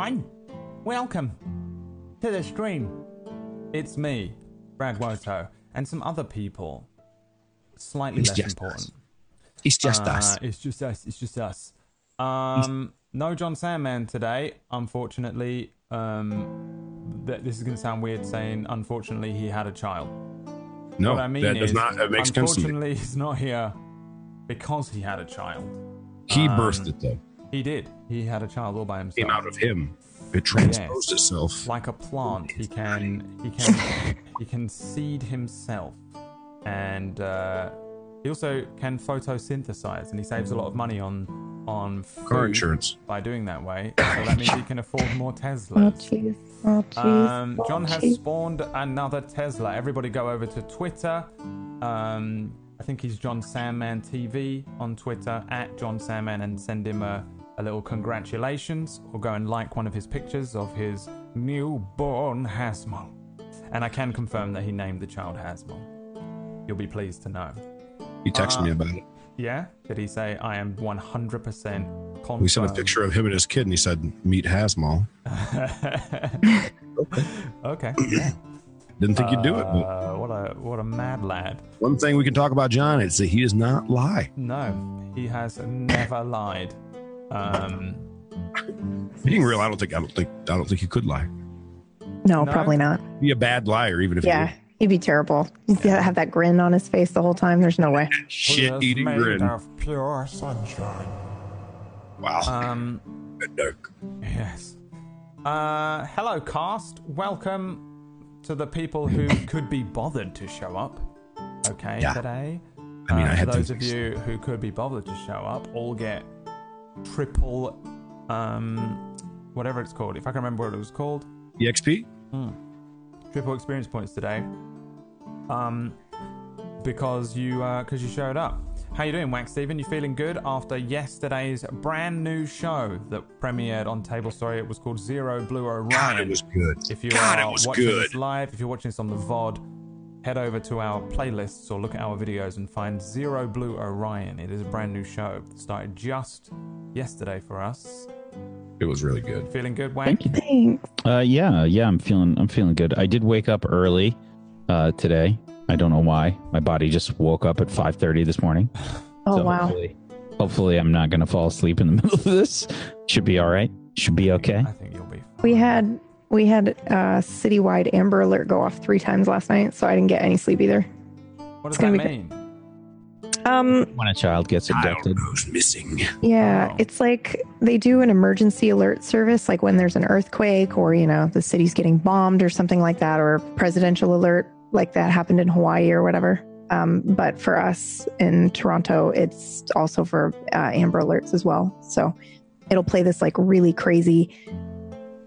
everyone. Welcome to the stream. It's me, Brad Woto, and some other people. Slightly It's less important. us. It's just Uh, us. It's just us. It's just us. Um, no John Sandman today, unfortunately. Um, th- this is going to sound weird saying, unfortunately, he had a child. No, what I mean that does is, not. Makes sense to me. unfortunately, he's not here because he had a child. He um, birthed it though. He did. He had a child all by himself. Came out of him. It transposed itself. like a plant he can he can he can seed himself and uh, he also can photosynthesize and he saves a lot of money on on food Car insurance. by doing that way so that means he can afford more Oh teslas jeez. Oh jeez. um, Oh, John has spawned another Tesla. Everybody go over to Twitter. Um, I think he's John Sandman TV on Twitter at John Sandman and send him a, a little congratulations or go and like one of his pictures of his newborn Hasmo. And I can confirm that he named the child Hasmo. You'll be pleased to know. He texted Uh, me about it. Yeah? Did he say I am 100% confirmed? We sent a picture of him and his kid, and he said, "Meet Hasmal." okay. Yeah. Didn't think you'd do it, but Uh, what a what a mad lad. one thing we can talk about John is that he does not lie. No, he has never lied. Um, Being real, I don't think. I don't think. I don't think he could lie. no, no? probably not. Be a bad liar, even if Yeah, he he'd be terrible. He'd have that grin on his face the whole time. There's no way. did. shit eating grin. of pure sunshine. Wow. Um, Dark. yes. Uh, hello, cast. Welcome to the people who could be bothered to show up. Okay, Yeah. today. I mean, Uh, I had for those to- of you who could be bothered to show up, all get triple, um, whatever it's called. If I can remember what it was called. EXP. triple experience points today um because you uh because you showed up how you doing wax steven you feeling good after yesterday's brand new show that premiered on table story it was called zero blue orion God, it was good. if you God, are watching good. this live if you're watching this on the vod head over to our playlists or look at our videos and find zero blue orion it is a brand new show that started just yesterday for us It was really good. feeling good wax Thank you. Thanks. Uh, yeah, yeah, I'm feeling, I'm feeling good. I did wake up early, uh, today. I don't know why. My body just woke up at 5:30 this morning. Oh So wow. Hopefully, hopefully, I'm not gonna fall asleep in the middle of this. Should be all right. Should be okay. i think you'll be fine. We had we had a citywide Amber Alert go off three times last night, so I didn't get any sleep either. what does it's that be mean Um, When a child gets abducted, Child goes missing. yeah, Oh. it's like they do an emergency alert service, like when there's an earthquake or you know the city's getting bombed or something like that, or presidential alert like that happened in Hawaii or whatever. Um, but for us in Toronto, it's also for uh, Amber Alerts as well. So it'll play this like really crazy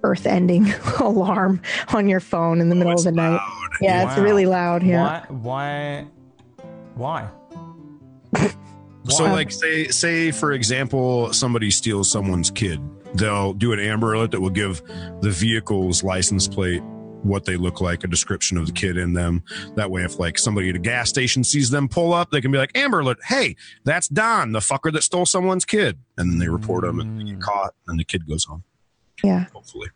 earth-ending alarm on your phone in the middle Oh, of the it's night. loud. Yeah, it's really loud. Yeah. Why? Why? Why? So, Why? like, say, say for example, somebody steals someone's kid. They'll do an Amber Alert that will give the vehicle's license plate what they look like, a description of the kid in them. That way, if like somebody at a gas station sees them pull up, they can be like, Amber Alert, hey, that's Don, the fucker that stole someone's kid. And then they report him and they get caught, and the kid goes home, Yeah. hopefully.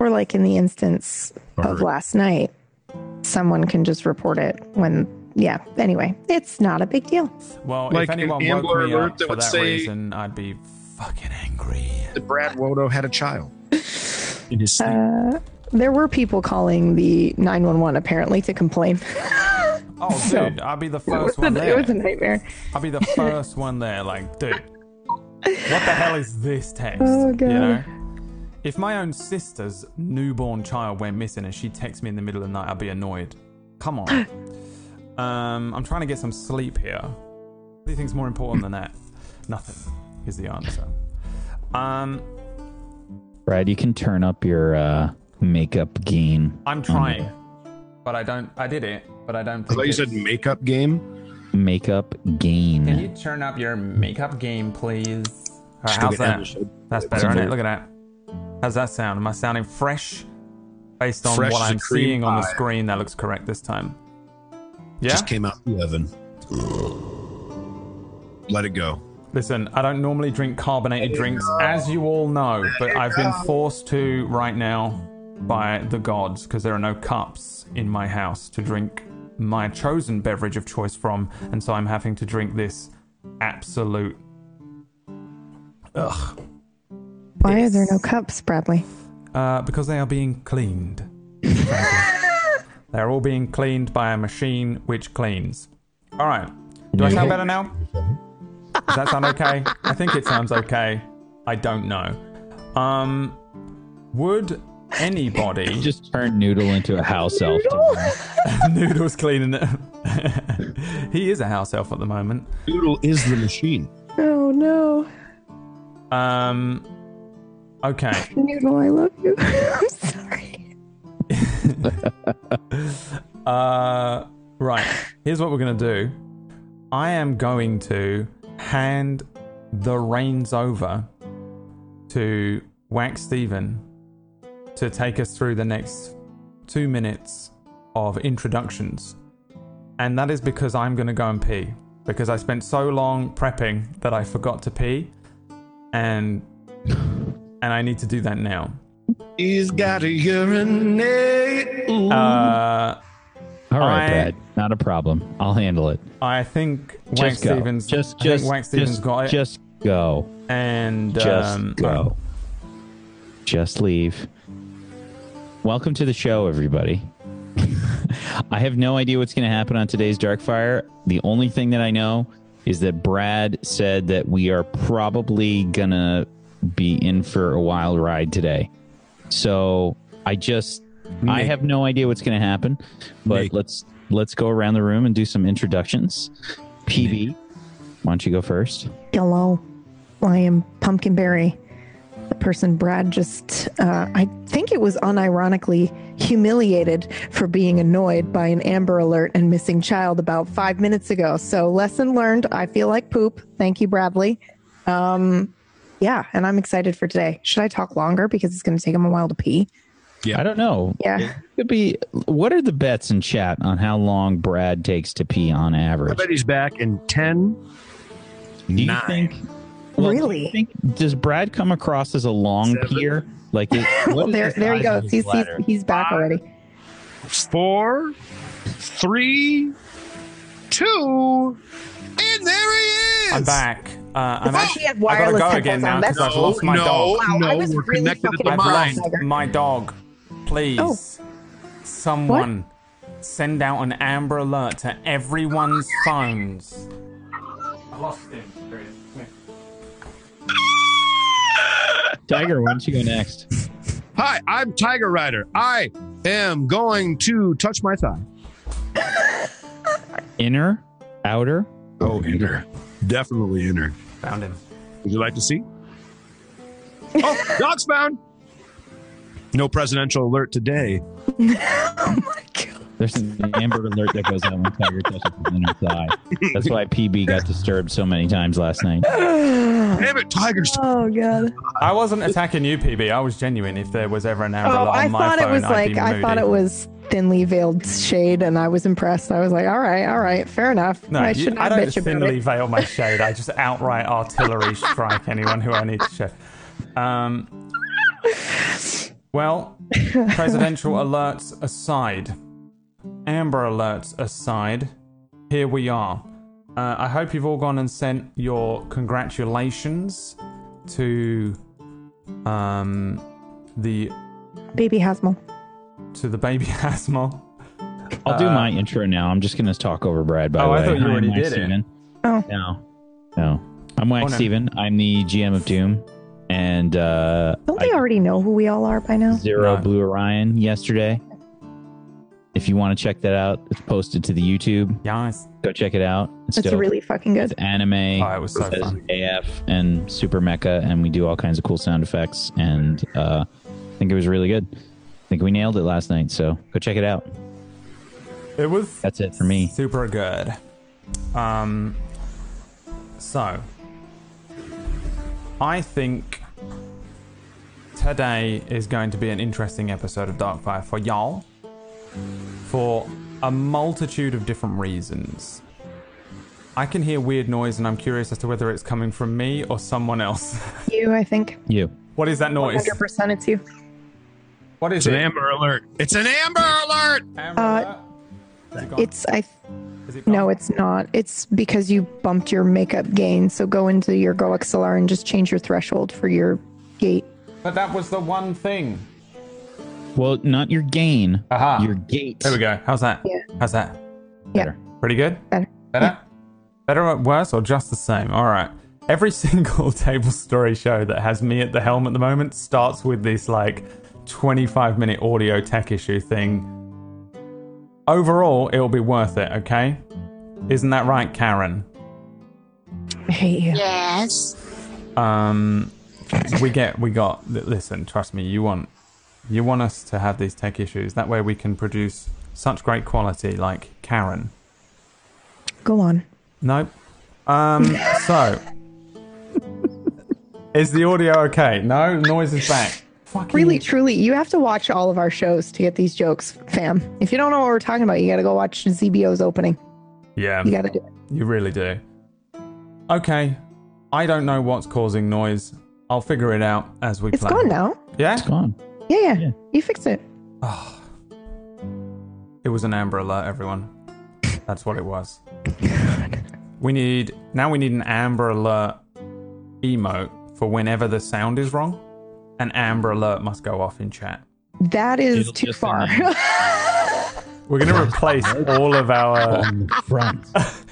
Or like in the instance of Or- last night, someone can just report it when. Yeah. Anyway, it's not a big deal. well, like if anyone an woke Amber me Alert up that for would that say- reason, I'd be fucking angry. That Brad Woto had a child in his sleep. Uh, there were people calling the 911 apparently to complain. Oh, So- dude, I'll be the first one a, it was a there. nightmare. I'll be the first one there. Like, dude, what the hell is this text? Oh, God. You know, if my own sister's newborn child went missing and she texts me in the middle of the night, I'd be annoyed. Come on. um, I'm trying to get some sleep here. What do you think's more important than that? Nothing is the answer. Um, Brad, you can turn up your uh, makeup game. I'm trying, but I don't. I did it, but I don't. I thought you said makeup game. Makeup gain. Can you turn up your makeup game, please? Alright, how's that? That's better, isn't it? Look at that. How's that sound? Am I sounding fresh? Based on Fresh what I'm seeing on the screen, that looks correct this time. Yeah? Just came out the oven. Let it go. Listen, I don't normally drink carbonated drinks, as you all know, but I've been forced to right now by the gods because there are no cups in my house to drink my chosen beverage of choice from, and so I'm having to drink this absolute. Ugh. Why are there no cups, Bradley? Uh, because they are being cleaned. They're all being cleaned by a machine which cleans. All right. Do I sound better now? Does that sound okay? I think it sounds okay. I don't know. Um, would anybody Just turned Noodle into a house elf. Noodle's cleaning it? he is a house elf at the moment. Noodle is the machine. Oh no. Um, okay. Noodle, I love you. I'm sorry. Uh, right. Here's what we're gonna do. I am going to hand the reins over to Wax Steven to take us through the next two minutes of introductions. And that is because I'm gonna go and pee. Because I spent so long prepping that I forgot to pee. And and I need to do that now. He's got a urinate. Ooh. Uh All right, I- Brad. Not a problem. I'll handle it. I think Wax Just go. Stevens Just, I think just, Wax Stevens just, got it. just go. and Just um, go. Just leave. Welcome to the show, everybody. I have no idea what's going to happen on today's Darkfire. The only thing that I know is that Brad said that we are probably going to be in for a wild ride today. So I just, I have no idea what's going to happen. But Nick. let's let's go around the room and do some introductions. PB, why don't you go first? Hello. I am Pumpkinberry, the person Brad just, uh, I think it was unironically humiliated for being annoyed by an Amber Alert and missing child about five minutes ago. So, lesson learned. I feel like poop. Thank you, Bradley. Um, yeah, and I'm excited for today. Should I talk longer because it's going to take him a while to pee? Yeah, I don't know. Yeah. It could be. What are the bets in chat on how long Brad takes to pee on average? I average? bet he's back in 10. Do you nine. think? well, do you Really? think- does Brad come across as a long Seven. peer? Like, it, Well, there, the there he goes. He's, he's, he's back already. Four, three, two, and there he is. I'm back. Uh, I'm Oh, actually, he had I gotta go again now because I've lost my no, dog. Wow, no, I was we're really connected fucking at the I've mind. lost my dog. Please, Oh. someone send out an Amber Alert to everyone's phones. I lost him. There he is. Tiger, why don't you go next? Hi, I'm Tiger Rider. I am going to touch my thigh. Inner, outer. Oh, inner. Definitely inner. Found him. Would you like to see? Oh, dog's found. No presidential alert today. Oh my God. There's an Amber Alert that goes out when Tiger touches his inner thigh. That's why PB got disturbed so many times last night. Damn it, Tiger's. Oh God. I wasn't attacking you, PB. I was genuine. If there was ever an Amber Oh, Alert I on my thought phone, it was I'd like be I moody. thought it was thinly veiled shade, and I was impressed. I was like, all right, all right, fair enough. No, I you- I don't thinly veil my shade. I just outright artillery strike anyone who I need to shade. Um, well, presidential alerts aside, Amber alerts aside, here we are. Uh, I hope you've all gone and sent your congratulations to um, the Baby Hasmel. To the baby Hasmel. I'll do Uh, my intro now. I'm just going to talk over Brad. By Oh, the I way, thought you I'm already Wax did it. Steven. Oh. No, no. I'm Wax Oh, no. Steven. I'm the GM of Doom, and uh, Don't I they already know who we all are by now? Zero No. Blue Orion yesterday. If you want to check that out, it's posted to the YouTube. Yes. Go check it out. It's That's really fucking It's good. anime. Oh, it was so fun. AF and Super Mecha, and we do all kinds of cool sound effects. And uh, I think it was really good. I think we nailed it last night. So go check it out. It was That's it for me. Super good. Um, so, I think today is going to be an interesting episode of Darkfire for y'all for a multitude of different reasons. I can hear weird noise, and I'm curious as to whether it's coming from me or someone else. You, I think. You. what is that noise? 100% it's you. What is It's an it? Amber Alert. It's an Amber Alert. Amber Uh, alert? It? It's, I, Is it no, it's not. It's because you bumped your makeup gain. So go into your Go XLR and just change your threshold for your gate. But that was the one thing. Well, not your gain. Aha. Your gate. There we go. How's that? Yeah. How's that? Yeah. Pretty good? Better. Better? Better or worse or just the same? All right. Every single table story show that has me at the helm at the moment starts with this like 25 minute audio tech issue thing. Overall, it'll be worth it, okay? Isn't that right, Karen? I hate you. Yes. Um, we get, we got. Listen, trust me. You want, you want us to have these tech issues. That way, we can produce such great quality, like Karen. Go on. Nope. Um, so is the audio okay? No, noise is back. Fucking Really, truly, you have to watch all of our shows to get these jokes, fam. If you don't know what we're talking about, you got to go watch ZBO's opening. Yeah, You got to do it. you really do. Okay, I don't know what's causing noise. I'll figure it out as we It's play. gone now. Yeah, It's gone. Yeah, yeah, Yeah. You fixed it. Ah. it was an Amber Alert, everyone. That's what it was. We need now. We need an Amber Alert emote for whenever the sound is wrong. An Amber Alert must go off in chat. That is It'll too far. We're going to replace all of our. On the front.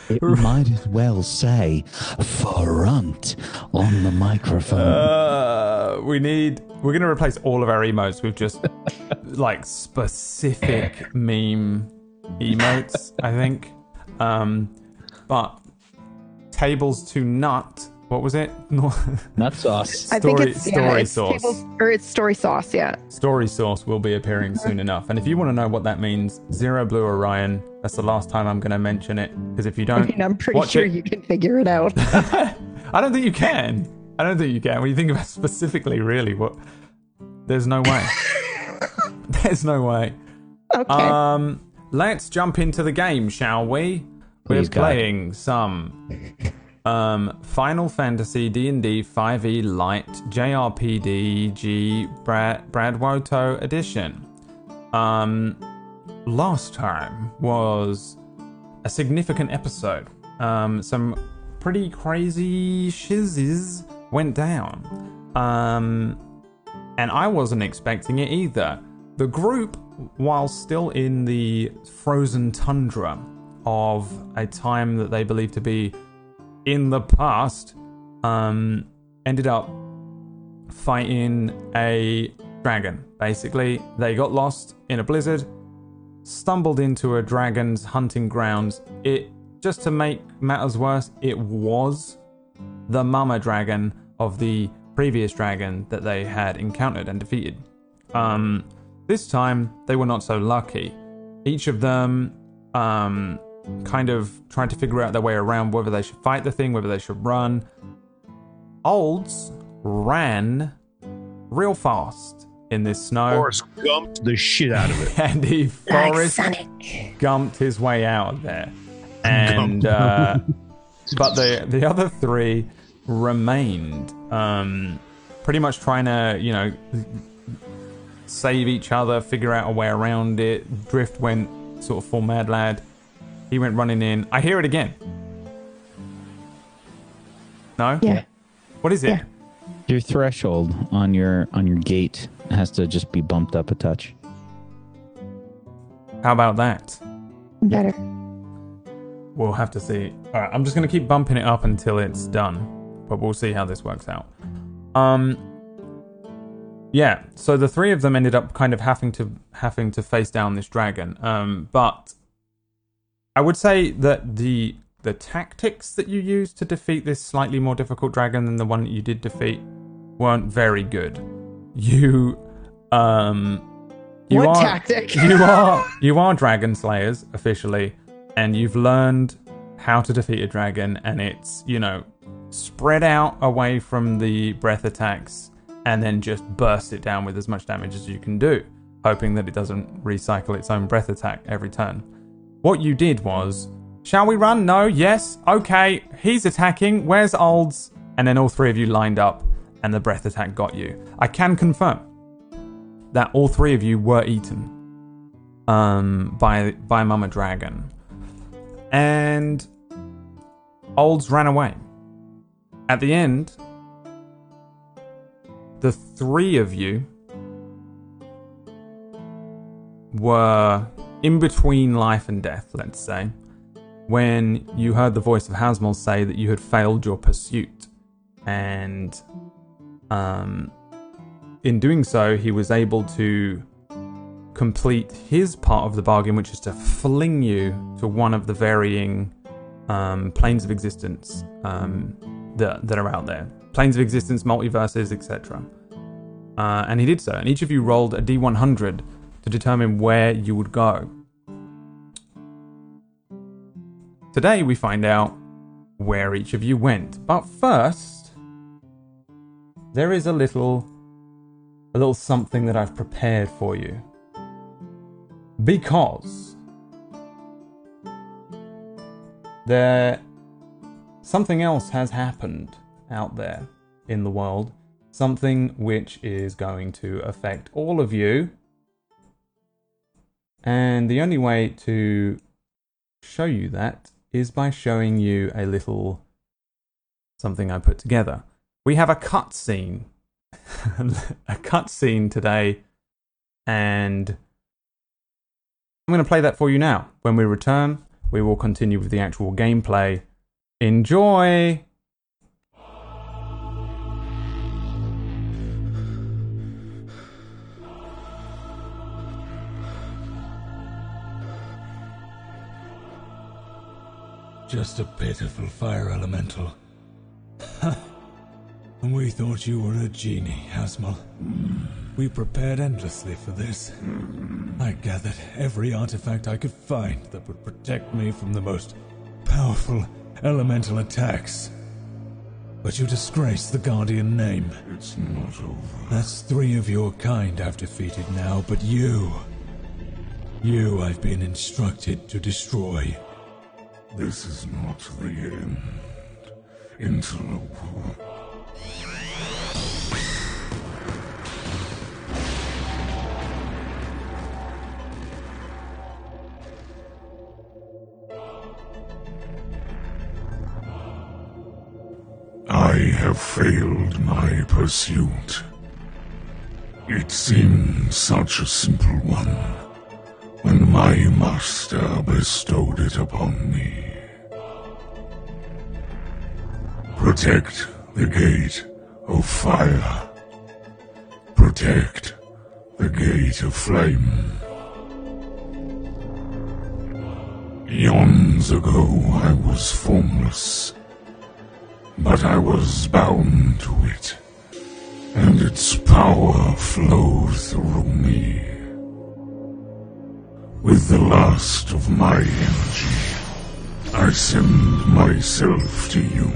It might as well say front on the microphone. Uh, we need. We're going to replace all of our emotes with just like specific meme emotes. I think. Um, but tables to nut. What was it? No, Nut sauce. I think Story- it's yeah, story it's sauce. tables- or it's story sauce. Yeah. Story sauce will be appearing soon enough. And if you want to know what that means, Zero Blue Orion. That's the last time I'm going to mention it because if you don't, mean, I'm pretty watch sure it- you can figure it out. I don't think you can. I don't think you can. When you think about specifically, really, what? There's no way. There's no way. Okay. Um, let's jump into the game, shall we? We're Please, God. playing some um, Final Fantasy D&D 5e Light JRPD G Brad Bradwoto edition. Um, last time was a significant episode. Um, some pretty crazy shizzes went down. Um, and I wasn't expecting it either. The group, while still in the frozen tundra of a time that they believe to be in the past, um, ended up fighting a dragon. Basically, they got lost in a blizzard, stumbled into a dragon's hunting grounds. It just to make matters worse, it was the mama dragon of the previous dragon that they had encountered and defeated. Um, this time they were not so lucky. Each of them um, kind of trying to figure out their way around whether they should fight the thing, whether they should run. Olds ran real fast in this snow, Forrest gumped the shit out of it. and he like forest Sonic. gumped his way out of there. And uh, but the the other three remained, um, pretty much trying to you know save each other, figure out a way around it. Drift went sort of full mad lad. He went running in. I hear it again. No. Yeah. What is it? Yeah. Your threshold on your on your gate has to just be bumped up a touch. How about that? Better. We'll have to see. All right, I'm just going to keep bumping it up until it's done, but we'll see how this works out. Um, yeah. So the three of them ended up kind of having to having to face down this dragon. Um, but I would say that the the tactics that you used to defeat this slightly more difficult dragon than the one that you did defeat weren't very good. You, um, you What are, tactic? you are you are dragon slayers officially and you've learned how to defeat a dragon and it's you know spread out away from the breath attacks and then just burst it down with as much damage as you can do hoping that it doesn't recycle its own breath attack every turn what you did was Shall we run? No, yes. Okay, he's attacking. Where's Olds? And then all three of you lined up, and the breath attack got you. I can confirm that all three of you were eaten um, by by Mama Dragon, and Olds ran away. At the end, the three of you were in between life and death, let's say, when you heard the voice of Hasmol say that you had failed your pursuit. And um, in doing so, he was able to complete his part of the bargain, which is to fling you to one of the varying um, planes of existence um, that, that are out there planes of existence, multiverses, etc. Uh, and he did so. And each of you rolled a d100 to determine where you would go. Today we find out where each of you went. But first, there is a little a little something that I've prepared for you. Because there something else has happened out there in the world, something which is going to affect all of you and the only way to show you that is by showing you a little something I put together. We have a cutscene, a cutscene today, and I'm going to play that for you now. When we return, we will continue with the actual gameplay. Enjoy! Just a pitiful fire elemental. we thought you were a genie, Hasmol. We prepared endlessly for this. I gathered every artifact I could find that would protect me from the most powerful elemental attacks. But you disgrace the Guardian name. It's not over. That's three of your kind I've defeated now, but you. You I've been instructed to destroy. This is not the end. Interloper. I have failed my pursuit. It seemed such a simple one when my master bestowed it upon me. Protect the gate of fire. Protect the gate of flame. Eons ago I was formless, but I was bound to it, and its power flowed through me. With the last of my energy, I send myself to you.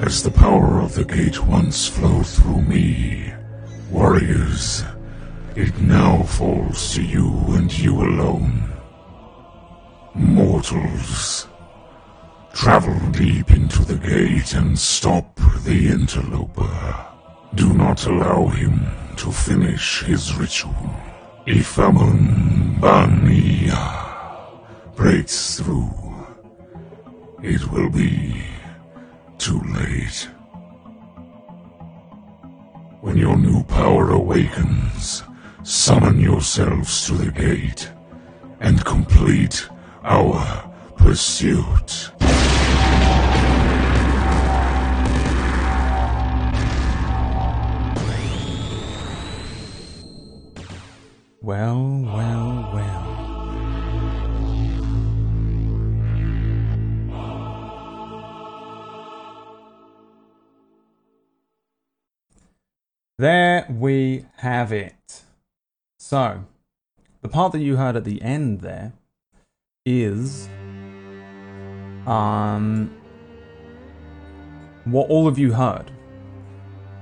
As the power of the gate once flowed through me, warriors, it now falls to you and you alone. Mortals, travel deep into the gate and stop the interloper. Do not allow him to finish his ritual. If Amun Bania breaks through, it will be too late. When your new power awakens, summon yourselves to the gate and complete our pursuit. Well, well, well. There we have it. So, the part that you heard at the end there is um what all of you heard.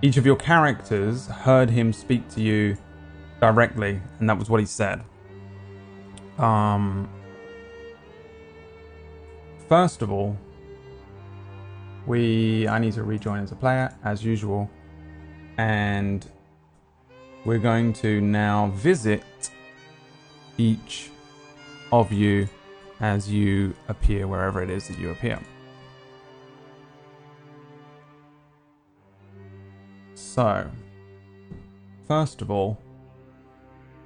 Each of your characters heard him speak to you directly, and that was what he said. Um, first of all, we I need to rejoin as a player as usual, and we're going to now visit each of you as you appear wherever it is that you appear. So, first of all,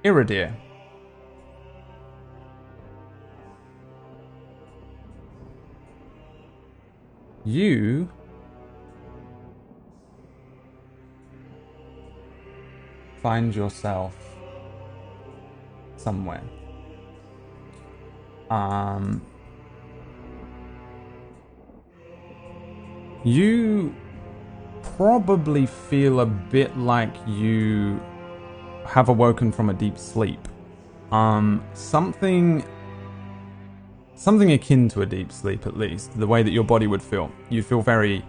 Iridir. You find yourself somewhere. Um, you probably feel a bit like you have awoken from a deep sleep. Um, something something akin to a deep sleep at least, the way that your body would feel. You feel very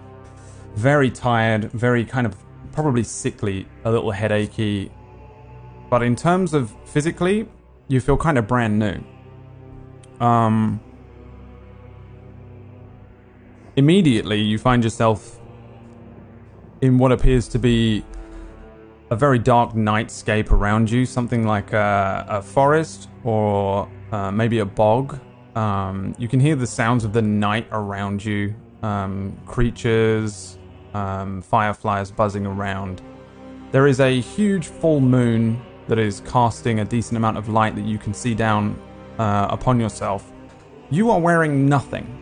very tired, very kind of probably sickly, a little headachy. But in terms of physically, you feel kind of brand new. Um immediately you find yourself in what appears to be a very dark nightscape around you, something like a, a forest or uh, maybe a bog. Um, you can hear the sounds of the night around you, um, creatures, um, fireflies buzzing around. There is a huge full moon that is casting a decent amount of light that you can see down uh, upon yourself. You are wearing nothing.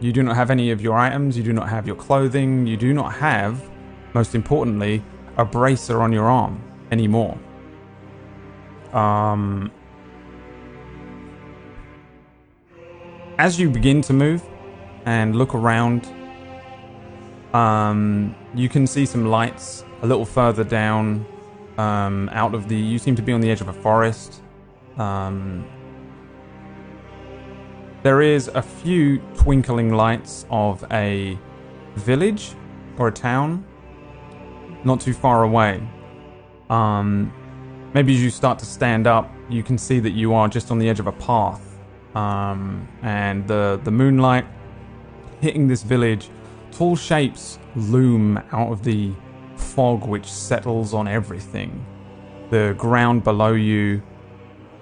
You do not have any of your items, you do not have your clothing, you do not have, most importantly, a bracer on your arm anymore. Um, as you begin to move and look around, um, you can see some lights a little further down. Um, out of the, you seem to be on the edge of a forest. Um, there is a few twinkling lights of a village or a town not too far away. Um, maybe as you start to stand up, you can see that you are just on the edge of a path, um, and the the moonlight hitting this village. Tall shapes loom out of the fog which settles on everything. The ground below you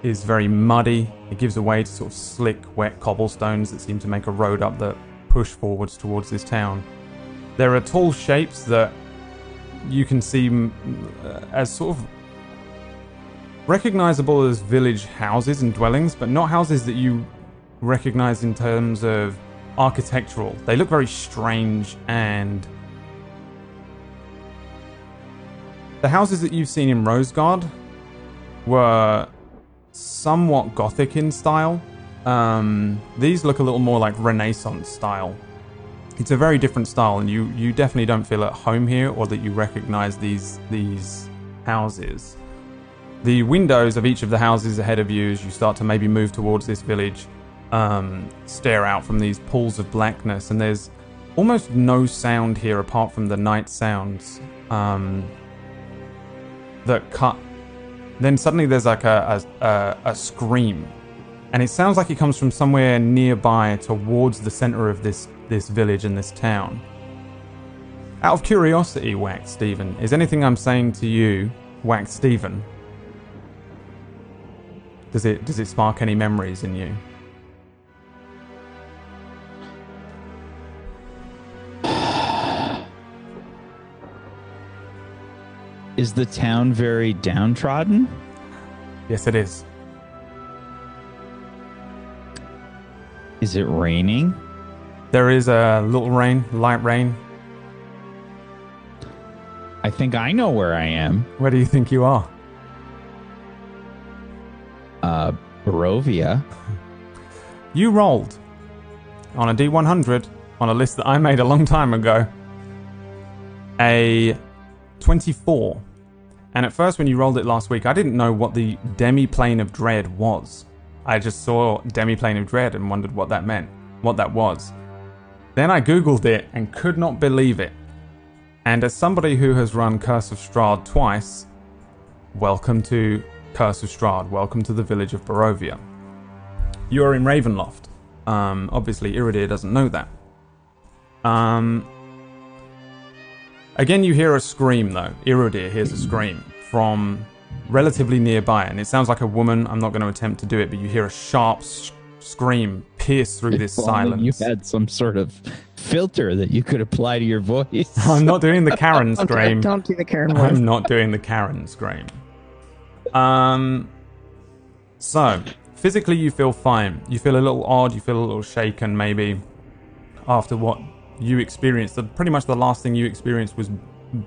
is very muddy. It gives way to sort of slick, wet cobblestones that seem to make a road up that push forwards towards this town. There are tall shapes that you can see uh, as sort of recognizable as village houses and dwellings, but not houses that you recognize in terms of architectural. They look very strange and. The houses that you've seen in Rosegard were somewhat gothic in style. Um, these look a little more like Renaissance style it's a very different style, and you you definitely don't feel at home here, or that you recognize these these houses. The windows of each of the houses ahead of you, as you start to maybe move towards this village, um, stare out from these pools of blackness, and there's almost no sound here apart from the night sounds um, that cut. Then suddenly there's like a, a, a scream, and it sounds like it comes from somewhere nearby towards the center of this this village and this town. Out of curiosity, Wax Stephen, is anything I'm saying to you, Wax Stephen? Does it does it spark any memories in you? Is the town very downtrodden? Yes, it is. Is it raining? There is a little rain, light rain. I think I know where I am. Where do you think you are? Uh, Barovia. You rolled on a D100 on a list that I made a long time ago. A 24. And at first, when you rolled it last week, I didn't know what the demi-plane of dread was. I just saw demi-plane of dread and wondered what that meant, what that was. Then I googled it and could not believe it. And as somebody who has run Curse of Strahd twice, welcome to Curse of Strahd. Welcome to the village of Barovia. You are in Ravenloft. Um, obviously, Iridir doesn't know that. Um, again, you hear a scream, though. Iridir hears a scream from relatively nearby, and it sounds like a woman. I'm not going to attempt to do it, but you hear a sharp scream pierce through this If only silence. You had some sort of filter that you could apply to your voice. I'm not doing the Karen Don't, scream. don't do the Karen voice. I'm not doing the Karen scream. Um. So, physically, you feel fine. You feel a little odd. You feel a little shaken, maybe, after what you experienced. The, pretty much the last thing you experienced was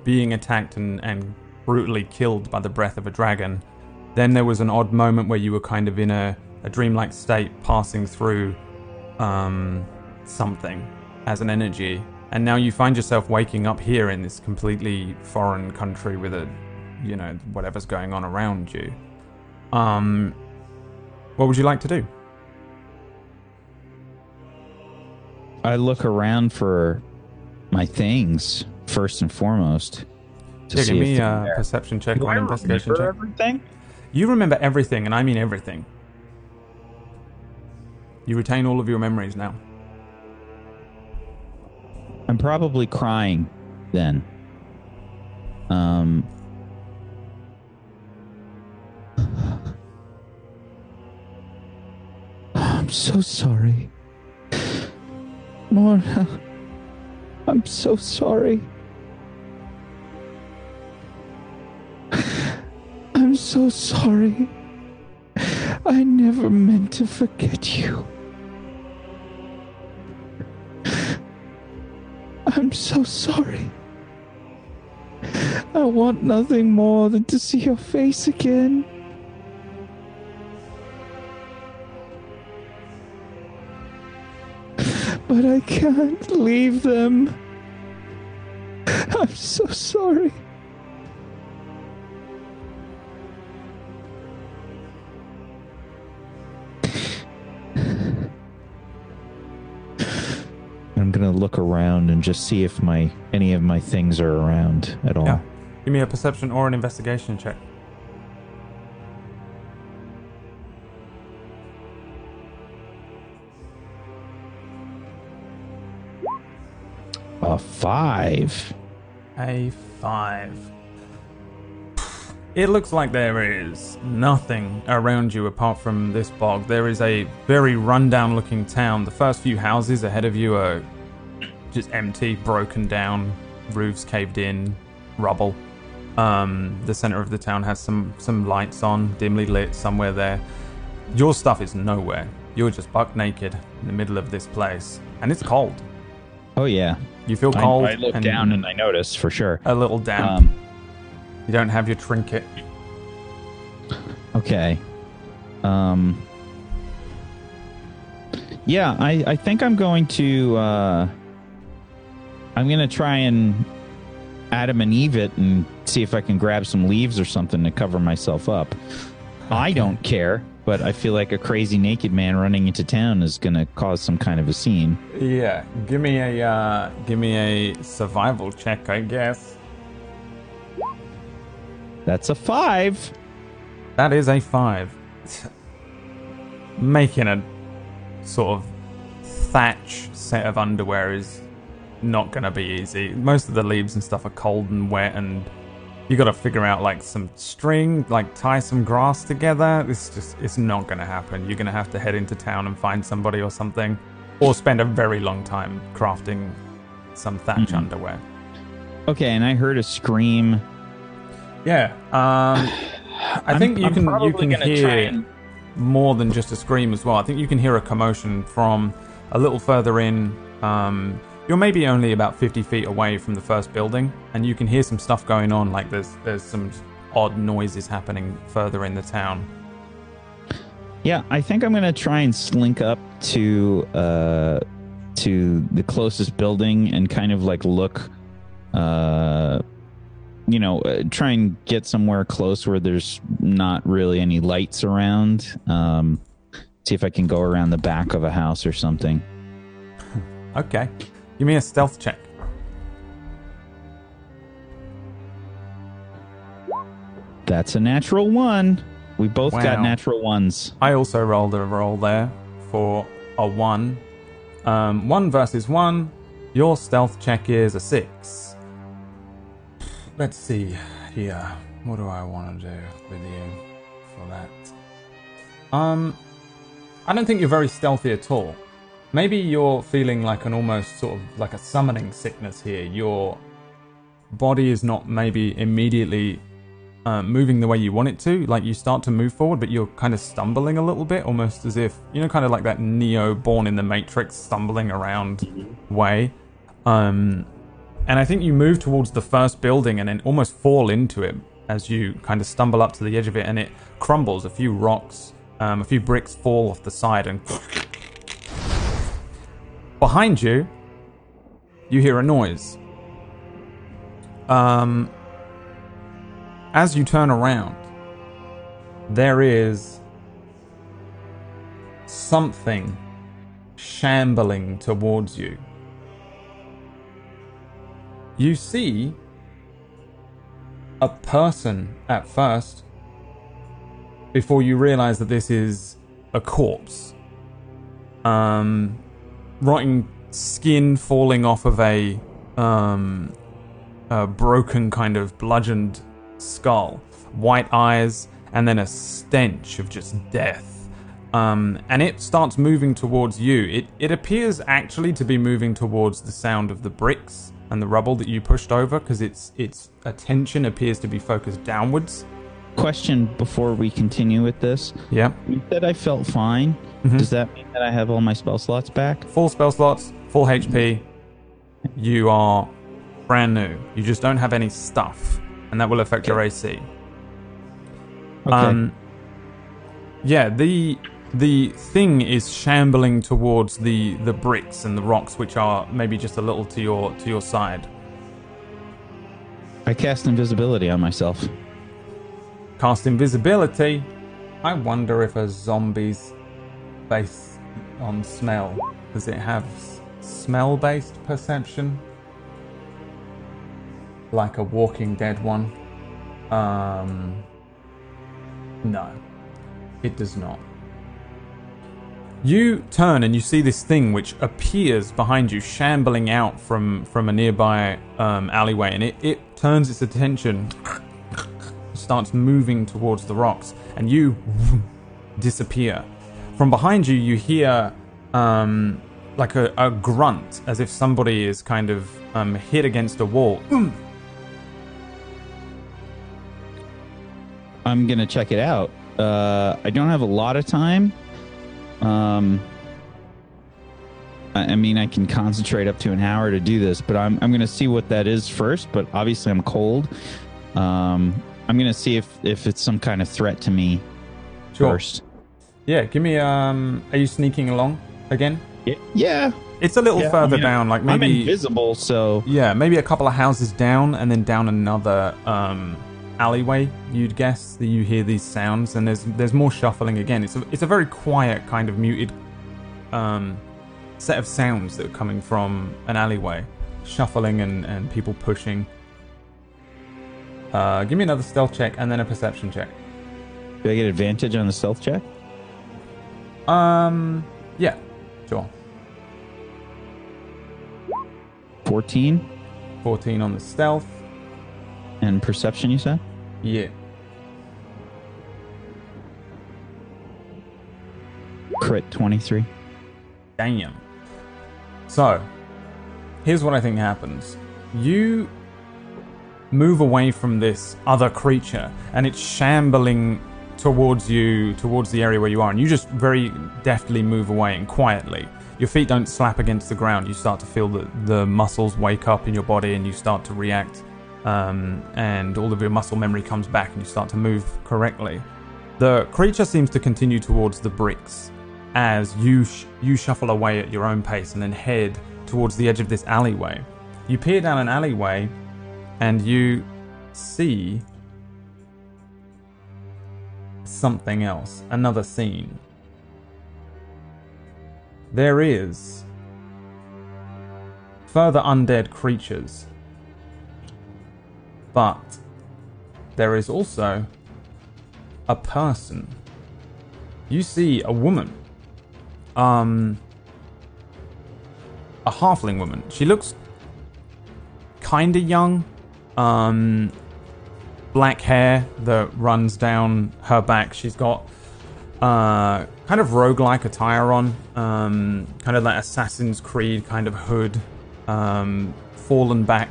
being attacked and, and brutally killed by the breath of a dragon. Then there was an odd moment where you were kind of in a, a dreamlike state, passing through um, something as an energy. And now you find yourself waking up here in this completely foreign country with a, you know, whatever's going on around you. Um, what would you like to do? I look around for my things first and foremost. To Yeah, see give me if a perception check Do or an investigation remember check. everything? You remember everything, and I mean everything. You retain all of your memories now. I'm probably crying then. Um. I'm so sorry. Mona, I'm so sorry. I'm so sorry. I never meant to forget you. I'm so sorry. I want nothing more than to see your face again. But I can't leave them. I'm so sorry. Gonna look around and just see if my any of my things are around at all. Yeah. Give me a perception or an investigation check. A five. A five. It looks like there is nothing around you apart from this bog. There is a very rundown looking town. The first few houses ahead of you are just empty, broken down, roofs caved in, rubble. Um, the center of the town has some some lights on, dimly lit somewhere there. Your stuff is nowhere. You're just buck naked in the middle of this place, and it's cold. Oh yeah. You feel I- cold. I, look down and I notice for sure. a little damp. Um, You don't have your trinket. okay. Um. Yeah, I I think I'm going to. uh I'm gonna try and Adam and Eve it and see if I can grab some leaves or something to cover myself up. I don't care, but I feel like a crazy naked man running into town is gonna cause some kind of a scene. Yeah, give me a uh, give me a survival check, I guess. That's a five. That is a five. Making a sort of thatch set of underwear is not gonna be easy. Most of the leaves and stuff are cold and wet, and you got to figure out like some string, like tie some grass together. It's just it's not gonna happen. You're gonna have to head into town and find somebody or something, or spend a very long time crafting some thatch Mhm. underwear. Okay, and I heard a scream. Yeah. Um, I I'm- think you can you can hear and- more than just a scream as well. I think you can hear a commotion from a little further in. Um, you're maybe only about 50 feet away from the first building, and you can hear some stuff going on. Like there's there's some odd noises happening further in the town. Yeah, I think I'm gonna try and slink up to uh to the closest building and kind of like look uh you know, try and get somewhere close where there's not really any lights around. Um see if I can go around the back of a house or something. Okay, give me a stealth check. That's a natural one. We both got natural ones. I also rolled a roll there for a one. Um, one versus one. Your stealth check is a six. Let's see here. What do I want to do with you for that? Um, I don't think you're very stealthy at all. Maybe you're feeling like an almost sort of like a summoning sickness here. Your body is not maybe immediately uh, moving the way you want it to. Like you start to move forward, but you're kind of stumbling a little bit, almost as if you know, kind of like that Neo born in the Matrix stumbling around way. Um, and I think you move towards the first building and then almost fall into it as you kind of stumble up to the edge of it, and it crumbles. A few rocks, um, a few bricks fall off the side, and behind you, you hear a noise. Um, as you turn around, there is something shambling towards you. You see a person at first before you realize that this is a corpse. Um, rotting skin falling off of a um, a broken kind of bludgeoned skull, white eyes, and then a stench of just death. Um, and it starts moving towards you. It it appears actually to be moving towards the sound of the bricks and the rubble that you pushed over, because its its attention appears to be focused downwards. Question before we continue with this. Yeah. You said I felt fine. Mhm. Does that mean that I have all my spell slots back? Full spell slots, full HP. You are brand new. You just don't have any stuff, and that will affect your AC. Okay. Um, yeah, the the thing is shambling towards the the bricks and the rocks, which are maybe just a little to your to your side. I cast invisibility on myself. Cast invisibility. I wonder if a zombie's based on smell. Does it have smell based perception? Like a Walking Dead one? Um. No, it does not. You turn and you see this thing which appears behind you, shambling out from from a nearby um, alleyway, and it, it turns its attention, starts moving towards the rocks, and you disappear. From behind you, you hear um, like a, a grunt, as if somebody is kind of um, hit against a wall. I'm gonna check it out. Uh, I don't have a lot of time. Um, I, I mean, I can concentrate up to an hour to do this, but I'm I'm gonna see what that is first. But obviously, I'm cold. Um, I'm gonna see if if it's some kind of threat to me Sure. first. Yeah, give me. Um, are you sneaking along again? Yeah, yeah. It's a little yeah, I further mean, down, like I'm maybe. invisible, so Yeah, maybe a couple of houses down, and then down another um, alleyway. You'd guess that you hear these sounds, and there's there's more shuffling again. It's a it's a very quiet kind of muted um, set of sounds that are coming from an alleyway, shuffling and and people pushing. Uh, give me another stealth check and then a perception check. do I get advantage on the stealth check? Um, yeah, sure. Fourteen Fourteen on the stealth. and perception. You said. Yeah. Crit twenty three. Damn. So, here's what I think happens. You move away from this other creature, and it's shambling towards you, towards the area where you are, and you just very deftly move away and quietly. Your feet don't slap against the ground. You start to feel the, the muscles wake up in your body, and you start to react, um, and all of your muscle memory comes back, and you start to move correctly. The creature seems to continue towards the bricks as you sh- you shuffle away at your own pace and then head towards the edge of this alleyway. You peer down an alleyway and you see something else, another scene. There is further undead creatures. But there is also a person. You see a woman um a halfling woman. She looks kind of young. Um, black hair that runs down her back. She's got uh, kind of roguelike attire on, um, kind of like Assassin's Creed kind of hood, um, fallen back.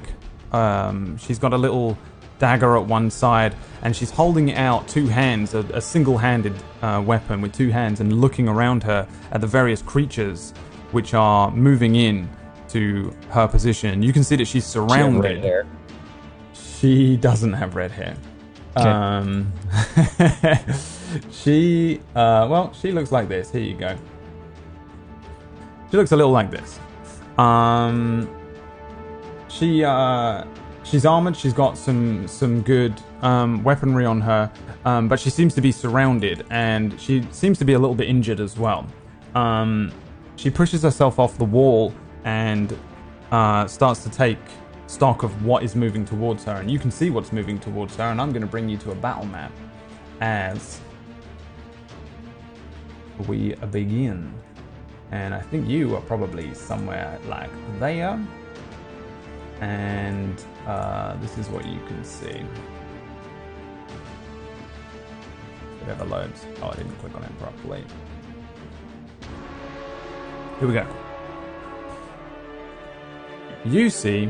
Um, she's got a little dagger at one side, and she's holding out two hands, a, a single-handed uh, weapon with two hands, and looking around her at the various creatures which are moving in to her position. You can see that she's surrounded. She doesn't have red hair. Okay. Um, she, uh, well, she looks like this. Here you go. She looks a little like this. Um, she, uh, she's armored. She's got some some good um, weaponry on her, um, but she seems to be surrounded, and she seems to be a little bit injured as well. Um, she pushes herself off the wall and uh, starts to take stock of what is moving towards her, and you can see what's moving towards her. And I'm going to bring you to a battle map as we begin. And I think you are probably somewhere like there. And uh, this is what you can see. It ever loads. Oh, I didn't click on it properly. Here we go. You see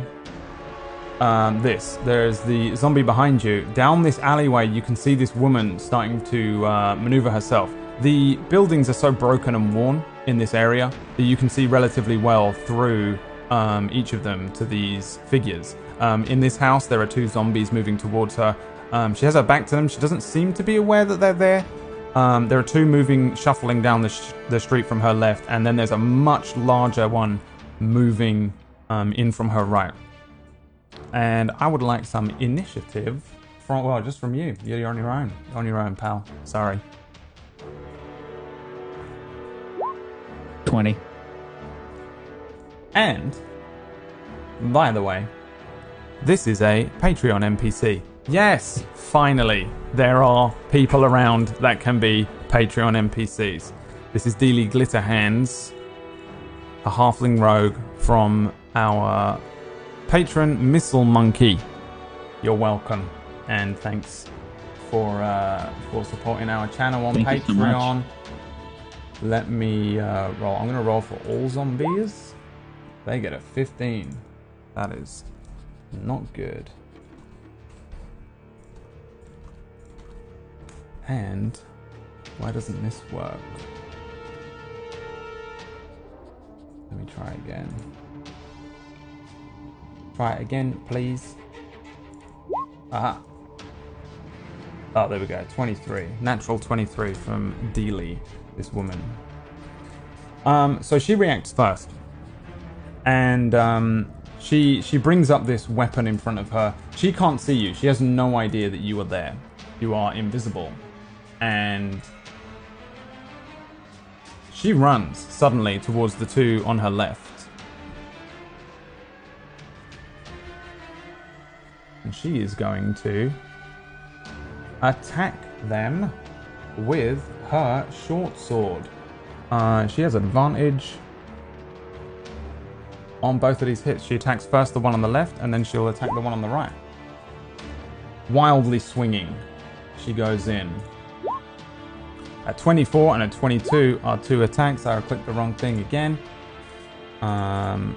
um, this. There's the zombie behind you. Down this alleyway, you can see this woman starting to uh, maneuver herself. The buildings are so broken and worn in this area that you can see relatively well through um, each of them to these figures. Um, in this house, there are two zombies moving towards her. Um, she has her back to them. She doesn't seem to be aware that they're there. Um, there are two moving, shuffling down the, sh- the street from her left, and then there's a much larger one moving um, in from her right. And I would like some initiative from, well, just from you. You're on your own. You're on your own, pal. Sorry. 20. And, by the way, this is a Patreon NPC. Yes, finally, there are people around that can be Patreon NPCs. This is Dealey Glitterhands, a halfling rogue from our patron Missile Monkey. You're welcome, and thanks for uh, for supporting our channel on Thank you so much. Patreon. Let me uh, roll. I'm gonna roll for all zombies. They get a 15. That is not good. And why doesn't this work? Let me try again. Try it again, please. Aha. Oh, there we go. 23. Natural 23 from Dealey, this woman. Um, so she reacts first. And um, she she brings up this weapon in front of her. She can't see you. She has no idea that you are there. You are invisible. And she runs suddenly towards the two on her left. And she is going to attack them with her short sword. Uh, she has advantage on both of these hits. She attacks first the one on the left, and then she'll attack the one on the right. Wildly swinging, she goes in. A 24 and a 22 are two attacks. I clicked the wrong thing again. Um,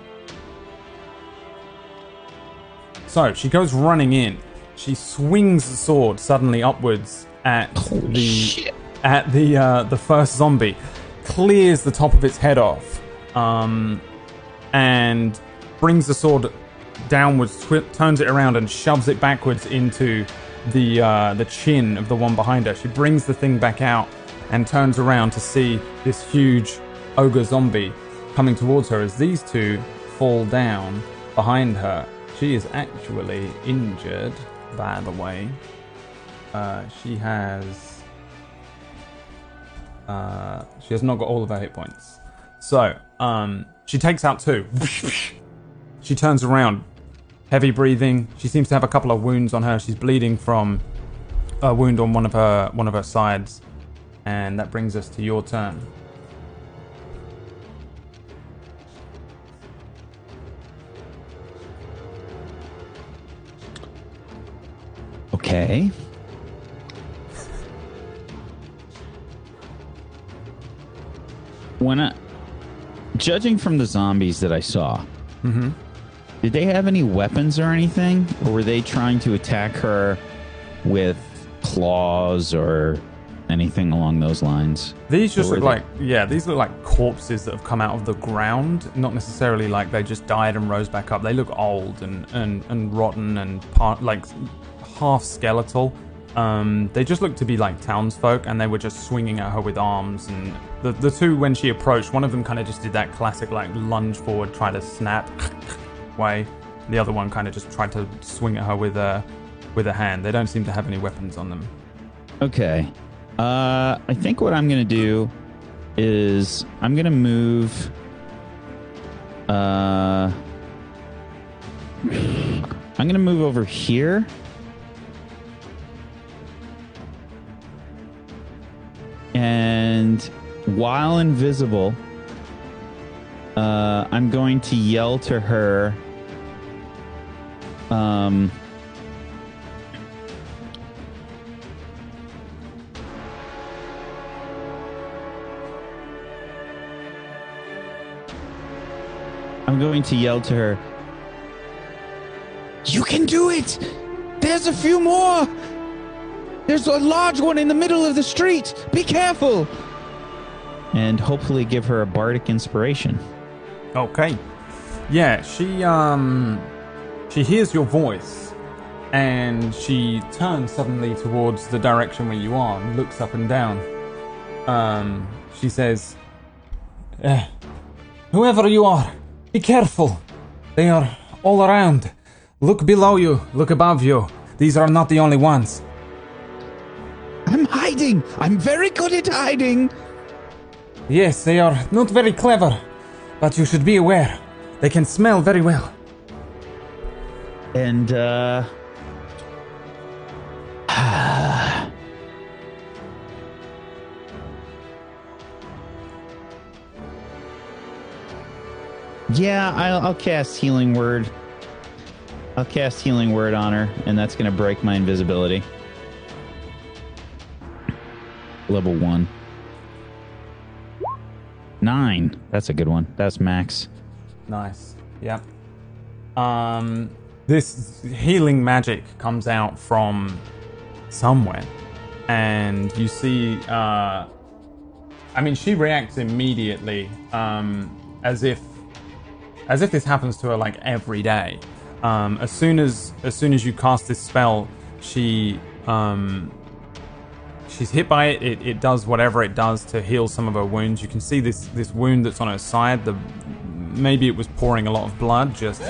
so she goes running in. She swings the sword suddenly upwards at the at the uh, the first zombie, clears the top of its head off, um, and brings the sword downwards, twi- turns it around, and shoves it backwards into the uh, the chin of the one behind her. She brings the thing back out and turns around to see this huge ogre zombie coming towards her as these two fall down behind her. She is actually injured, by the way. Uh, she has. Uh, she has not got all of her hit points. So, um, she takes out two. she turns around, heavy breathing. She seems to have a couple of wounds on her. She's bleeding from a wound on one of her one of her sides, and that brings us to your turn. Okay. When I, judging from the zombies that I saw, Mm-hmm. did they have any weapons or anything, or were they trying to attack her with claws or anything along those lines? These just look they- like yeah, these look like corpses that have come out of the ground. Not necessarily like they just died and rose back up. They look old and and, and rotten and part like half skeletal. Um, they just looked to be like townsfolk, and they were just swinging at her with arms. And the the two when she approached, one of them kind of just did that classic like lunge forward, try to snap way. The other one kind of just tried to swing at her with a with a hand. They don't seem to have any weapons on them. Okay. Uh, I think what I'm to do is I'm to move. Uh, I'm to move over here. And while invisible, uh, I'm going to yell to her. Um, I'm going to yell to her. You can do it! There's a few more! There's a large one in the middle of the street! Be careful! And hopefully give her a bardic inspiration. Okay. Yeah, she um she hears your voice and she turns suddenly towards the direction where you are and looks up and down. Um she says "Eh, Whoever you are, be careful. They are all around. Look below you, look above you. These are not the only ones. I'm hiding! I'm very good at hiding! Yes, they are not very clever, but you should be aware. They can smell very well. And, uh. yeah, I'll, I'll cast Healing Word. I'll cast Healing Word on her, and that's going to break my invisibility. Level one. Nine. That's a good one. That's max. Nice. Yep. Um, this healing magic comes out from somewhere, and you see. Uh, I mean, she reacts immediately, um, as if, as if this happens to her like every day. Um, as soon as, as soon as you cast this spell, she, um, she's hit by it. it. It does whatever it does to heal some of her wounds. You can see this this wound that's on her side. The maybe it was pouring a lot of blood. Just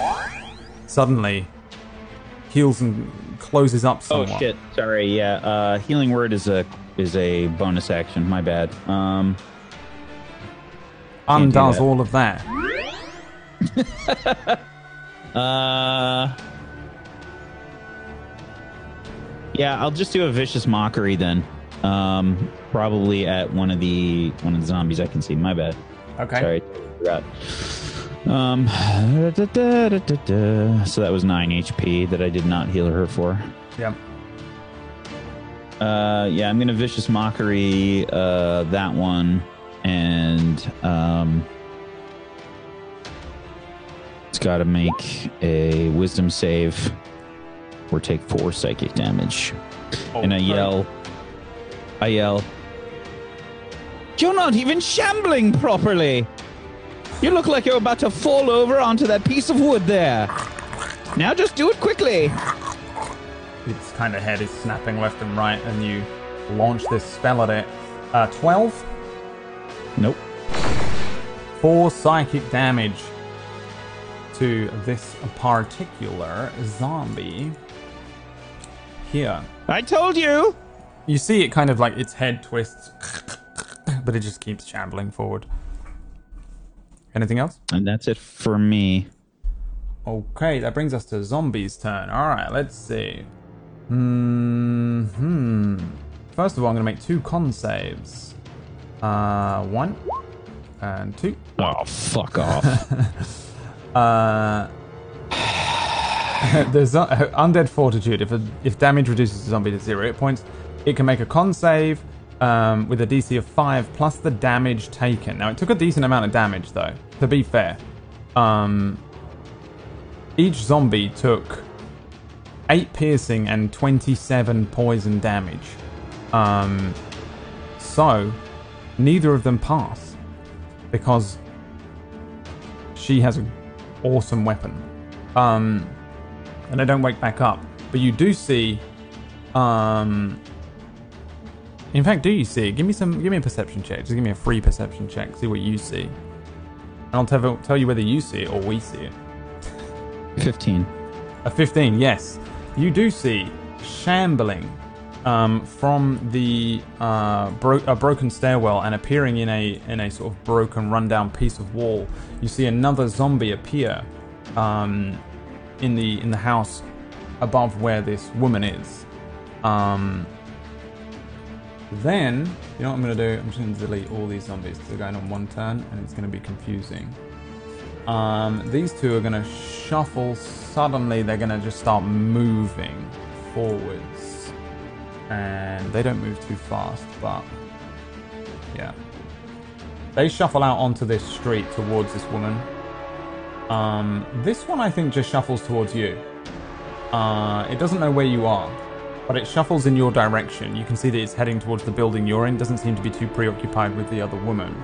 suddenly heals and closes up Oh shit! Sorry. Yeah. Uh, healing word is a is a bonus action. My bad. Um. Undoes all of that. Uh. Yeah, I'll just do a vicious mockery then. Um, probably at one of the one of the zombies I can see. My bad. Okay. Sorry, forgot. Um, da, da, da, so that was nine HP that I did not heal her for. Yeah. Uh, yeah, I'm gonna vicious mockery uh, that one, and um, it's got to make a wisdom save or take four psychic damage. and I yell, I yell, You're not even shambling properly. You look like you're about to fall over onto that piece of wood there. Now just do it quickly. Its kind of head is snapping left and right, and you launch this spell at it. Uh, 12, Nope. 4 psychic damage to this particular zombie. Here. I told you. You see it kind of like its head twists, but it just keeps shambling forward. Anything else? And that's it for me. Okay, that brings us to Zombie's turn. Alright, let's see. Hmm. First of all, I'm going to make two con saves. Uh, one and two. Oh, fuck off. Uh, the zo- undead fortitude. If a, if damage reduces a zombie to zero hit points, it can make a con save um, with a DC of five plus the damage taken. Now it took a decent amount of damage though. To be fair, um, each zombie took eight piercing and twenty-seven poison damage. Um, so neither of them pass because she has an awesome weapon. Um, and they don't wake back up. But you do see. Um, in fact, do you see? Give me some. Give me a perception check. Just give me a free perception check. See what you see. And I'll tell, tell you whether you see it or we see it. 15. A 15, yes. You do see shambling um, from the uh, bro- a broken stairwell and appearing in a in a sort of broken, rundown piece of wall. You see another zombie appear um, in the in the house above where this woman is. Um, then you know what I'm going to do? I'm just going to delete all these zombies. They're going on one turn, and it's going to be confusing. Um, these two are going to shuffle. Suddenly, they're going to just start moving forwards. And they don't move too fast, but yeah. They shuffle out onto this street towards this woman. Um, this one, I think, just shuffles towards you. Uh, it doesn't know where you are, but it shuffles in your direction. You can see that it's heading towards the building you're in. Doesn't seem to be too preoccupied with the other woman.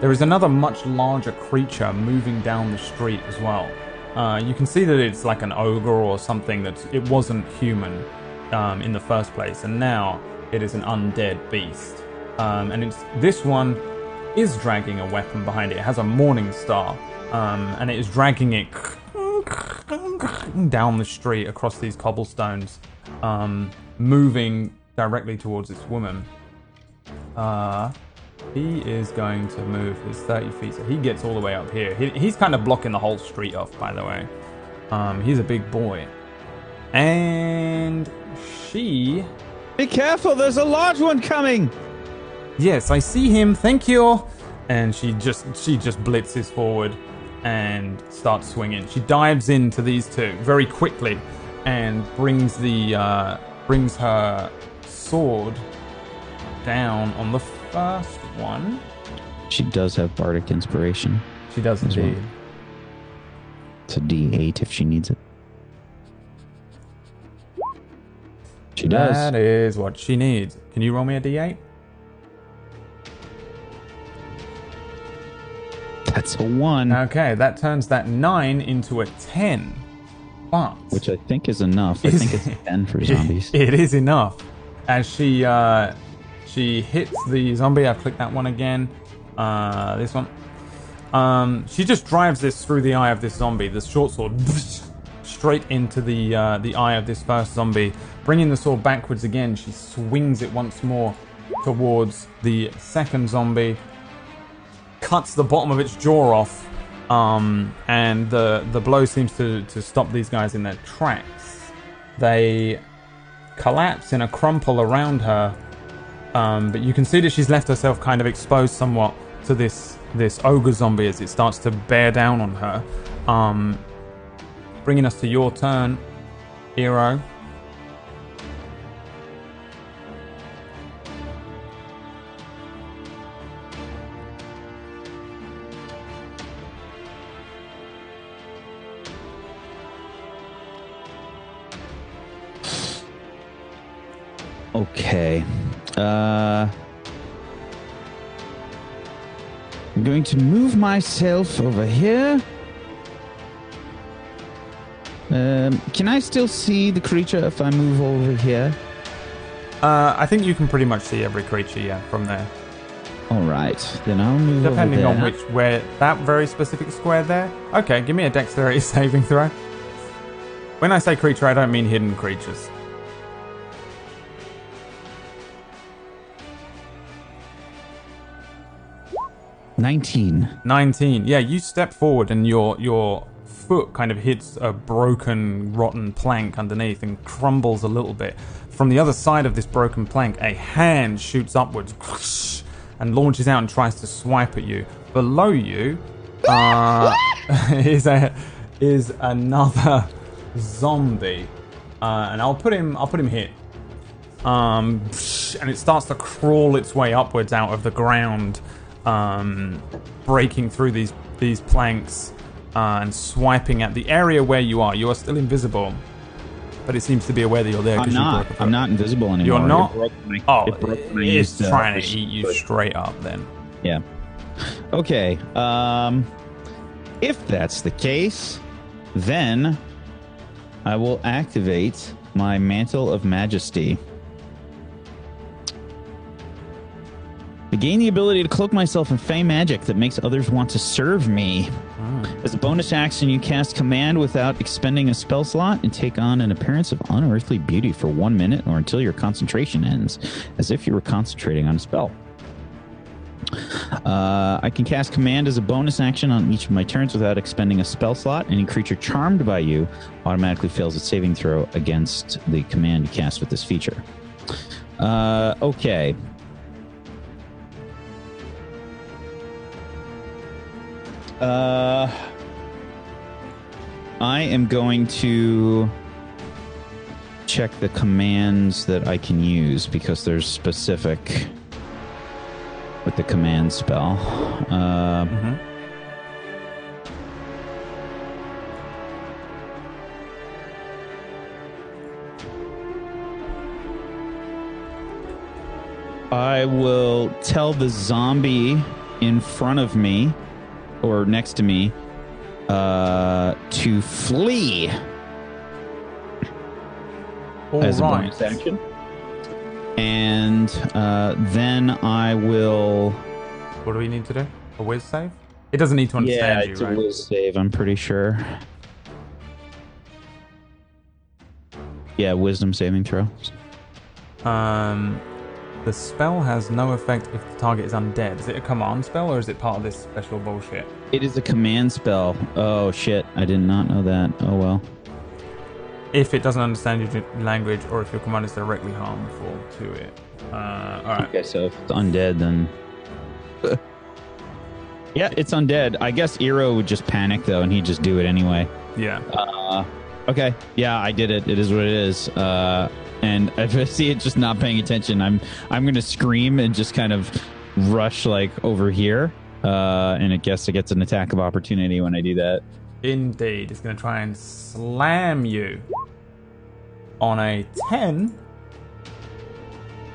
There is another much larger creature moving down the street as well. Uh, you can see that it's like an ogre or something that it wasn't human um, in the first place, and now it is an undead beast. Um, and it's this one is dragging a weapon behind it. It has a morning star, um, and it is dragging it down the street across these cobblestones, um, moving directly towards this woman. Uh, he is going to move his 30 feet, so he gets all the way up here. He, he's kind of blocking the whole street off, by the way. Um, he's a big boy. And she. Be careful, there's a large one coming! Yes, I see him. Thank you. And she just she just blitzes forward and starts swinging. She dives into these two very quickly and brings the uh, brings her sword down on the first one. She does have bardic inspiration. She does As well. indeed. It's a D8 if she needs it. She does. That is what she needs. Can you roll me a d8? That's a one, Okay, that turns that nine into a ten. But which I think is enough. I Is- think it's a 10 for zombies. it is enough. As she uh, she hits the zombie. I've clicked that one again. Uh, this one. Um, she just drives this through the eye of this zombie. The short sword straight into the uh, the eye of this first zombie, bringing the sword backwards again. She swings it once more towards the second zombie, cuts the bottom of its jaw off, um, and the the blow seems to to stop these guys in their tracks. They collapse in a crumple around her, um, but you can see that she's left herself kind of exposed somewhat to this this ogre zombie as it starts to bear down on her. Um, bringing us to your turn, hero. Okay. Uh, I'm going to move myself over here. Um, can I still see the creature if I move over here? Uh, I think you can pretty much see every creature, yeah, from there. All right, then I'll move Depending on which where that very specific square there. Okay, give me a dexterity saving throw. When I say creature, I don't mean hidden creatures. 19. 19. Yeah, you step forward and your your foot kind of hits a broken, rotten plank underneath and crumbles a little bit. From the other side of this broken plank, a hand shoots upwards and launches out and tries to swipe at you. Below you uh, is a is another zombie, uh, and I'll put him. I'll put him here. Um, and it starts to crawl its way upwards out of the ground, um, breaking through these these planks uh, and swiping at the area where you are. You are still invisible, but it seems to be aware that you're there. I'm you not. foot. I'm not invisible anymore. You're not. It my- Oh, it it's used, uh, trying to push- eat you straight up. Then Yeah. Okay. Um, if that's the case, then I will activate my Mantle of Majesty. I gain the ability to cloak myself in Fey magic that makes others want to serve me. As a bonus action, you cast command without expending a spell slot and take on an appearance of unearthly beauty for one minute or until your concentration ends, as if you were concentrating on a spell. Uh, I can cast command as a bonus action on each of my turns without expending a spell slot. Any creature charmed by you automatically fails its saving throw against the command you cast with this feature. Uh, okay. Uh, I am going to check the commands that I can use because there's specific with the command spell. Uh, I will tell the zombie in front of me or next to me uh, to flee all as a right. bonus action. And uh, then I will. What do we need to do? A whiz save? It doesn't need to understand yeah, you, it's a right? whiz save. I'm pretty sure. Yeah, wisdom saving throw. Um, the spell has no effect if the target is undead. Is it a command spell or is it part of this special bullshit? It is a command spell. Oh shit! I did not know that. Oh well. If it doesn't understand your language or if your command is directly harmful to it. Uh, all right. Okay, so if it's undead, then. yeah, it's undead. I guess Eero would just panic though, and he'd just do it anyway. Yeah. Uh, okay, yeah, I did it. It is what it is. Uh, and if I see it just not paying attention, I'm I'm gonna scream and just kind of rush like over here. Uh, and I guess it gets an attack of opportunity when I do that. Indeed. It's going to try and slam you on a 10.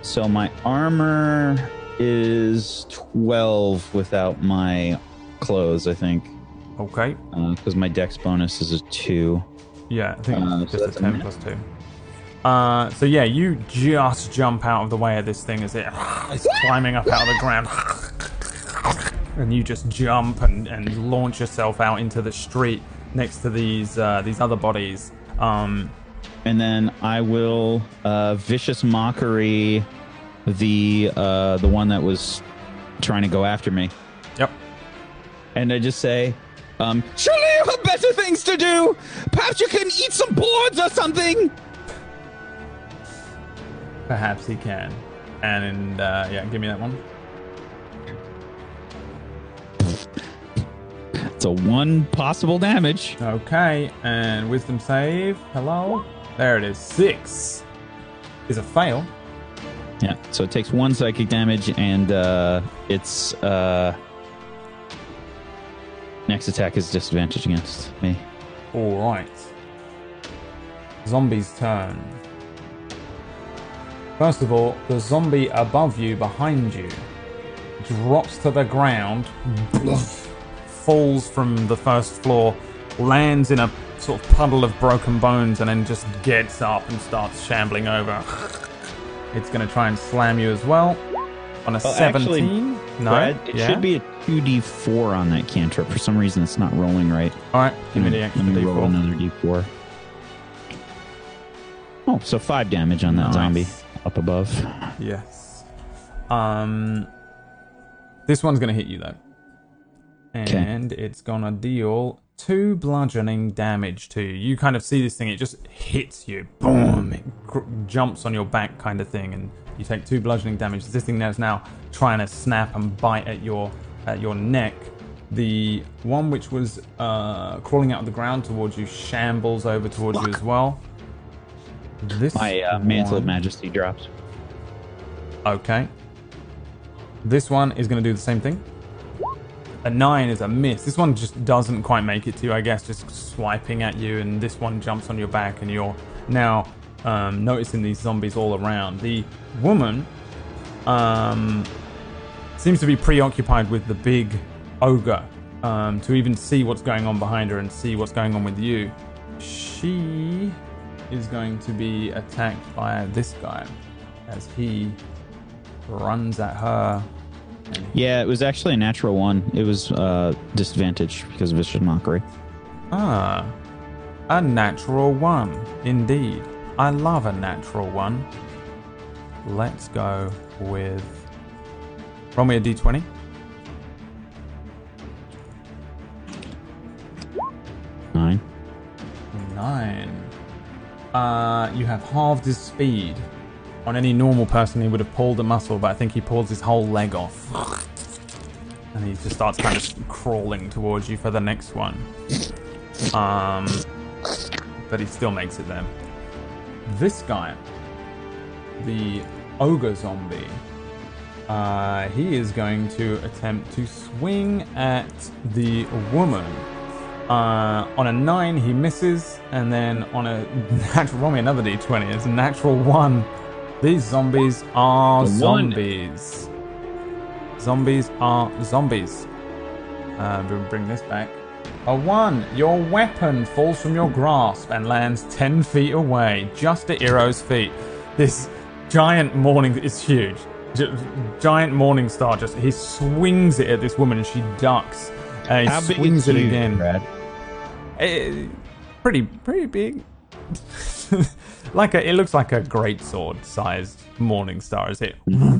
So my armor is twelve without my clothes, I think, Okay. because my dex bonus is a two. Yeah, I think Uh, it's so just a 10 plus 2. Uh, so yeah, you just jump out of the way of this thing as it is climbing up out of the ground. And you just jump and, and launch yourself out into the street next to these uh, these other bodies. Um, and then I will uh, vicious mockery the uh, the one that was trying to go after me, yep. and I just say, um, "Surely you have better things to do. Perhaps you can eat some boards or something." Perhaps he can. And uh, yeah, give me that one. It's a one possible damage. Okay, and wisdom save. Hello. There it is. Six is a fail. Yeah, so it takes one psychic damage, and uh, its uh, next attack is disadvantage against me. All right. Zombie's turn. First of all, the zombie above you, behind you, drops to the ground, falls from the first floor, lands in a sort of puddle of broken bones, and then just gets up and starts shambling over. It's going to try and slam you as well. On a Well, actually, 17? no? Brad, it Yeah? should be a 2d4 on that cantrip. For some reason, it's not rolling right. Alright, give me the me- extra let me roll another d4. Oh, so five damage on that Nice. zombie up above. Yes. Um, this one's gonna hit you though, and it's gonna deal two bludgeoning damage to you. You kind of see this thing; it just hits you, boom! It gr- jumps on your back, kind of thing, and you take two bludgeoning damage. This thing now is now trying to snap and bite at your at your neck. The one which was uh, crawling out of the ground towards you shambles over towards you as well. This My uh, mantle of majesty drops. Okay. This one is going to do the same thing. A nine is a miss. This one just doesn't quite make it to you, I guess, just swiping at you, and this one jumps on your back, and you're now um, noticing these zombies all around. The woman um, seems to be preoccupied with the big ogre um, to even see what's going on behind her and see what's going on with you. She is going to be attacked by this guy as he runs at her. Yeah, it was actually a natural one. It was uh, disadvantage because of vicious mockery. Ah, a natural one, indeed. I love a natural one. Let's go with. Roll me a d20. Nine. Nine. Uh, you have halved his speed. On any normal person, he would have pulled a muscle, but I think he pulls his whole leg off. And he just starts kind of crawling towards you for the next one. Um, but he still makes it there. This guy, the ogre zombie, uh, he is going to attempt to swing at the woman. Uh, on a 9, he misses, and then on a natural, roll me another d20. It's a natural 1. These zombies are one. zombies. Zombies are zombies. Uh, we'll bring this back. A 1. Your weapon falls from your grasp and lands 10 feet away, just at Iro's feet. This giant morning is huge. Gi- giant morning star just he swings it at this woman and she ducks. And he swings it again. Brad? Pretty pretty big. like a, it looks like a great sword sized morning star as it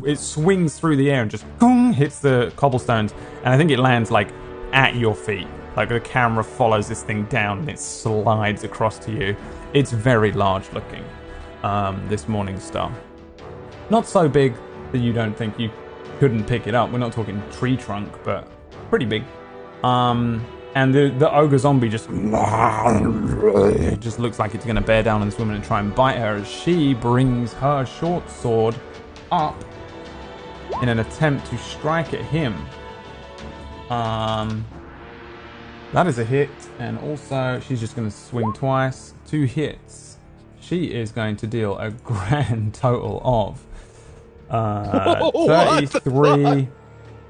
it swings through the air and just hits the cobblestones and I think it lands like at your feet. Like the camera follows this thing down and it slides across to you. It's very large looking. Um, this morning star. Not so big that you don't think you couldn't pick it up. We're not talking tree trunk, but pretty big. Um, and the the ogre zombie just it just looks like it's going to bear down on this woman and try and bite her as she brings her short sword up in an attempt to strike at him. Um, that is a hit, and also she's just going to swing twice, two hits. She is going to deal a grand total of uh, 33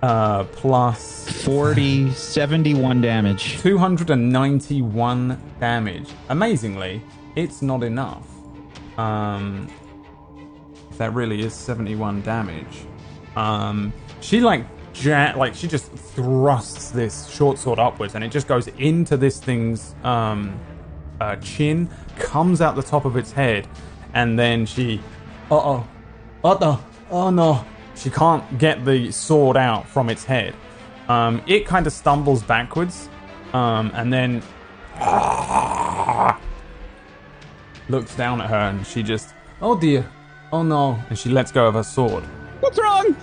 uh, plus 40, 71 damage. 291 damage. Amazingly, it's not enough. Um, that really is 71 damage. Um, she like ja- like she just thrusts this short sword upwards, and it just goes into this thing's um, uh, chin, comes out the top of its head, and then she, uh oh, uh oh, oh no, she can't get the sword out from its head. Um, it kind of stumbles backwards, um, and then looks down at her, and she just, oh dear, oh no, and she lets go of her sword. What's wrong?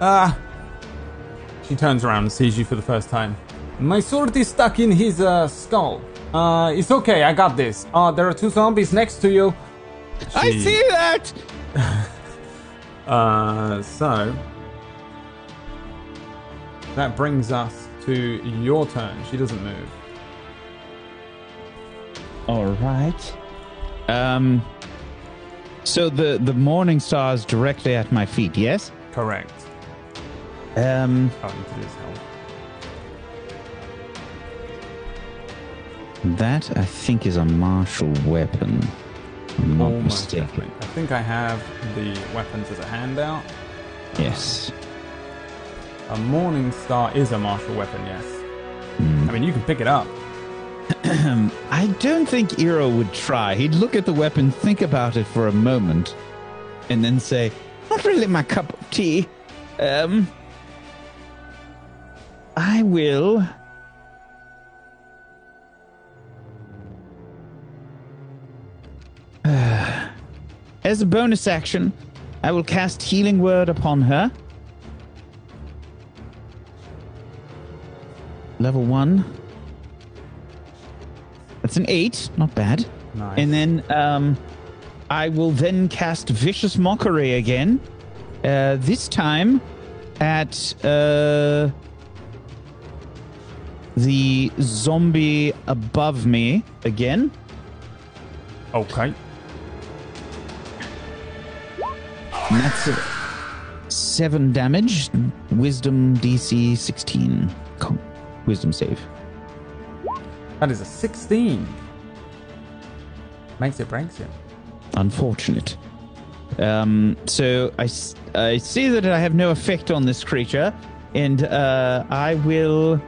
Ah. She turns around and sees you for the first time. My sword is stuck in his uh, skull. Uh, it's okay, I got this. Uh, there are two zombies next to you. I see that. Uh, so that brings us to your turn. She doesn't move. All right. Um. So the the morning star is directly at my feet. Yes. Correct. Um. I need to do his health. That I think is a martial weapon. I'm not Almost mistaken. definitely. I think I have the weapons as a handout. Yes. A Morning Star is a martial weapon, yes. Hmm. I mean, you can pick it up. I don't think Iro would try. He'd look at the weapon, think about it for a moment, and then say, "Not really my cup of tea." Um. I will. As a bonus action, I will cast Healing Word upon her. level one. That's an eight, not bad. Nice. And then um, I will then cast Vicious Mockery again. Uh, this time at uh, the zombie above me again. Okay. And that's seven damage. Wisdom DC 16. Wisdom save. That is a 16. Makes it, breaks it. Unfortunate. Um, so I see that I have no effect on this creature, and uh, I will.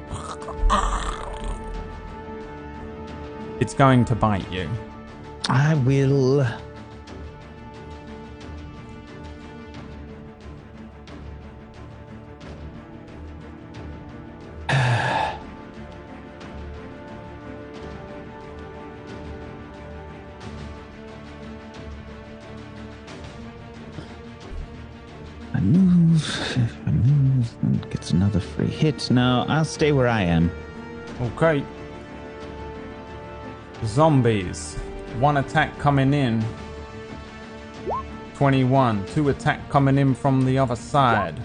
It's going to bite you. I will. Hit. No, I'll stay where I am. Okay. Zombies. One attack coming in. 21. Two attack coming in from the other side.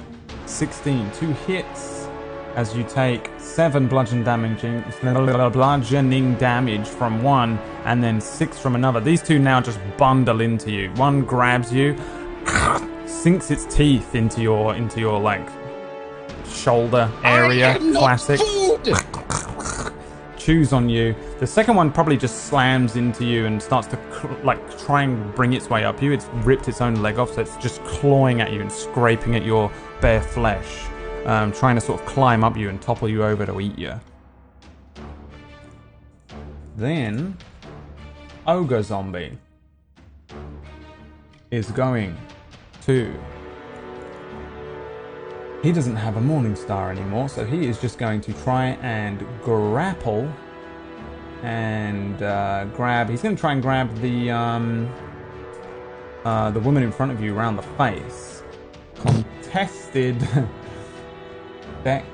16. Two hits as you take seven bludgeon damaging, bludgeoning damage from one and then six from another. These two now just bundle into you. One grabs you, sinks its teeth into your into your like shoulder area. Classic chews on you. The second one probably just slams into you and starts to cl- like try and bring its way up you. It's ripped its own leg off, so it's just clawing at you and scraping at your bare flesh, um, trying to sort of climb up you and topple you over to eat you. Then, ogre zombie is going to. He doesn't have a morning star anymore, so he is just going to try and grapple and uh, grab. He's going to try and grab the um, uh, the woman in front of you around the face. Contested Dex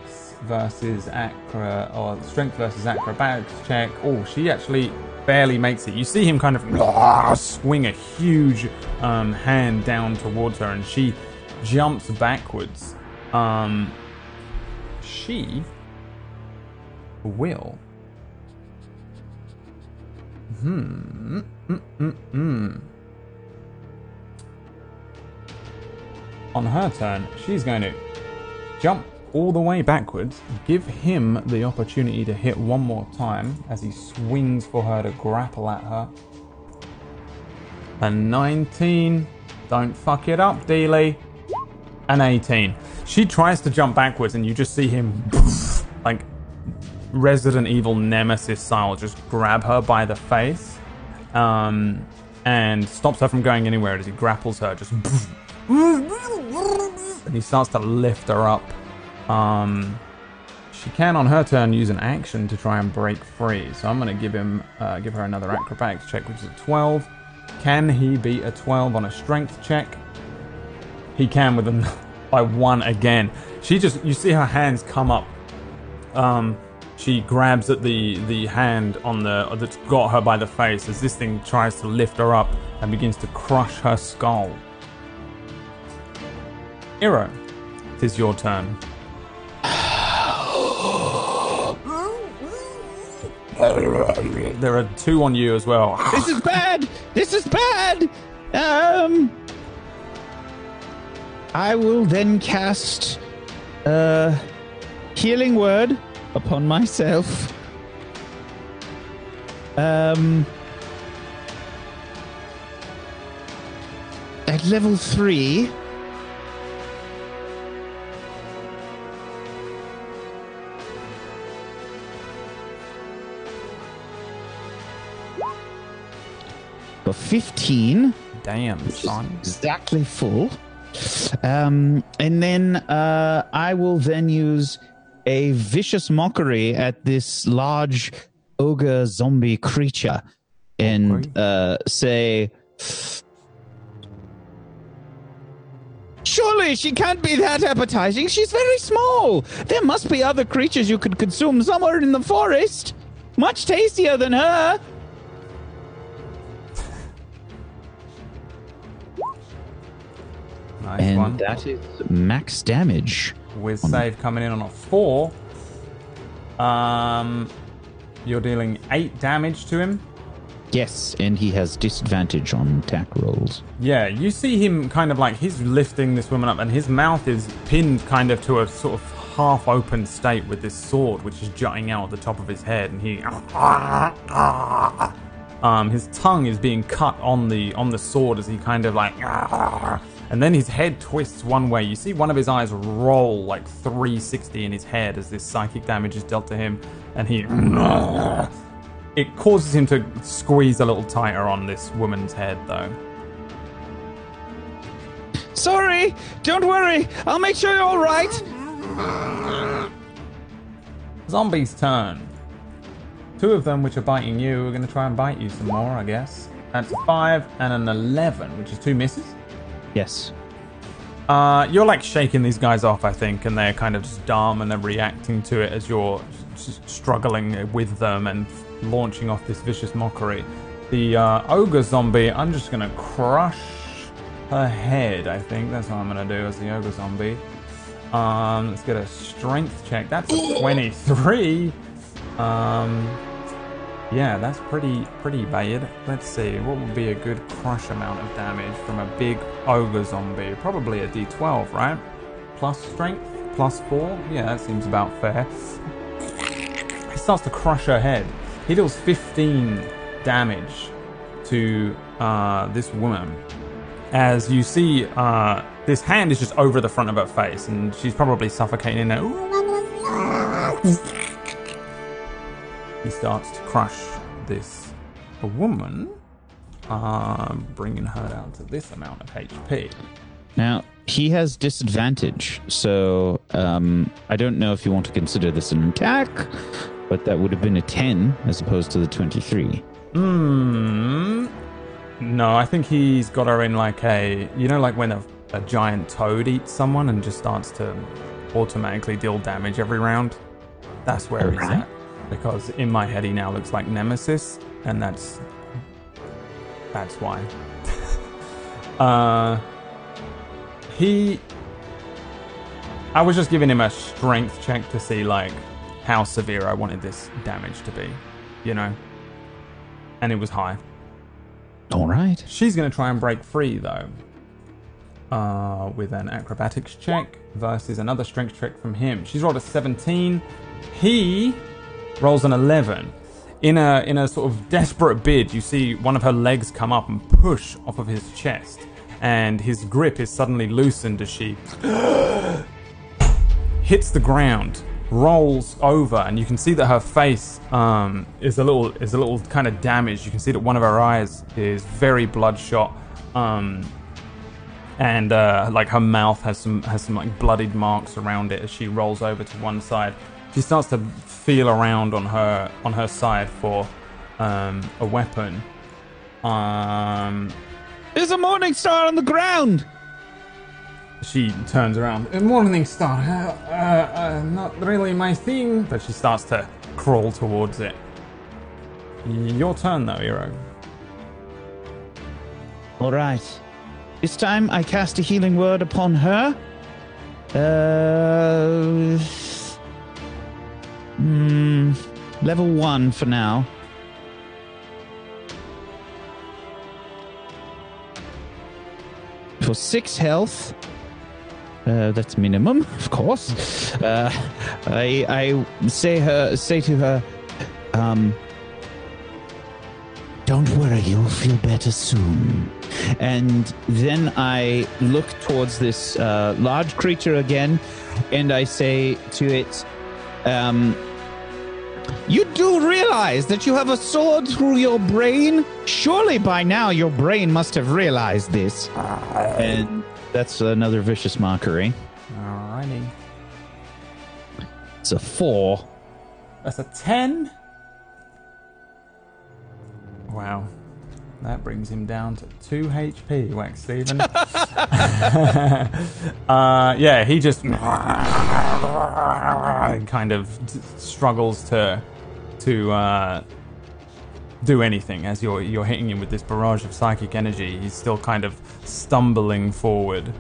versus Acra or Strength versus Acrobatics check. Oh, she actually barely makes it. You see him kind of swing a huge um, hand down towards her, and she jumps backwards. Um, she will. Hmm. Mm, mm, mm. On her turn, she's going to jump all the way backwards, give him the opportunity to hit one more time as he swings for her to grapple at her. A 19. Don't fuck it up, Dealey. An 18. She tries to jump backwards, and you just see him, like Resident Evil Nemesis style, just grab her by the face um, and stops her from going anywhere as he grapples her. Just and he starts to lift her up. Um, she can, on her turn, use an action to try and break free. So I'm going to give him, uh, give her another acrobatics check, which is a 12. Can he beat a 12 on a strength check? He can with a by one again. She just, you see her hands come up. Um, she grabs at the the hand on the that's got her by the face as this thing tries to lift her up and begins to crush her skull. Iro, it is your turn. There are two on you as well. This is bad. This is bad. Um, I will then cast uh, healing word upon myself. Um, at level three. For 15 Damn, son. exactly full. Um, and then uh, I will then use a vicious mockery at this large ogre zombie creature and uh, say, Surely she can't be that appetizing. She's very small. There must be other creatures you could consume somewhere in the forest. Much tastier than her. Nice And one. that is max damage. With save coming in on a four. Um, you're dealing eight damage to him. Yes, and he has disadvantage on attack rolls. Yeah, you see him kind of like he's lifting this woman up, and his mouth is pinned kind of to a sort of half open state with this sword, which is jutting out at the top of his head, and he. Um, his tongue is being cut on the on the sword as he kind of like, and then his head twists one way. You see one of his eyes roll like 360 in his head as this psychic damage is dealt to him, and he. It causes him to squeeze a little tighter on this woman's head, though. Sorry, don't worry. I'll make sure you're all right. Zombie's turn. Two of them, which are biting you, are going to try and bite you some more, I guess. That's a five and an eleven, which is two misses. Yes. Uh, you're like shaking these guys off, I think, and they're kind of just dumb and they're reacting to it as you're struggling with them and launching off this vicious mockery. The uh, ogre zombie, I'm just gonna crush her head. I think that's what I'm gonna do as the ogre zombie. Um, let's get a strength check. That's a 23. Um, yeah, that's pretty pretty bad. Let's see, what would be a good crush amount of damage from a big ogre zombie? Probably a d12, right? Plus strength, plus four. Yeah, that seems about fair. He starts to crush her head. He deals 15 damage to uh, this woman. As you see, uh, this hand is just over the front of her face, and she's probably suffocating. He starts to crush this woman, uh, bringing her down to this amount of HP. Now, he has disadvantage, so um, I don't know if you want to consider this an attack, but that would have been a 10 as opposed to the 23. Hmm. No, I think he's got her in like a, you know, like when a, a giant toad eats someone and just starts to automatically deal damage every round. That's where he's Alright. at. Because in my head, he now looks like Nemesis, and that's that's why. uh, he. I was just giving him a strength check to see like how severe I wanted this damage to be, you know, and it was high. All right. She's to try and break free, though, uh, with an acrobatics check versus another strength check from him. She's rolled a 17. He rolls an 11. In a in a sort of desperate bid, you see one of her legs come up and push off of his chest, and his grip is suddenly loosened as she hits the ground, rolls over, and you can see that her face um, is a little is a little kind of damaged. You can see that one of her eyes is very bloodshot, um, and uh, like her mouth has some has some like bloodied marks around it as she rolls over to one side. She starts to feel around on her on her side for um, a weapon. Um, There's a morning star on the ground. she turns around. "Uh, Morning Star, uh, uh, uh, not really my thing. But she starts to crawl towards it. Your turn, though, Eero. All right. This time I cast a healing word upon her. Uh, hmm, level one for now. For six health. Uh, that's minimum, of course. Uh, I I say her say to her, um, don't worry, you'll feel better soon. And then I look towards this uh, large creature again, and I say to it, um, You do realize that you have a sword through your brain? Surely by now your brain must have realized this. Uh, and that's another vicious mockery. Alrighty. It's a four. That's a 10. Wow. That brings him down to 2 HP, Wax Steven. uh, yeah, he just kind of struggles to to uh, do anything as you're you're hitting him with this barrage of psychic energy. He's still kind of stumbling forward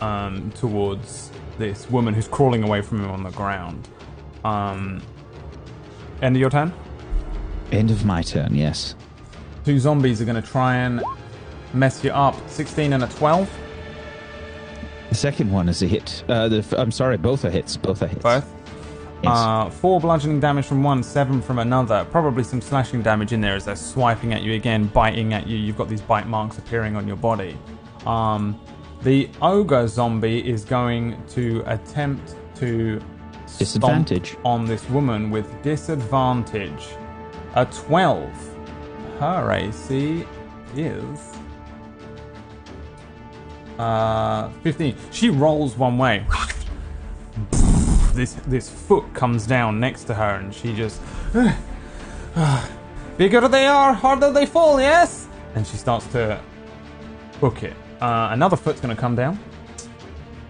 um, towards this woman who's crawling away from him on the ground. Um, end of your turn. End of my turn, yes. Two zombies are going to try and mess you up. 16 and a 12. The second one is a hit. Uh, the, I'm sorry, both are hits. Both are hits. Both. Yes. Uh, four bludgeoning damage from one, seven from another. Probably some slashing damage in there as they're swiping at you again, biting at you. You've got these bite marks appearing on your body. Um, the ogre zombie is going to attempt to Disadvantage. on this woman with disadvantage. A 12. Her AC is uh, 15. She rolls one way. This this foot comes down next to her, and she just bigger they are, harder they fall. Yes, and she starts to book it. Uh, another foot's going to come down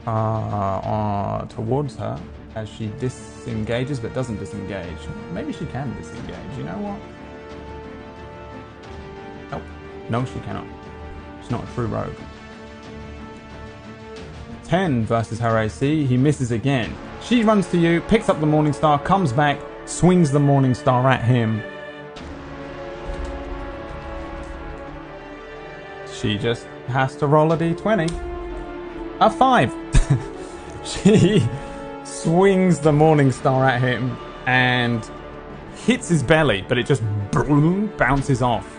uh, uh, towards her as she disengages, but doesn't disengage. Maybe she can disengage. You know what? No, she cannot. She's not a true rogue. 10 versus her AC. He misses again. She runs to you, picks up the Morning Star, comes back, swings the Morning Star at him. She just has to roll a d20. A 5. she swings the Morning Star at him and hits his belly, but it just boom, bounces off.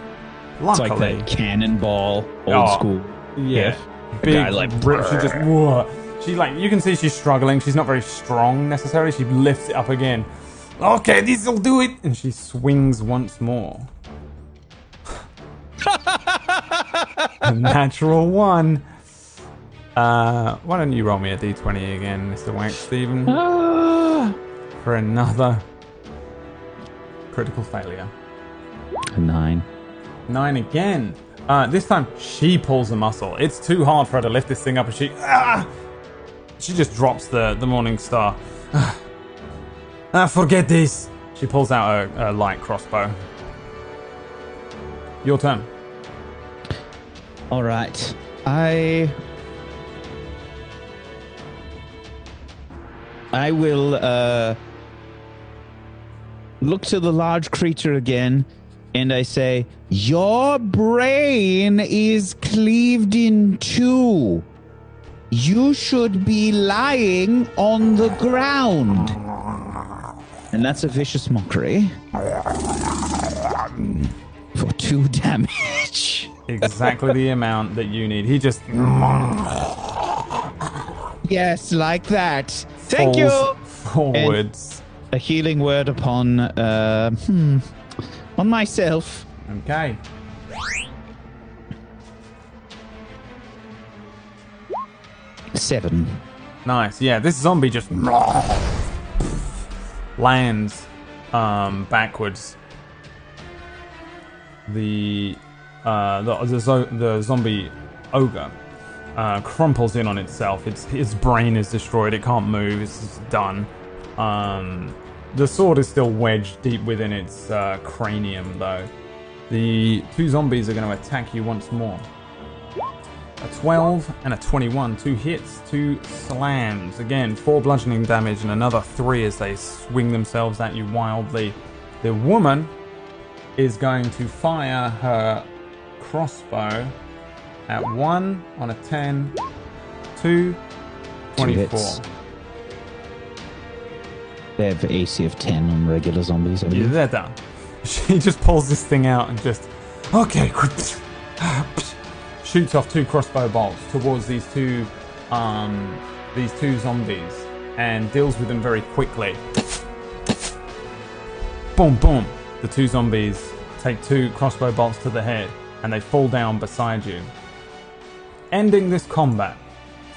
It's like that cannonball, old Oh, school. yeah. hit. Big guy like, rip. She just whoa. She like you can see she's struggling. She's not very strong necessarily. She lifts it up again. Okay, this'll do it. And she swings once more. a natural one. Uh, why don't you roll me a d20 again, Mr. Wank Steven, Ah! for another critical failure. A nine. Nine again. Uh, this time she pulls a muscle. It's too hard for her to lift this thing up, and she ah, she just drops the the morning star. ah, forget this. She pulls out a, a light crossbow. Your turn. All right. I. I will uh, look to the large creature again and I say, Your brain is cleaved in two. You should be lying on the ground. And that's a vicious mockery. For two damage. Exactly the amount that you need. He just Yes, like that. Thank you. forwards. A healing word upon uh hmm, on myself. Okay. Seven. Nice. Yeah, this zombie just lands um, backwards. The uh, the the, zo- the zombie ogre uh, crumples in on itself. Its its brain is destroyed. It can't move. It's just done. Um, the sword is still wedged deep within its uh, cranium, though. The two zombies are going to attack you once more. A 12 and a 21. Two hits, two slams. Again, four bludgeoning damage and another three as they swing themselves at you wildly. The woman is going to fire her crossbow at one on a 10, two, 24. hits. They have AC of 10 on regular zombies. Yeah, they're done. She just pulls this thing out and just, okay, shoots off two crossbow bolts towards these two, um, these two zombies and deals with them very quickly. Boom, boom. The two zombies take two crossbow bolts to the head and they fall down beside you, ending this combat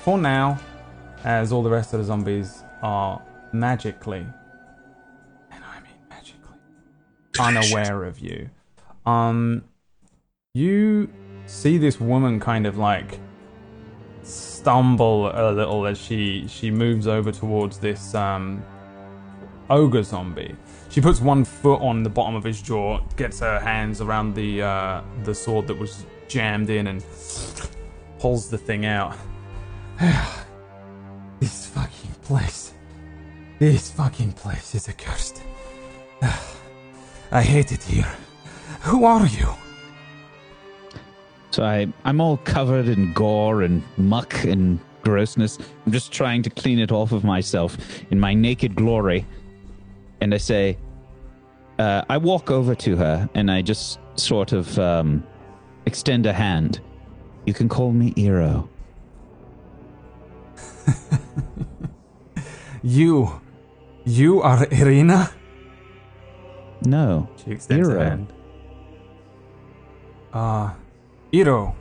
for now, as all the rest of the zombies are magically, and I mean magically, unaware of you. Um, you see this woman kind of like stumble a little as she she moves over towards this um, ogre zombie. She puts one foot on the bottom of his jaw, gets her hands around the uh, the sword that was jammed in, and pulls the thing out. this fucking place, this fucking place is accursed. I hate it here. Who are you? So I, I'm all covered in gore and muck and grossness. I'm just trying to clean it off of myself in my naked glory. And I say, uh, I walk over to her and I just sort of um, extend a hand. You can call me Eero. You, you are Irina. No, She extends her hand. Ah, Iro.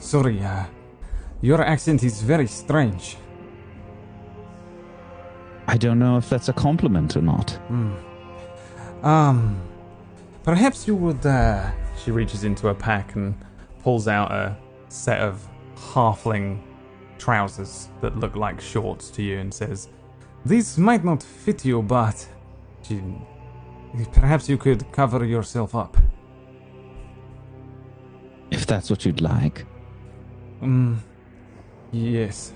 Sorry, uh, your accent is very strange. I don't know if that's a compliment or not. Um, perhaps you would. Uh, she reaches into her pack and pulls out a set of halfling trousers that look like shorts to you and says, "These might not fit you, but perhaps you could cover yourself up." If that's what you'd like. Mm, yes.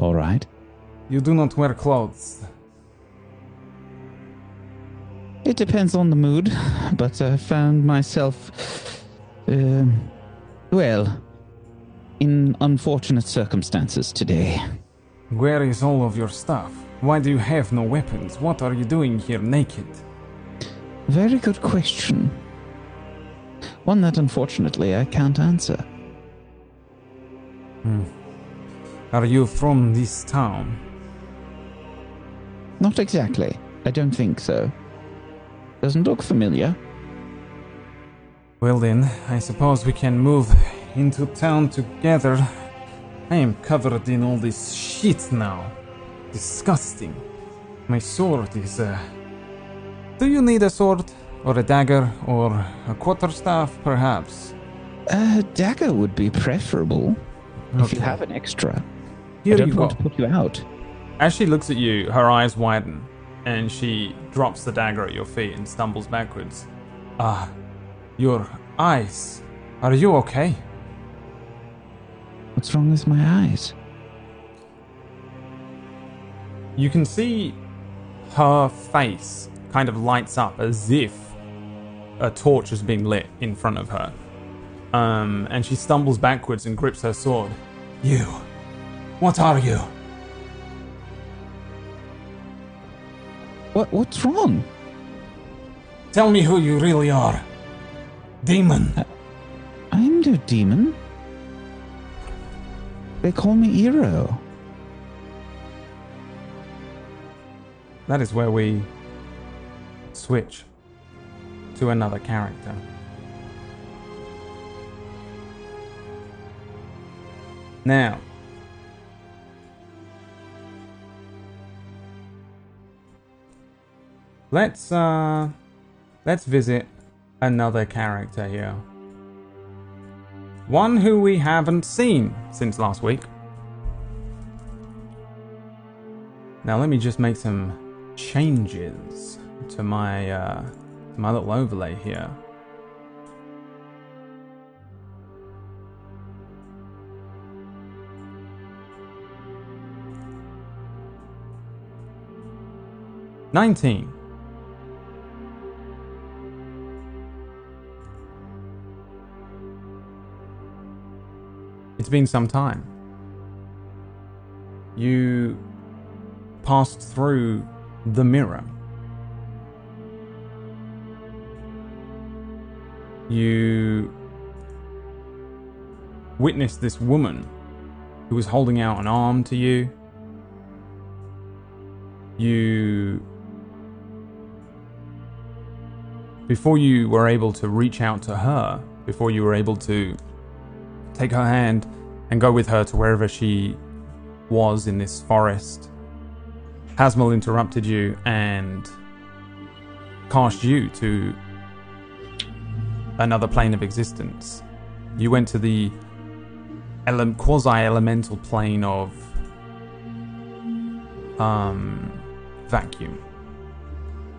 All right. You do not wear clothes. It depends on the mood, but I found myself, um, well, in unfortunate circumstances today. Where is all of your stuff? Why do you have no weapons? What are you doing here naked? Very good question. One that unfortunately I can't answer. Hmm. Are you from this town? Not exactly. I don't think so. Doesn't look familiar. Well then, I suppose we can move into town together. I am covered in all this shit now. Disgusting. My sword is, uh... Do you need a sword? Or a dagger? Or a quarterstaff, perhaps? A dagger would be preferable if you have an extra. Here I don't you go. want to put you out. As she looks at you, her eyes widen, and she drops the dagger at your feet and stumbles backwards. Ah, your eyes. Are you okay? What's wrong with my eyes? You can see her face kind of lights up as if a torch is being lit in front of her. Um, and she stumbles backwards and grips her sword. You. What are you? What what's wrong? Tell me who you really are. Demon. I'm no demon. They call me Eero. That is where we switch to another character. Now, let's uh let's visit another character here. One who we haven't seen since last week. Now let me just make some changes to my uh, to my little overlay here. Nineteen. It's been some time. You passed through the mirror. You witnessed this woman who was holding out an arm to you. You. Before you were able to reach out to her, before you were able to take her hand and go with her to wherever she was in this forest, Hasmel interrupted you and cast you to another plane of existence. You went to the ele- quasi-elemental plane of um, vacuum.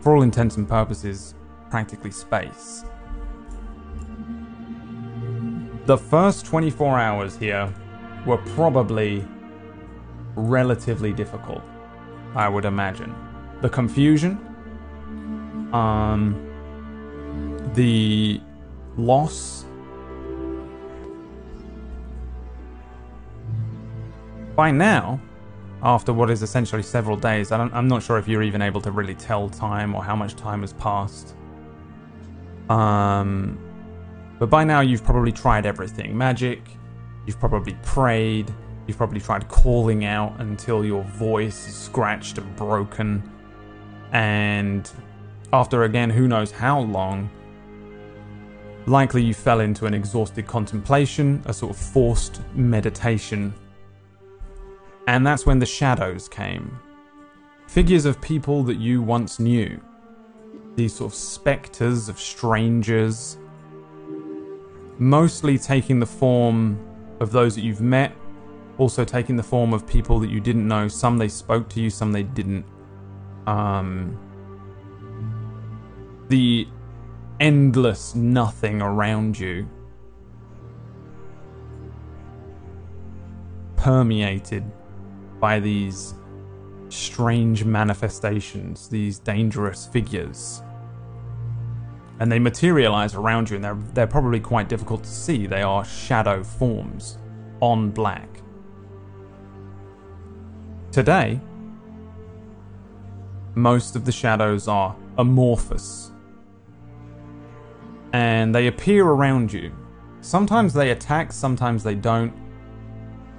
For all intents and purposes, practically space. The first 24 hours here were probably relatively difficult, I would imagine. The confusion, um, the loss. By now, after what is essentially several days, I am not sure if you're even able to really tell time or how much time has passed. Um, but by now, you've probably tried everything magic, you've probably prayed, you've probably tried calling out until your voice is scratched and broken. And after again, who knows how long, likely you fell into an exhausted contemplation, a sort of forced meditation. And that's when the shadows came. Figures of people that you once knew. These sort of spectres of strangers, mostly taking the form of those that you've met, also taking the form of people that you didn't know. Some they spoke to you, some they didn't. Um, the endless nothing around you permeated by these strange manifestations, these dangerous figures. And they materialize around you, and they're, they're probably quite difficult to see. They are shadow forms on black. Today, most of the shadows are amorphous and they appear around you. Sometimes they attack, sometimes they don't.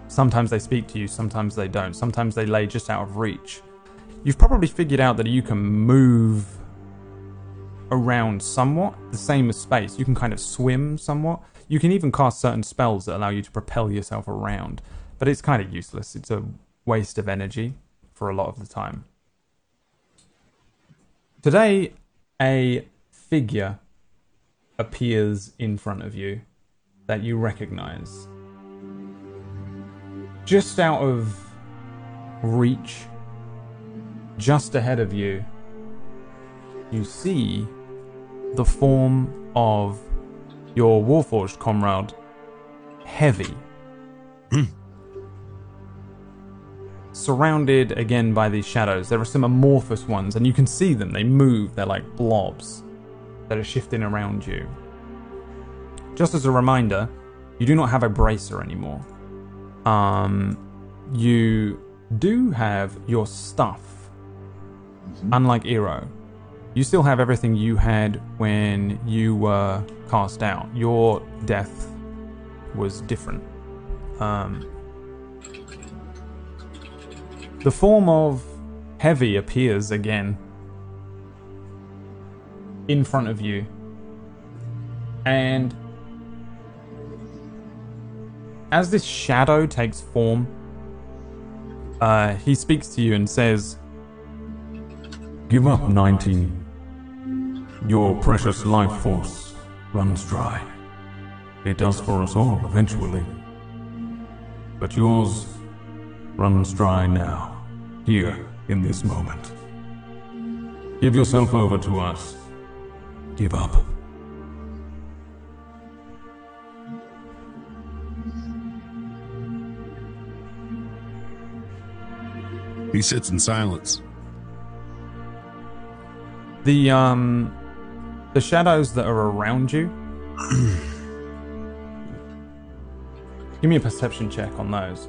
Sometimes they speak to you, sometimes they don't. Sometimes they lay just out of reach. You've probably figured out that you can move around somewhat, the same as space. You can kind of swim somewhat. You can even cast certain spells that allow you to propel yourself around, but it's kind of useless. It's a waste of energy for a lot of the time. Today, a figure appears in front of you that you recognize. Just out of reach, just ahead of you, you see the form of your Warforged comrade, Heavy. Surrounded again by these shadows, there are some amorphous ones, and you can see them. They move, they're like blobs that are shifting around you. Just as a reminder, you do not have a bracer anymore. Um, you do have your stuff. Mm-hmm. Unlike Eero, you still have everything you had when you were cast out. Your death was different. Um, the form of Heavy appears again in front of you. And as this shadow takes form, uh, he speaks to you and says, Give up, 19. Your precious life force runs dry. It does for us all eventually. But yours runs dry now, here in this moment. Give yourself over to us give up. He sits in silence. The um the shadows that are around you. Give me a perception check on those.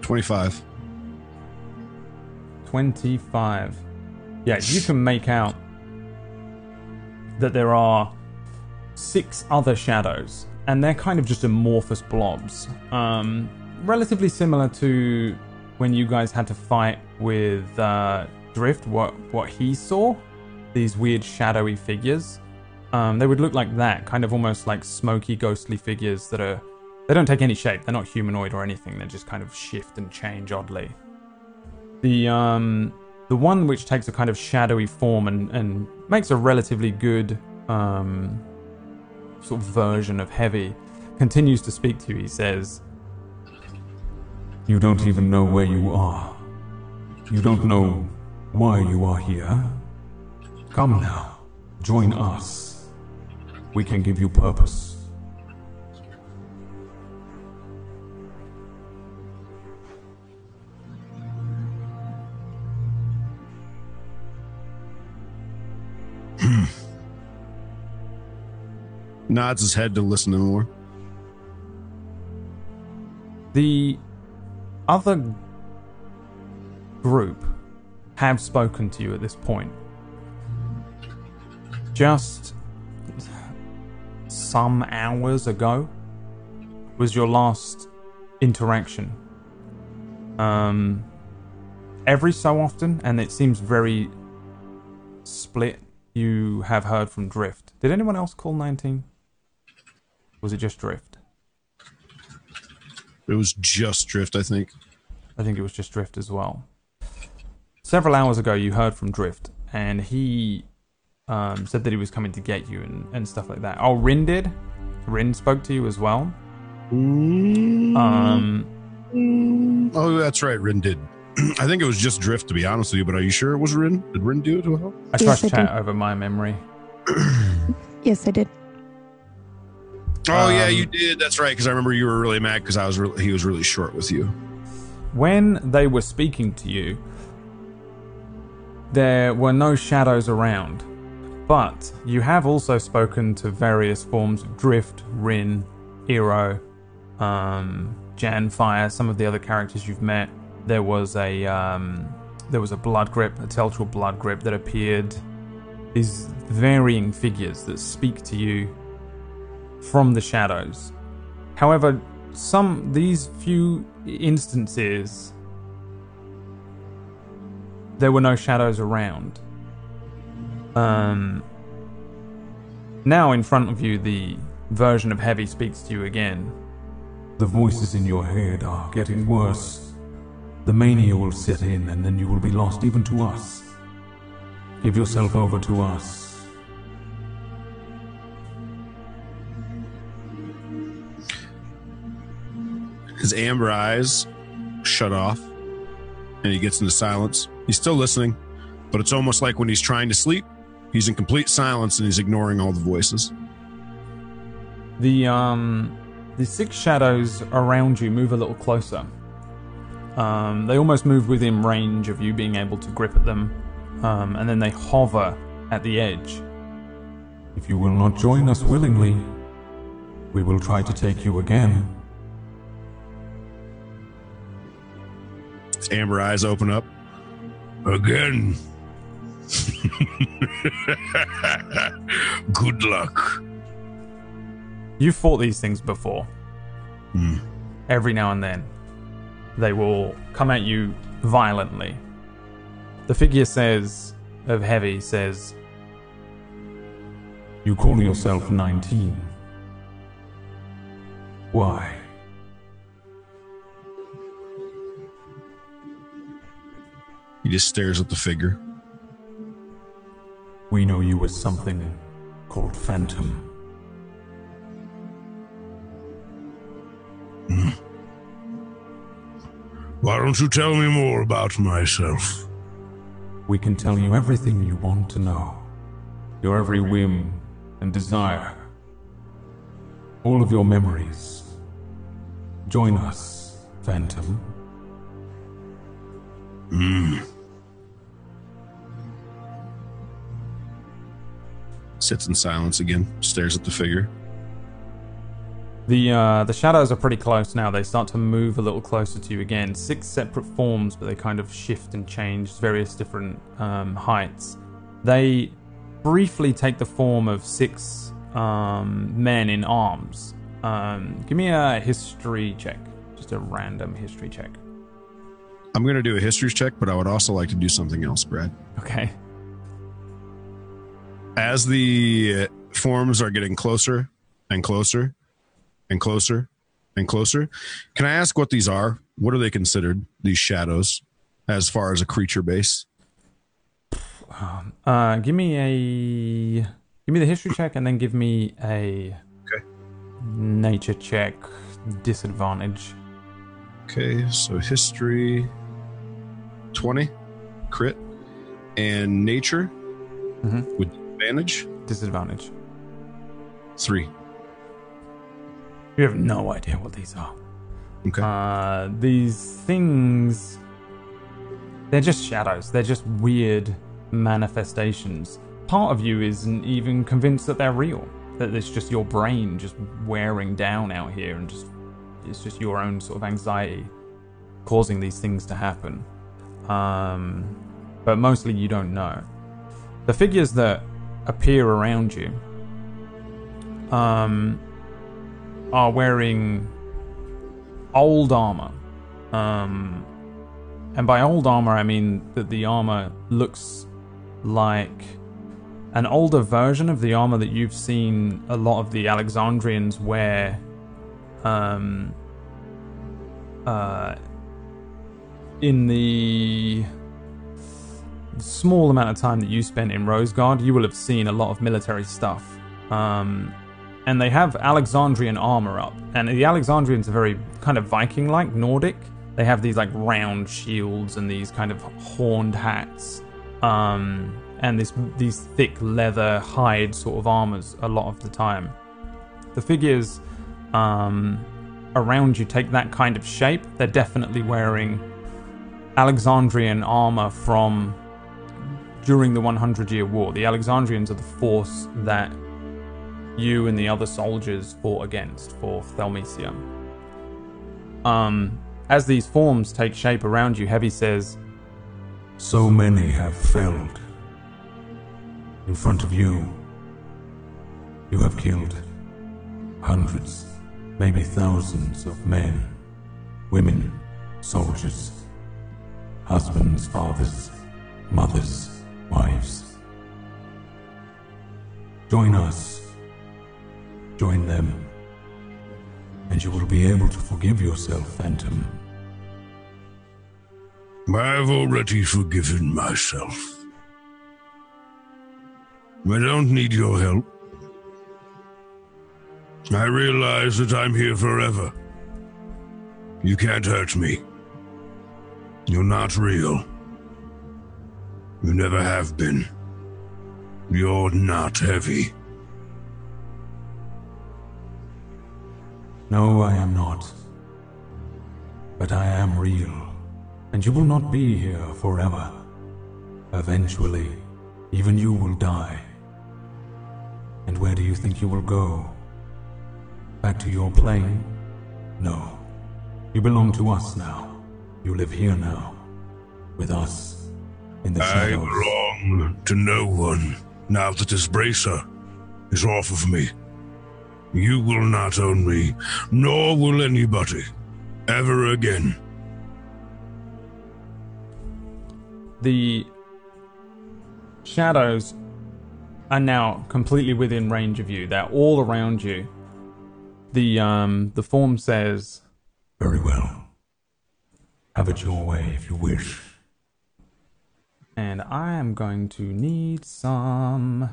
25. 25. Yeah, you can make out that there are six other shadows, and they're kind of just amorphous blobs. Um, relatively similar to when you guys had to fight with uh, Drift, what, what he saw. These weird shadowy figures. Um, they would look like that, kind of almost like smoky, ghostly figures that are they don't take any shape. They're not humanoid or anything. They just kind of shift and change oddly. The um the one which takes a kind of shadowy form and, and makes a relatively good um sort of version of heavy continues to speak to you. He says, You don't even know where you are. You don't know why you are here. Come now, join us. We can give you purpose. Hmm. Nods his head to listen to more. The other group have spoken to you at this point. Just some hours ago was your last interaction. Um, every so often, and it seems very split, you have heard from Drift. Did anyone else call 19? Was it just Drift? It was just drift, I think. I think it was just Drift as well. Several hours ago, you heard from Drift, and he um, said that he was coming to get you and, and stuff like that. Oh, Rin did. Rin spoke to you as well. Um, Oh, that's right. Rin did. I think it was just drift, to be honest with you. But are you sure it was Rin? Did Rin do it as well? I Yes, trust I chat did. over my memory. Yes, I did. Oh yeah, Um, you did. That's right. Because I remember you were really mad because I was really, he was really short with you. When they were speaking to you, there were no shadows around. But you have also spoken to various forms of Drift, Rin, Eero, um, Janfire, some of the other characters you've met. There was a um, there was a blood grip, a Teltral blood grip that appeared. These varying figures that speak to you from the shadows. However, some these few instances there were no shadows around. Um now in front of you the version of Heavy speaks to you again. The voices in your head are getting worse. The mania will set in, and then you will be lost even to us. Give yourself over to us. His amber eyes shut off, and he gets into silence. He's still listening, but it's almost like when he's trying to sleep, he's in complete silence and he's ignoring all the voices. The um the six shadows around you move a little closer. Um, they almost move within range of you being able to grip at them, um, and then they hover at the edge. If you will not join us willingly, we will try to take you again. His amber eyes open up. Again. Good luck. You've fought these things before. Hmm. Every now and then, they will come at you violently. The figure says, of Heavy says, You call yourself 19. Why? He just stares at the figure. We know you as something called Phantom. Hmm. Why don't you tell me more about myself? We can tell you everything you want to know. Your every whim and desire. All of your memories. Join us, Phantom. Hmm. Sits in silence again, stares at the figure. The uh, the shadows are pretty close now. They start to move a little closer to you again. Six separate forms, but they kind of shift and change, various different um, heights. They briefly take the form of six um, men in arms. Um, give me a history check, just a random history check. I'm going to do a history check, but I would also like to do something else, Brad. Okay. As the forms are getting closer and closer and closer and closer, can I ask what these are? What are they considered? These shadows? as far as a creature base. Uh, give me a give me the history check, and then give me a Okay. nature check disadvantage. Okay, so history 20, crit, and nature Mhm. with advantage Disadvantage. 3. You have no idea what these are. Okay. Uh, these things, they're just shadows. They're just weird manifestations. Part of you isn't even convinced that they're real. That it's just your brain just wearing down out here, and just it's just your own sort of anxiety causing these things to happen. Um, but mostly you don't know. The figures that appear around you um, are wearing old armor. Um, and by old armor, I mean that the armor looks like an older version of the armor that you've seen a lot of the Alexandrians wear. Um, uh, in the small amount of time that you spent in Roseguard, you will have seen a lot of military stuff. Um, and they have Alexandrian armor up. And the Alexandrians are very kind of Viking like, Nordic. They have these like round shields and these kind of horned hats. Um, and this these thick leather hide sort of armors a lot of the time. The figures um, around you take that kind of shape. They're definitely wearing Alexandrian armor from during the 100 year war. The Alexandrians are the force that you and the other soldiers fought against for Thelmecia. Um, as these forms take shape around you, Heavy says, So many have failed. In front of you, you have killed hundreds, maybe thousands of men, women, soldiers, husbands, fathers, mothers, wives. Join us. Join them. And you will be able to forgive yourself, Phantom. I've already forgiven myself. I don't need your help. I realize that I'm here forever. You can't hurt me. You're not real. You never have been. You're not heavy. No, I am not. But I am real, and you will not be here forever. Eventually, even you will die. And where do you think you will go? Back to your plane? No. You belong to us now. You live here now. With us. In the I shadows. belong to no one now that this bracer is off of me. You will not own me, nor will anybody, ever again. the shadows are now completely within range of you. They're all around you. The um the form says, Very well. Have it your way if you wish. And I am going to need some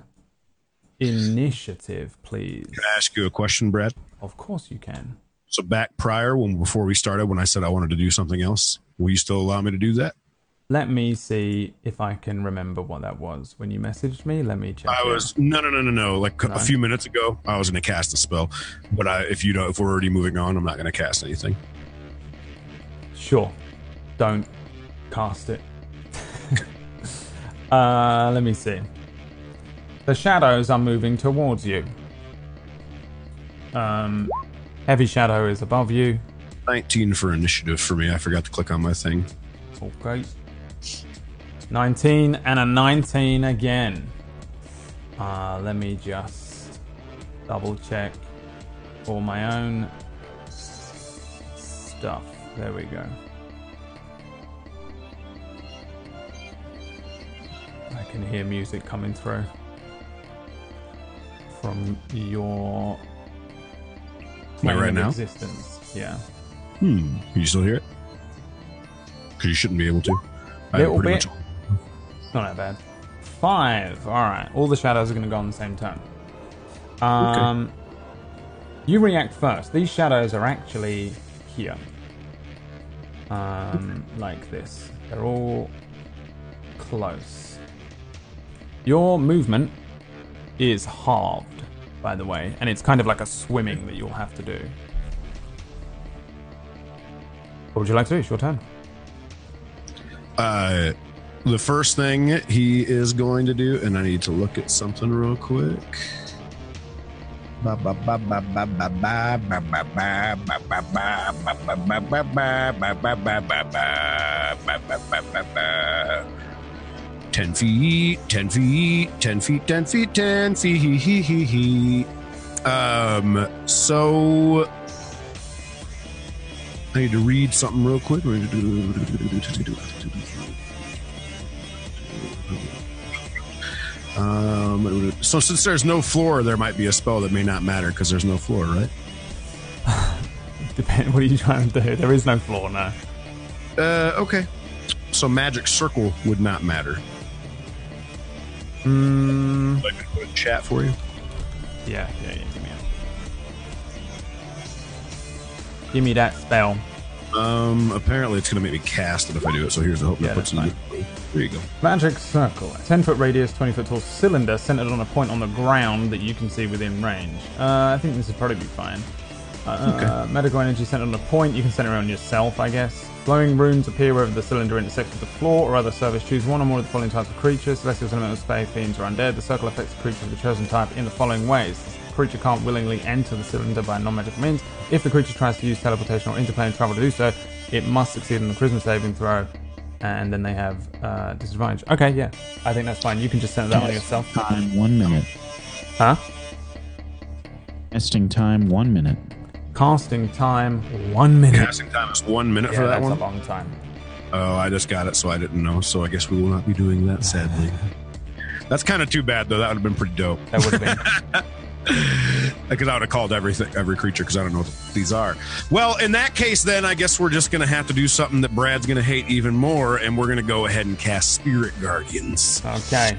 initiative, please. Can I ask you a question, Brad? Of course you can. So back prior, when before we started, when I said I wanted to do something else, will you still allow me to do that? Let me see if I can remember what that was when you messaged me. Let me check. I was no, no, no, no, no. Like No. a few minutes ago, I was going to cast a spell, but I, if you don't, if we're already moving on, I'm not going to cast anything. Sure. Don't cast it. Uh, let me see. The shadows are moving towards you. Um, heavy shadow is above you. 19 for initiative for me. I forgot to click on my thing. Okay. 19 and a 19 again. Uh, let me just double check all my own stuff. There we go. Can hear music coming through from your right now? existence. Yeah. Hmm. Can you still hear it? Because you shouldn't be able to. Little bit. much- Not that bad. Five. All right. All the shadows are going to go on the same turn. Um, you react first. These shadows are actually here, um, like this. They're all close. Your movement is halved, by the way, and it's kind of like a swimming that you'll have to do. What would you like to do? It's your turn. Uh, the first thing he is going to do, and I need to look at something real quick. 10 feet, 10 feet, 10 feet, 10 feet, 10 feet, hee. Um, so I need to read something real quick. Um, so since there's no floor, there might be a spell that may not matter because there's no floor, right? Depend. What are you trying to do? There is no floor now. Uh, okay. So magic circle would not matter. Hmm. I can put in chat for you. Yeah, yeah, yeah. Give me it. Give me that spell. Um, apparently it's gonna make me cast it if I do it. So here's the hope Yeah, that puts that's. There you go. Magic circle. A 10 foot radius, 20 foot tall cylinder centered on a point on the ground that you can see within range. Uh, I think this would probably be fine. Uh, Medical energy centered on a point. You can center it on yourself, I guess. Glowing runes appear wherever the cylinder intersects with the floor or other surface. Choose one or more of the following types of creatures celestials, elemental, spay, fiends, or undead. The circle affects the creature of the chosen type in the following ways. The creature can't willingly enter the cylinder by non magical means. If the creature tries to use teleportation or interplane travel to do so, it must succeed on the charisma saving throw. And then they have uh, disadvantage. Okay, yeah. I think that's fine. You can just center that on yourself. Time one minute. Huh? Testing time one minute. Casting time, one minute. Casting time is one minute Yeah, for that that's one. a long time. Oh, I just got it, so I didn't know. So I guess we will not be doing that, sadly. That's kind of too bad, though. That would have been pretty dope. That would have been. Because I would have called everything, every creature, because I don't know what these are. Well, in that case, then I guess we're just going to have to do something that Brad's going to hate even more, and we're going to go ahead and cast Spirit Guardians. Okay.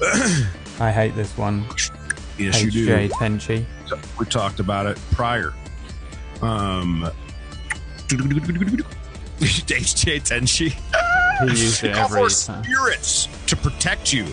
I hate this one. Yes, you do. Tenchi. We talked about it prior. Um, HJ Tenchi. He used it every time. spirits to protect you.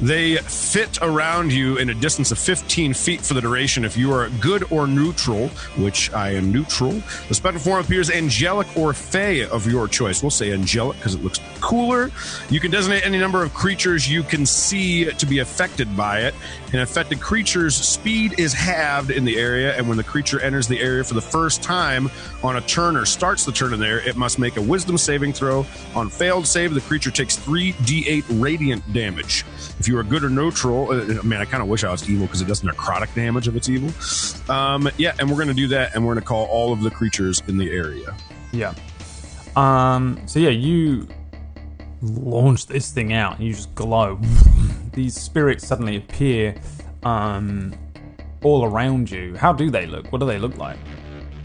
They fit around you in a distance of 15 feet for the duration. If you are good or neutral, which I am neutral, the spectral form appears angelic or fey of your choice. We'll say angelic because it looks cooler. You can designate any number of creatures you can see to be affected by it. An affected creature's speed is halved in the area, and when the creature enters the area for the first time on a turn or starts the turn in there, it must make a wisdom saving throw. On failed save, the creature takes 3d8 radiant damage. If you are good or neutral, uh, man, I kind of wish I was evil because it does necrotic damage if it's evil. Um, yeah, and we're going to do that, and we're going to call all of the creatures in the area. Yeah. Um. So yeah, you launch this thing out, and you just glow. These spirits suddenly appear, um, all around you. How do they look? What do they look like?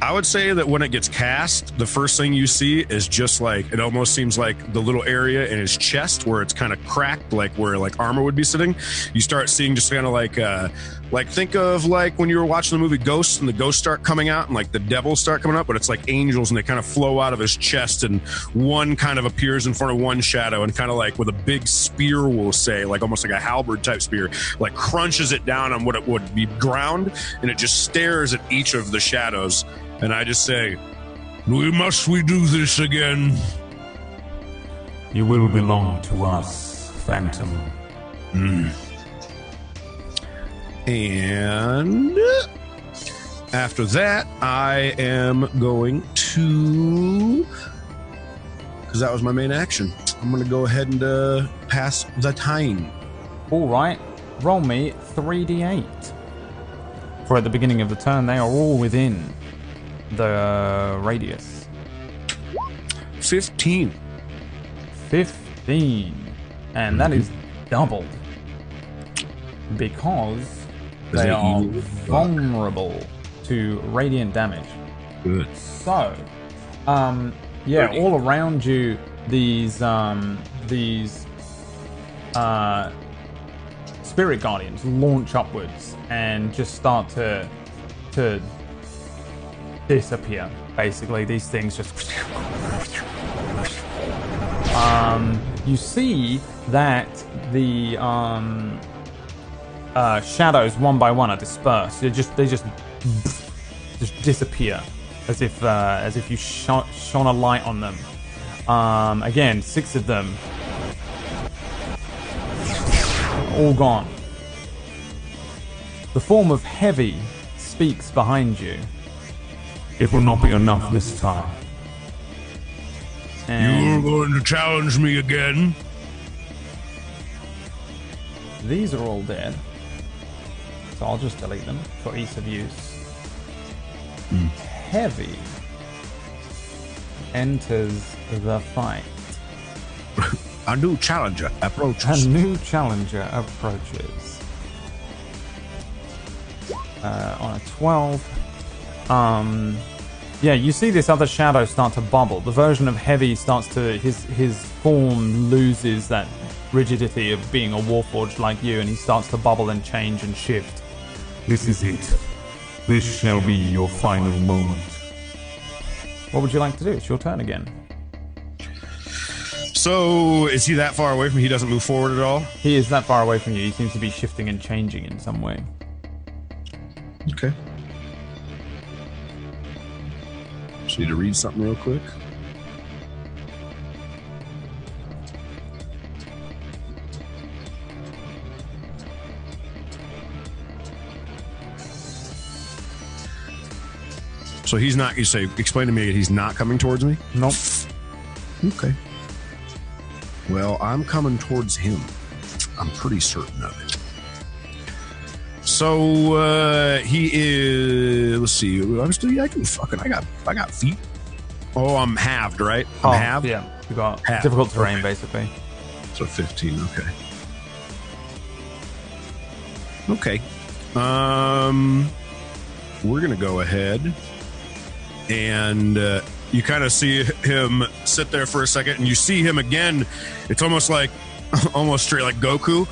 I would say that when it gets cast, the first thing you see is just like it almost seems like the little area in his chest where it's kind of cracked, like where like armor would be sitting. You start seeing just kind of like uh like think of like when you were watching the movie Ghosts and the ghosts start coming out and like the devils start coming up, but it's like angels and they kind of flow out of his chest and one kind of appears in front of one shadow and kind of like with a big spear, we'll say, like almost like a halberd type spear, like crunches it down on what it would be ground and it just stares at each of the shadows. And I just say, we must we do this again? You will belong to us, Phantom. Hmm. And after that, I am going to, because that was my main action. I'm going to go ahead and uh, pass the time. All right. Roll me 3d8. For at the beginning of the turn, they are all within the radius. 15. 15. And that is doubled. Because They are evil? vulnerable to radiant damage. Good. So, um, yeah, all around you, these um, these uh, spirit guardians launch upwards and just start to to disappear. Basically, these things just. Um, you see that the um, uh, shadows one by one are dispersed. They just they just just disappear as if uh, as if you shone, shone a light on them. Um, again, six of them all gone. The form of heavy speaks behind you. It will not be enough this time. And You're going to challenge me again? these are all dead. So I'll just delete them for ease of use. Heavy enters the fight. A new challenger approaches. A new challenger approaches. Uh, on a 12. Um, yeah, you see this other shadow start to bubble. The version of Heavy starts to. His, his form loses that rigidity of being a Warforged like you, and he starts to bubble and change and shift. This is it. This shall be your final moment. What would you like to do? It's your turn again. So is he that far away from me? He doesn't move forward at all. He is that far away from you. He seems to be shifting and changing in some way. Okay. Just need to read something real quick. So he's not. You say, explain to me. He's not coming towards me. Nope. Okay. Well, I'm coming towards him. I'm pretty certain of it. So uh he is. Let's see. I'm still. I can fucking. I got. I got feet. Oh, I'm halved, right? I'm Oh, halved. yeah. You got Half. difficult terrain, Okay. basically. So 15. Okay. Okay. Um, we're gonna go ahead and uh, you kind of see him sit there for a second, and you see him again. It's almost like, almost straight like Goku.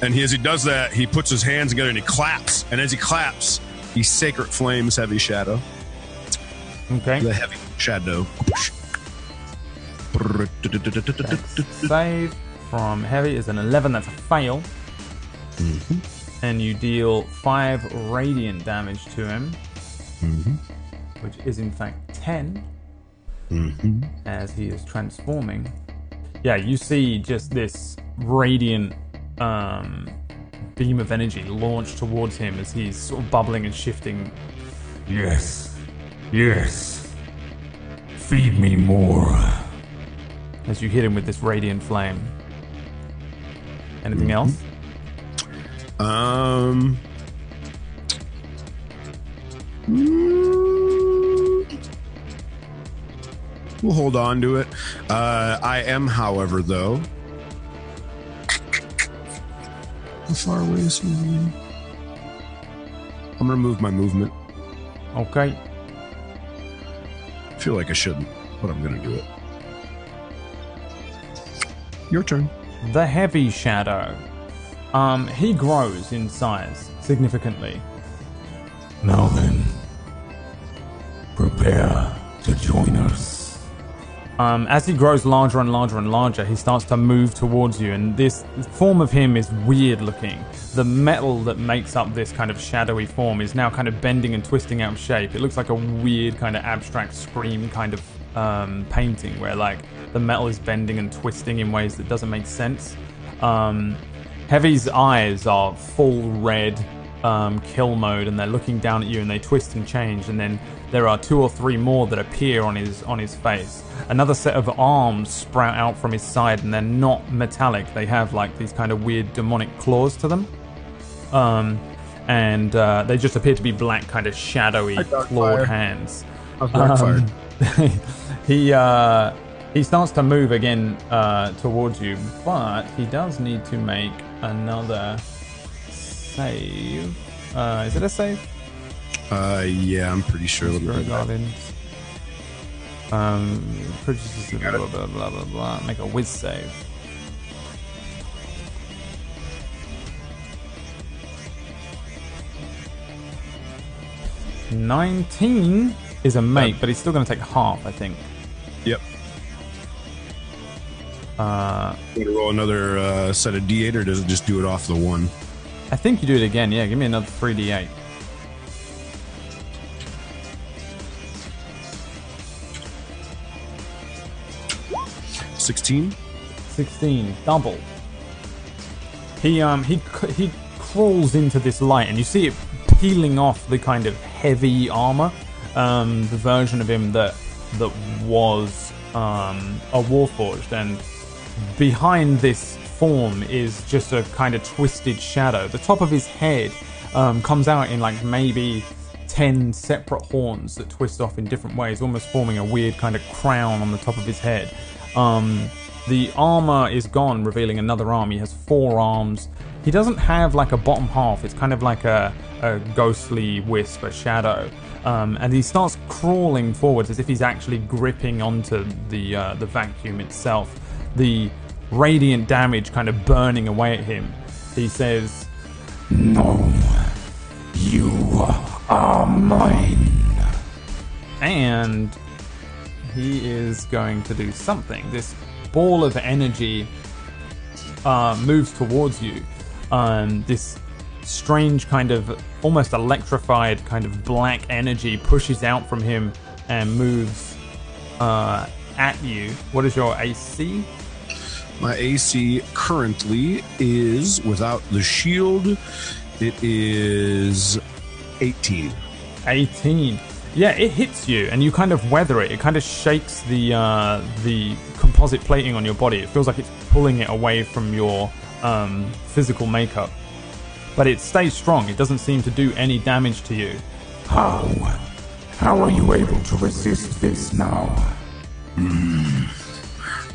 And he, as he does that, he puts his hands together and he claps. And as he claps, he sacred flames heavy shadow. Okay. The heavy shadow. Save from heavy is an 11. That's a fail. And you deal 5 radiant damage to him, mm-hmm. which is in fact 10 mm-hmm. as he is transforming. Yeah, you see just this radiant um, beam of energy launch towards him as he's sort of bubbling and shifting. Yes. Yes. Feed me more. as you hit him with this radiant flame. Anything mm-hmm. else? Um. We'll hold on to it. Uh, I am, however, though. How far away is he? I'm gonna move my movement. Okay. I feel like I shouldn't, but I'm gonna do it. Your turn. The heavy shadow. Um, he grows in size significantly. Now then, prepare to join us. Um, as he grows larger and larger and larger, he starts to move towards you, and this form of him is weird looking. The metal that makes up this kind of shadowy form is now kind of bending and twisting out of shape. It looks like a weird kind of abstract scream kind of um, painting where like the metal is bending and twisting in ways that doesn't make sense. Um, Heavy's eyes are full red um, kill mode, and they're looking down at you, and they twist and change. And then there are two or three more that appear on his on his face. Another set of arms sprout out from his side, and they're not metallic. They have like these kind of weird demonic claws to them. Um, and uh, they just appear to be black, kind of shadowy, clawed hands. Um, he uh, he starts to move again uh, towards you, but he does need to make another save. Uh, is it a save? Uh, yeah, I'm pretty sure. Let me back. Um, produces blah, blah, blah, blah, blah, blah. Make a whiz save. Nineteen is a make, but he's still going to take half, I think. Yep. Uh, Want to roll another uh, set of D8, or does it just do it off the one? I think you do it again. Yeah, give me another three d eight. Sixteen. 16 double he um he he crawls into this light and you see it peeling off the kind of heavy armor um the version of him that that was um a warforged and behind this form is just a kind of twisted shadow the top of his head um comes out in like maybe 10 separate horns that twist off in different ways almost forming a weird kind of crown on the top of his head um the armor is gone, revealing another arm. He has four arms. He doesn't have like a bottom half. It's kind of like a, a ghostly wisp, a shadow. Um, and he starts crawling forwards as if he's actually gripping onto the uh, the vacuum itself. The radiant damage kind of burning away at him. He says, No, you are mine. and he is going to do something. This ball of energy uh, moves towards you. Um, this strange kind of almost electrified kind of black energy pushes out from him and moves uh, at you. What is your AC? My AC currently is without the shield. It is eighteen. 18. Yeah, it hits you, and you kind of weather it. It kind of shakes the uh, the composite plating on your body. It feels like it's pulling it away from your um, physical makeup, but it stays strong. It doesn't seem to do any damage to you. How? How are you able to resist this now?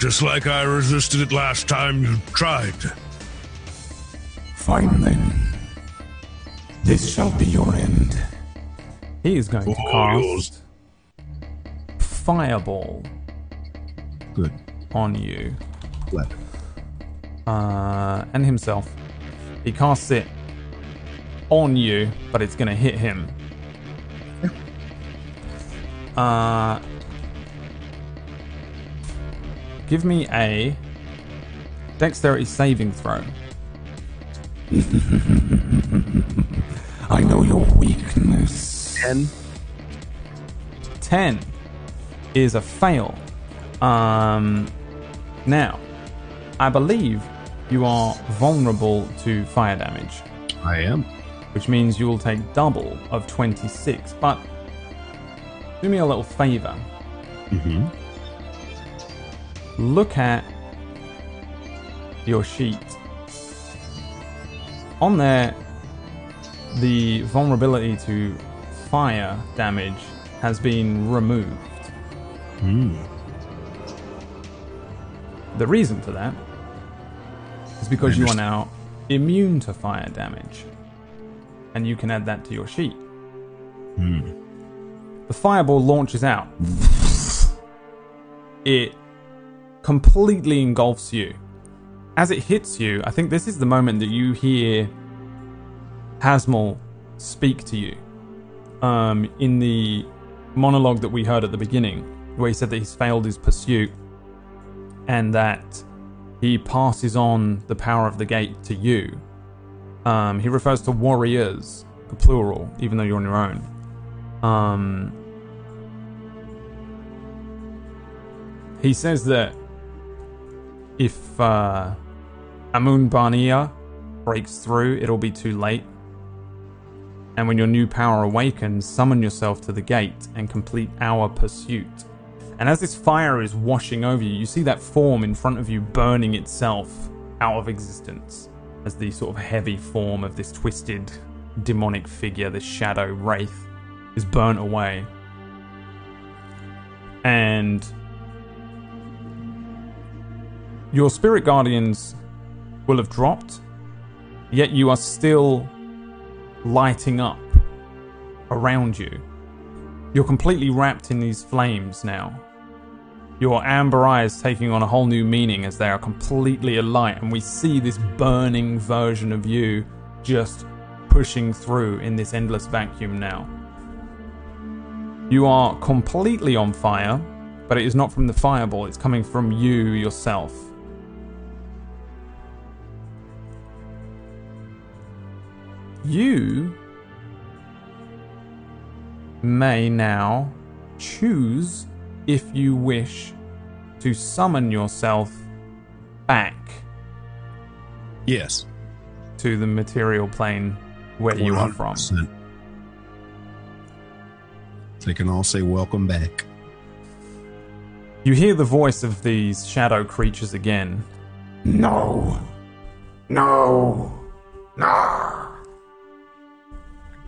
Just like I resisted it last time you tried. Fine then. This shall be your end. He is going to All cast Fireball Good. on you Let. uh, and himself. He casts it on you, but it's going to hit him. Uh, give me a dexterity saving throw. I know your weakness. Ten. 10 is a fail. Um, now, I believe you are vulnerable to fire damage, I am. which means you will take double of 26. But do me a little favor. Mm-hmm. Look at your sheet. On there, the vulnerability to fire damage has been removed. Hmm. The reason for that is because you are now immune to fire damage. And you can add that to your sheet. The fireball launches out. It completely engulfs you. As it hits you, I think this is the moment that you hear Hasmal speak to you. Um, in the monologue that we heard at the beginning, where he said that he's failed his pursuit and that he passes on the power of the gate to you. Um, he refers to warriors, the plural, even though you're on your own. Um, he says that if uh, Amun Barnia breaks through, it'll be too late. And when your new power awakens, summon yourself to the gate and complete our pursuit. And as this fire is washing over you, you see that form in front of you burning itself out of existence as the sort of heavy form of this twisted demonic figure, this shadow wraith, is burnt away. And your spirit guardians will have dropped, yet you are still lighting up around you. You're completely wrapped in these flames now. Your amber eyes taking on a whole new meaning as they are completely alight, and we see this burning version of you just pushing through in this endless vacuum now. You are completely on fire, but it is not from the fireball, it's coming from you yourself. You may now choose if you wish to summon yourself back Yes. to the material plane where you are from. They can all say welcome back. You hear the voice of these shadow creatures again. No. No. No.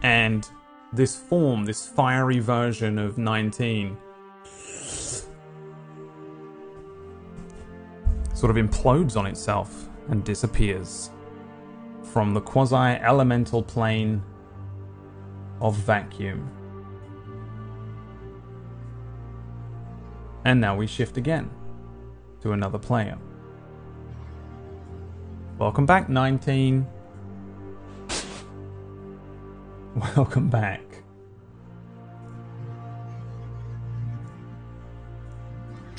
And this form, this fiery version of 19, sort of implodes on itself and disappears from the quasi elemental plane of vacuum. And now we shift again to another player. Welcome back, 19. Welcome back.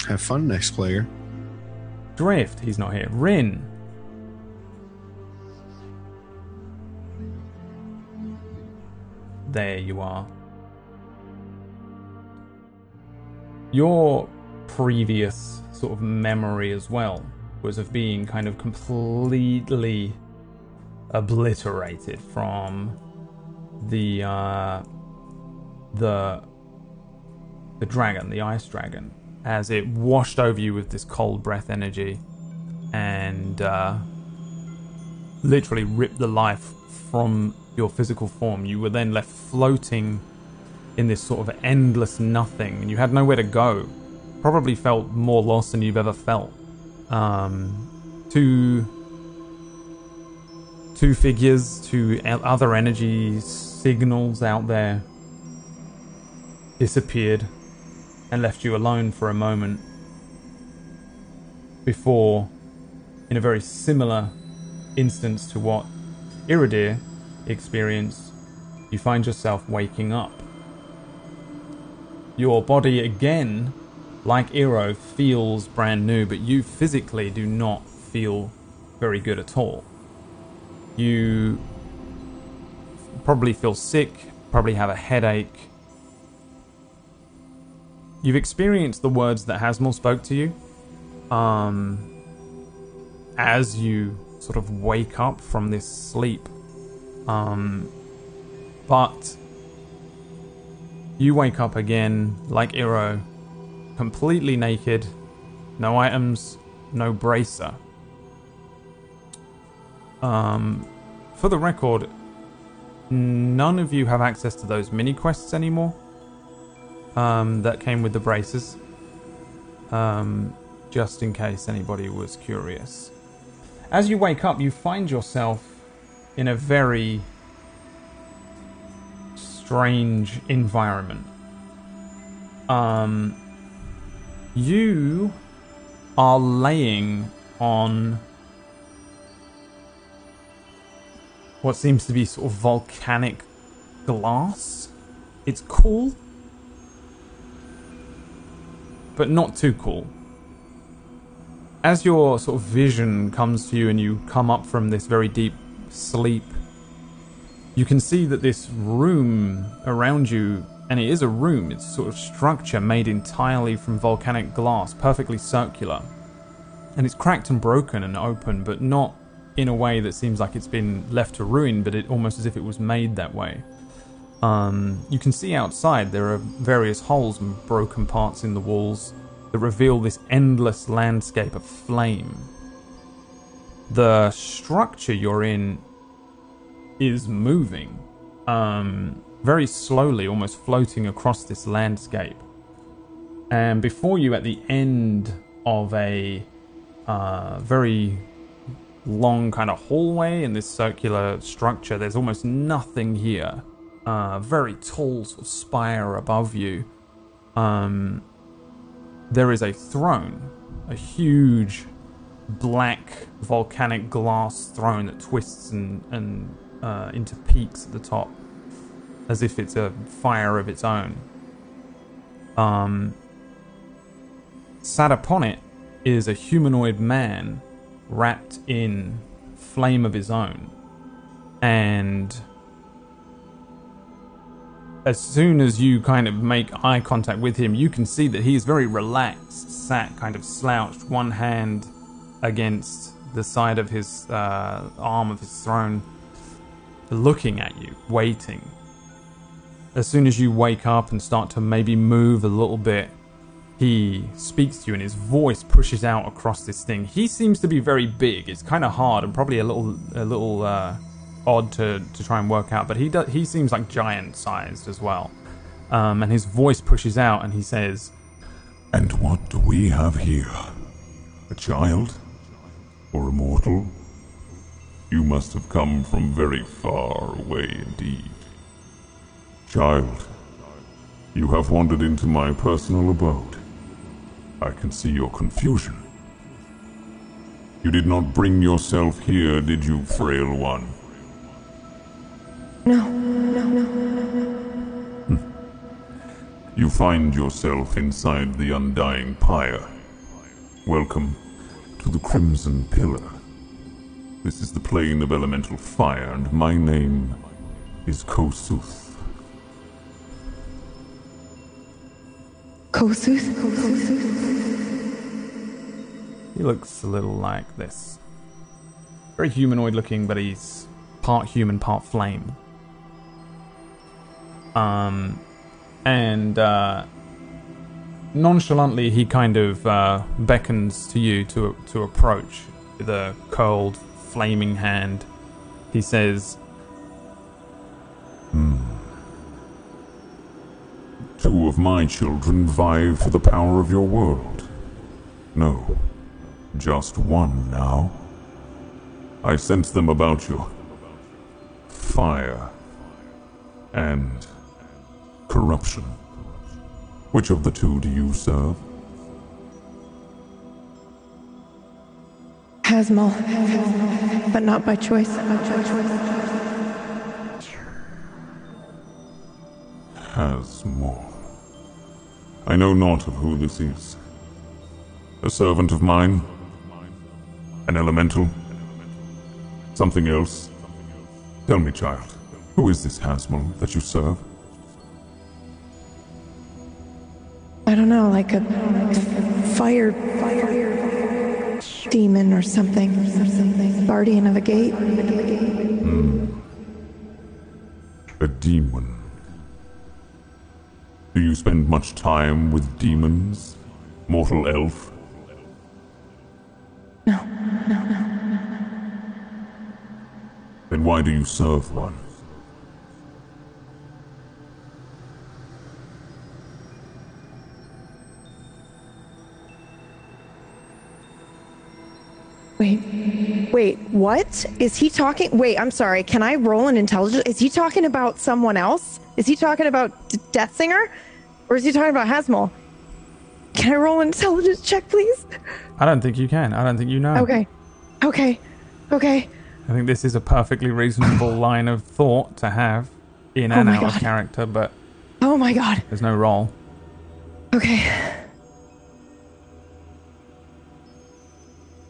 Have fun, next player. Drift, he's not here. Rin. There you are. Your previous sort of memory as well was of being kind of completely obliterated from the uh, the the dragon, the ice dragon, as it washed over you with this cold breath energy and uh, literally ripped the life from your physical form. You were then left floating in this sort of endless nothing, and you had nowhere to go. Probably felt more lost than you've ever felt. Um, two two figures, two other energy signals out there disappeared and left you alone for a moment before, in a very similar instance to what Iridir experienced, you find yourself waking up. Your body again, like Eero, feels brand new, but you physically do not feel very good at all. You probably feel sick, probably have a headache. You've experienced the words that Hasmal spoke to you. Um, as you sort of wake up from this sleep. Um, but you wake up again like Eero, completely naked, no items, no bracer. Um, for the record, none of you have access to those mini quests anymore. Um, that came with the braces. Um, just in case anybody was curious. As you wake up, you find yourself in a very strange environment. Um, you are laying on what seems to be sort of volcanic glass. It's cool, but not too cool. As your sort of vision comes to you and you come up from this very deep sleep, you can see that this room around you, and it is a room, it's sort of structure made entirely from volcanic glass, perfectly circular. And it's cracked and broken and open, but not in a way that seems like it's been left to ruin, but it almost as if it was made that way. Um, you can see outside there are various holes and broken parts in the walls that reveal this endless landscape of flame. The structure you're in is moving, um, very slowly, almost floating across this landscape. And before you, at the end of a uh, very long kind of hallway in this circular structure, there's almost nothing here. Uh, very tall sort of spire above you. Um, there is a throne, a huge black volcanic glass throne that twists and, and uh, into peaks at the top, as if it's a fire of its own. Um, sat upon it is a humanoid man wrapped in flame of his own. And as soon as you kind of make eye contact with him, you can see that he's very relaxed, sat kind of slouched, one hand against the side of his uh, arm of his throne, looking at you, waiting. As soon as you wake up and start to maybe move a little bit, he speaks to you and his voice pushes out across this thing. He seems to be very big. It's kind of hard and probably a little a little uh, odd to, to try and work out, but he does, he seems like giant sized as well. Um, and his voice pushes out and he says, And what do we have here? A child? Or a mortal? You must have come from very far away indeed. Child, you have wandered into my personal abode. I can see your confusion. You did not bring yourself here, did you, frail one? No, no, no. You find yourself inside the Undying Pyre. Welcome to the Crimson Pillar. This is the plane of elemental fire, and my name is Kossuth. Kossuth? He looks a little like this. Very humanoid looking, but he's part human, part flame. Um, and uh, nonchalantly, he kind of uh, beckons to you to to approach with a cold, flaming hand. He says, Two of my children vie for the power of your world. No, just one now. I sense them about you. Fire. And corruption. Which of the two do you serve? Hasmal. But not by choice. Has more. I know not of who this is. A servant of mine? An elemental? Something else? Tell me, child, who is this Hasmal that you serve? I don't know, like a, like a fire, fire demon or something. Guardian of a gate. Hmm. A demon. Do you spend much time with demons? Mortal elf? No, no, no. Then why do you serve one? Wait, wait, what? Is he talking? Wait, I'm sorry. Can I roll an intelligence? Is he talking about someone else? Is he talking about D- Death Singer? Or is he talking about Hasmal? Can I roll an intelligence check, please? "I don't think you can. I don't think you know." Okay. Okay. Okay. I think this is a perfectly reasonable line of thought to have in Oh and out of character, but Oh my god. there's no roll. Okay.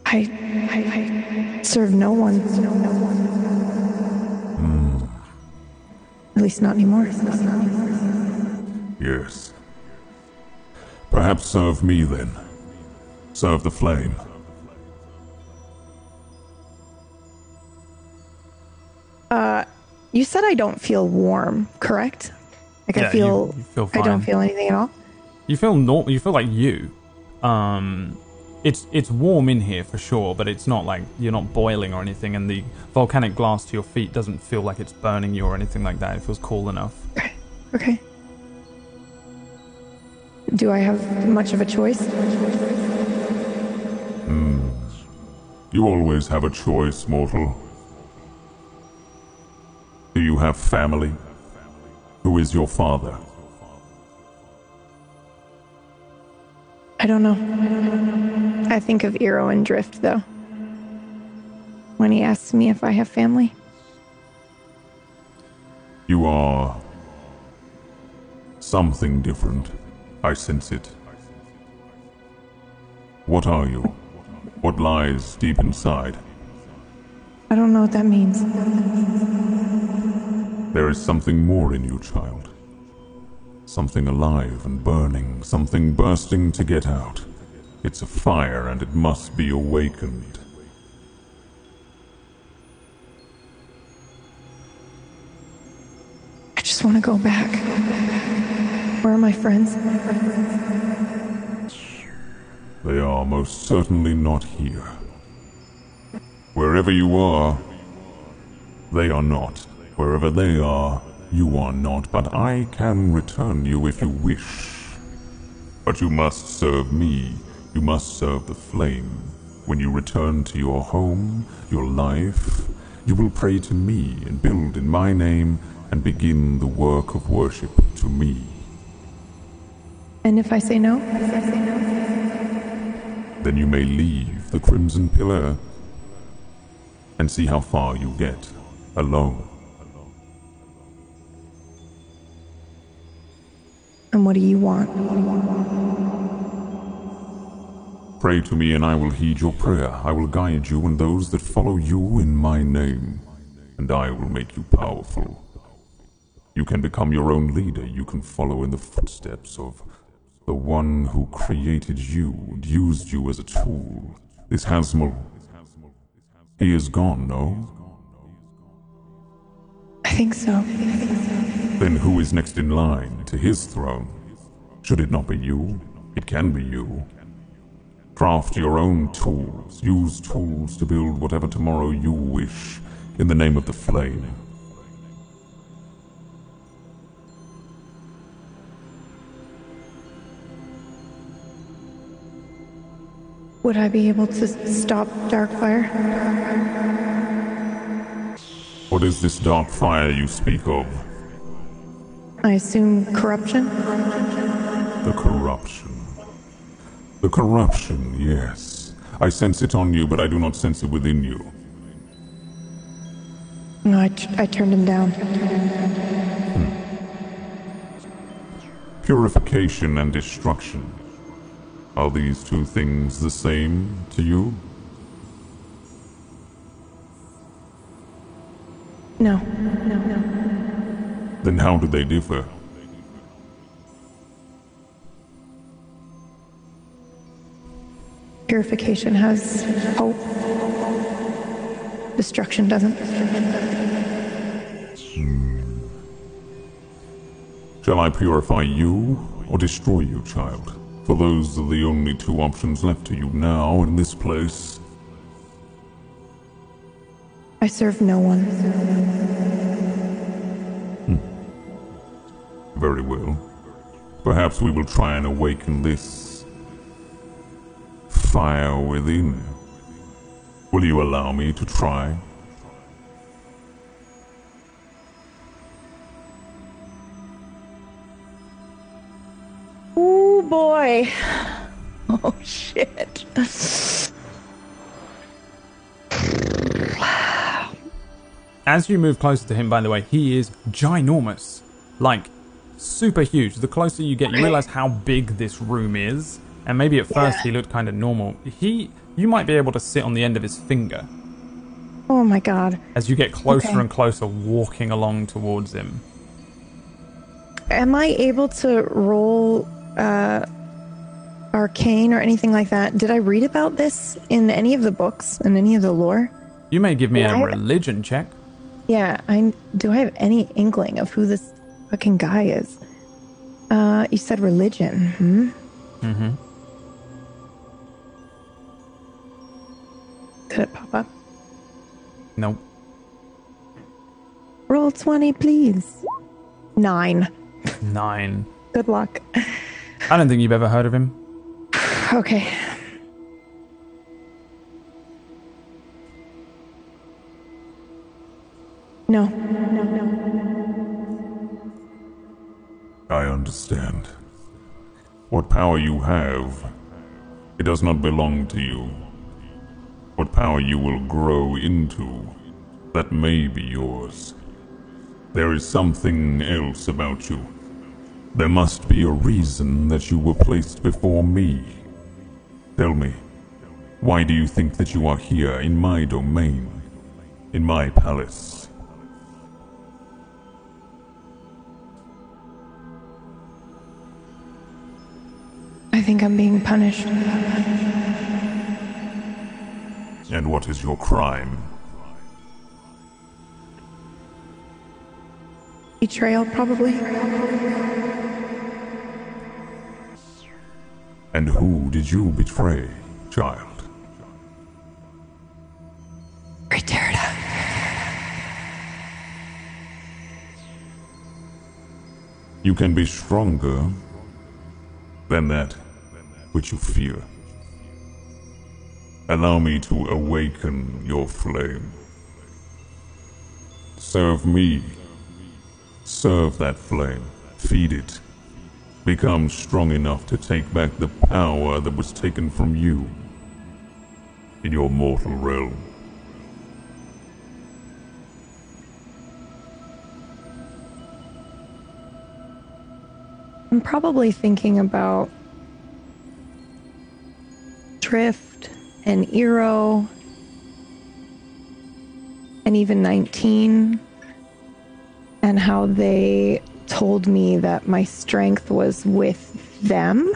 I, I, I serve no one. At least not anymore. Yes. Perhaps serve me then. Serve the flame. Uh, you said I don't feel warm, correct? Like Yeah, I feel, you- you feel I don't feel anything at all. You feel normal. You feel like you. Um, it's it's warm in here for sure, but it's not like you're not boiling or anything. And the volcanic glass to your feet doesn't feel like it's burning you or anything like that. It feels cool enough. Okay. Do I have much of a choice? Hmm. You always have a choice, mortal. Do you have family? Who is your father? I don't know. I think of Eero and Drift, though. When he asks me if I have family. You are something different. I sense it. What are you? What lies deep inside? I don't know what that means. There is something more in you, child. Something alive and burning, something bursting to get out. It's a fire and it must be awakened. I just want to go back. Where are my friends? They are most certainly not here. Wherever you are, they are not. Wherever they are, you are not. But I can return you if you wish. But you must serve me. You must serve the flame. When you return to your home, your life, you will pray to me and build in my name and begin the work of worship to me. And if I say no? Then you may leave the Crimson Pillar and see how far you get alone. And what do you want? Pray to me, and I will heed your prayer. I will guide you and those that follow you in my name, and I will make you powerful. You can become your own leader. You can follow in the footsteps of the one who created you and used you as a tool. This Hasmal. He is gone, no? I think so. Then who is next in line to his throne? Should it not be you? It can be you. Craft your own tools. Use tools to build whatever tomorrow you wish in the name of the flame. Would I be able to stop Darkfire? What is this dark fire you speak of? I assume corruption? The corruption. The corruption, yes. I sense it on you, but I do not sense it within you. No, I, t- I turned him down. Hmm. Purification and destruction. Are these two things the same to you? No, no, no. Then how do they differ? Purification has hope. Destruction doesn't. Hmm. Shall I purify you or destroy you, child? For those are the only two options left to you now in this place. I serve no one. Hmm. Very well. Perhaps we will try and awaken this fire within. Will you allow me to try? Oh boy. Oh shit. As you move closer to him, by the way, he is ginormous. Like, super huge. The closer you get, you realize how big this room is. And maybe at first Yeah. he looked kind of normal. He, you might be able to sit on the end of his finger Oh my god. as you get closer Okay. and closer, walking along towards him. Am I able to roll uh arcane or anything like that? Did I read about this in any of the books in any of the lore? You may give me Yeah, a I- religion check. Yeah, I do I have any inkling of who this fucking guy is? Uh you said religion, hmm? Mm-hmm. Did it pop up? Nope. Roll 20, please. Nine. Nine. Good luck. I don't think you've ever heard of him. Okay. No. No, no. I understand. What power you have It does not belong to you. What power you will grow into, that may be yours. There is something else about you. There must be a reason that you were placed before me. Tell me, why do you think that you are here in my domain, in my palace? I think I'm being punished. And what is your crime? Betrayal, probably. And who did you betray, child? Returda. You can be stronger than that which you fear. Allow me to awaken your flame. Serve me. Serve that flame. Feed it. Become strong enough to take back the power that was taken from you in your mortal realm. I'm probably thinking about Drift and Eero and even 19 and how they told me that my strength was with them.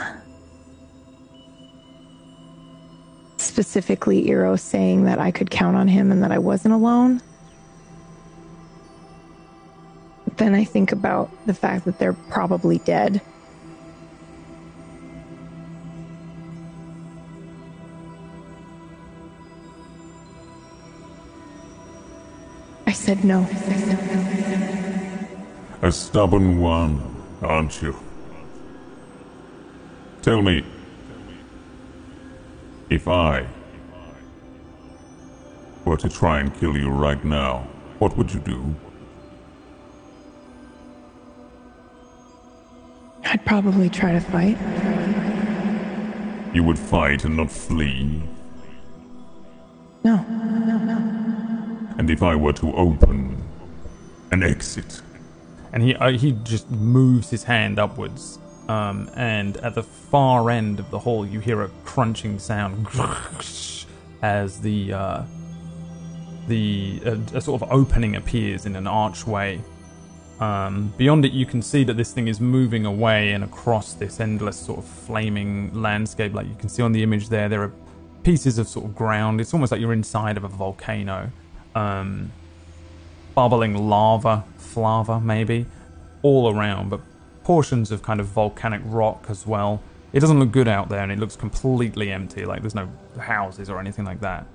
Specifically, Eero saying that I could count on him and that I wasn't alone. Then I think about the fact that they're probably dead. I said no. A stubborn one, aren't you? Tell me, if I were to try and kill you right now, what would you do? I'd probably try to fight. You would fight and not flee? No. If I were to open an exit, and he uh, he just moves his hand upwards. Um, and at the far end of the hall, you hear a crunching sound as the uh, the a sort of opening appears in an archway. Um, beyond it, you can see that this thing is moving away and across this endless sort of flaming landscape. Like you can see on the image there, there are pieces of sort of ground. It's almost like you're inside of a volcano. Um, bubbling lava, flava maybe, all around, but portions of kind of volcanic rock as well. It doesn't look good out there, and it looks completely empty. Like there's no houses or anything like that.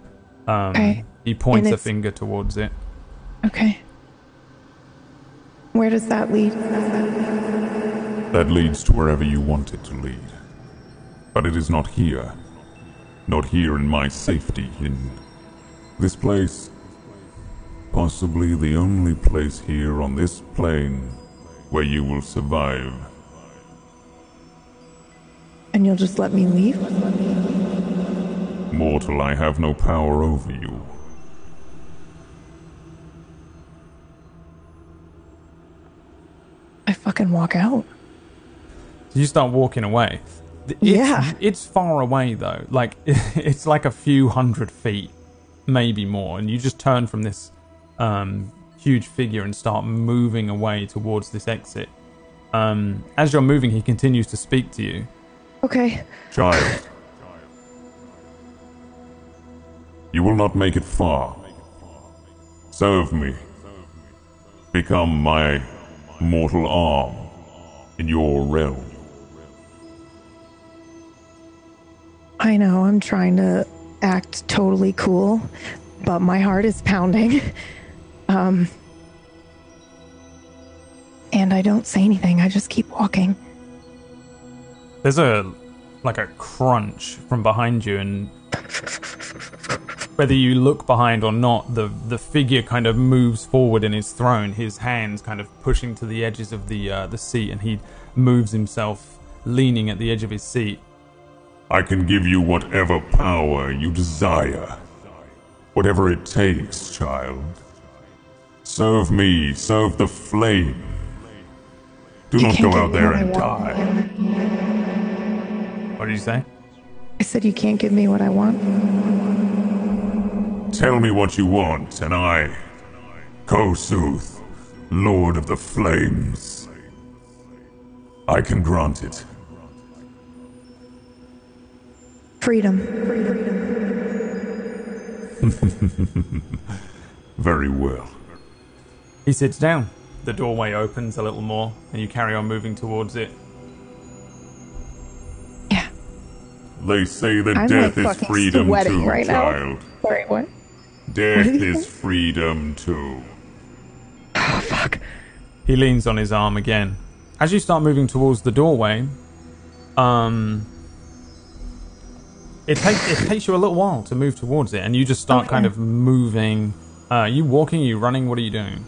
Um, Okay. He points a finger towards it. Okay. Where does that lead? that leads to wherever you want it to lead. But it is not here. Not here in my safety, in this place. Possibly the only place here on this plane where you will survive. And you'll just let me leave? Mortal, I have no power over you. I fucking walk out. You start walking away. It's, Yeah. It's far away though. Like it's like a few hundred feet, maybe more, and you just turn from this um, huge figure and start moving away towards this exit. Um, as you're moving, he continues to speak to you. Okay. Child. You will not make it far. Serve me. Become my mortal arm in your realm. I know I'm trying to act totally cool, but my heart is pounding. Um and I don't say anything. I just keep walking. There's a like a crunch from behind you, and whether you look behind or not, the the figure kind of moves forward in his throne, his hands kind of pushing to the edges of the uh, the seat, and he moves himself, leaning at the edge of his seat. I can give you whatever power you desire. Whatever it takes, child. Serve me, serve the flame. Do You not go out there and die. What did you say? I said you can't give me what I want. Tell me what you want, and I, Kossuth, Lord of the Flames, I can grant it. Freedom. Very well. He sits down. The doorway opens a little more, and you carry on moving towards it. Yeah. They say that I'm death like is freedom sweating too, right now. child. Sorry, what? Death did he is freedom too. Oh, fuck. He leans on his arm again. As you start moving towards the doorway, um, it takes it takes you a little while to move towards it, and you just start kind of moving. Uh, are you walking? Are you running? What are you doing?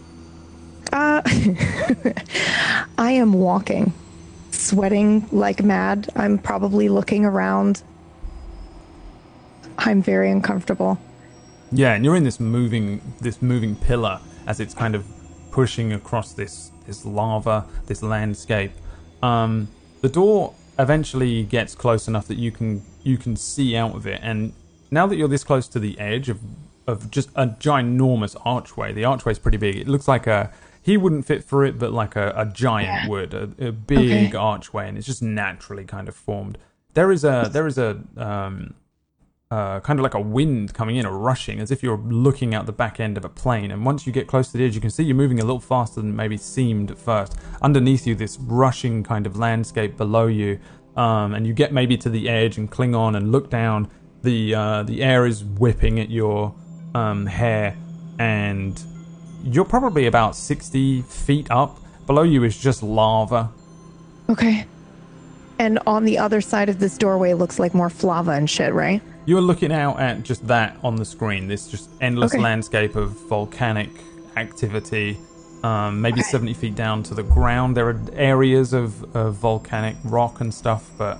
Uh, I am walking, sweating like mad. I'm probably looking around. I'm very uncomfortable. Yeah, and you're in this moving this moving pillar as it's kind of pushing across this this lava, this landscape. Um, the door eventually gets close enough that you can you can see out of it, and now that you're this close to the edge of of just a ginormous archway, the archway is pretty big. It looks like a he wouldn't fit for it, but like a, a giant would, a, a big Okay. archway, and it's just naturally kind of formed. There is a there is a um, uh, kind of like a wind coming in, a rushing, as if you're looking out the back end of a plane. And once you get close to the edge, you can see you're moving a little faster than maybe seemed at first. Underneath you, this rushing kind of landscape below you, um, and you get maybe to the edge and cling on and look down. The uh, the air is whipping at your um, hair, and you're probably about sixty feet up. Below you is just lava. Okay. And on the other side of this doorway looks like more flava and shit, right? You're looking out at just that on the screen. This just endless Okay. landscape of volcanic activity. Um, maybe 70 feet down to the ground. There are areas of, of volcanic rock and stuff, but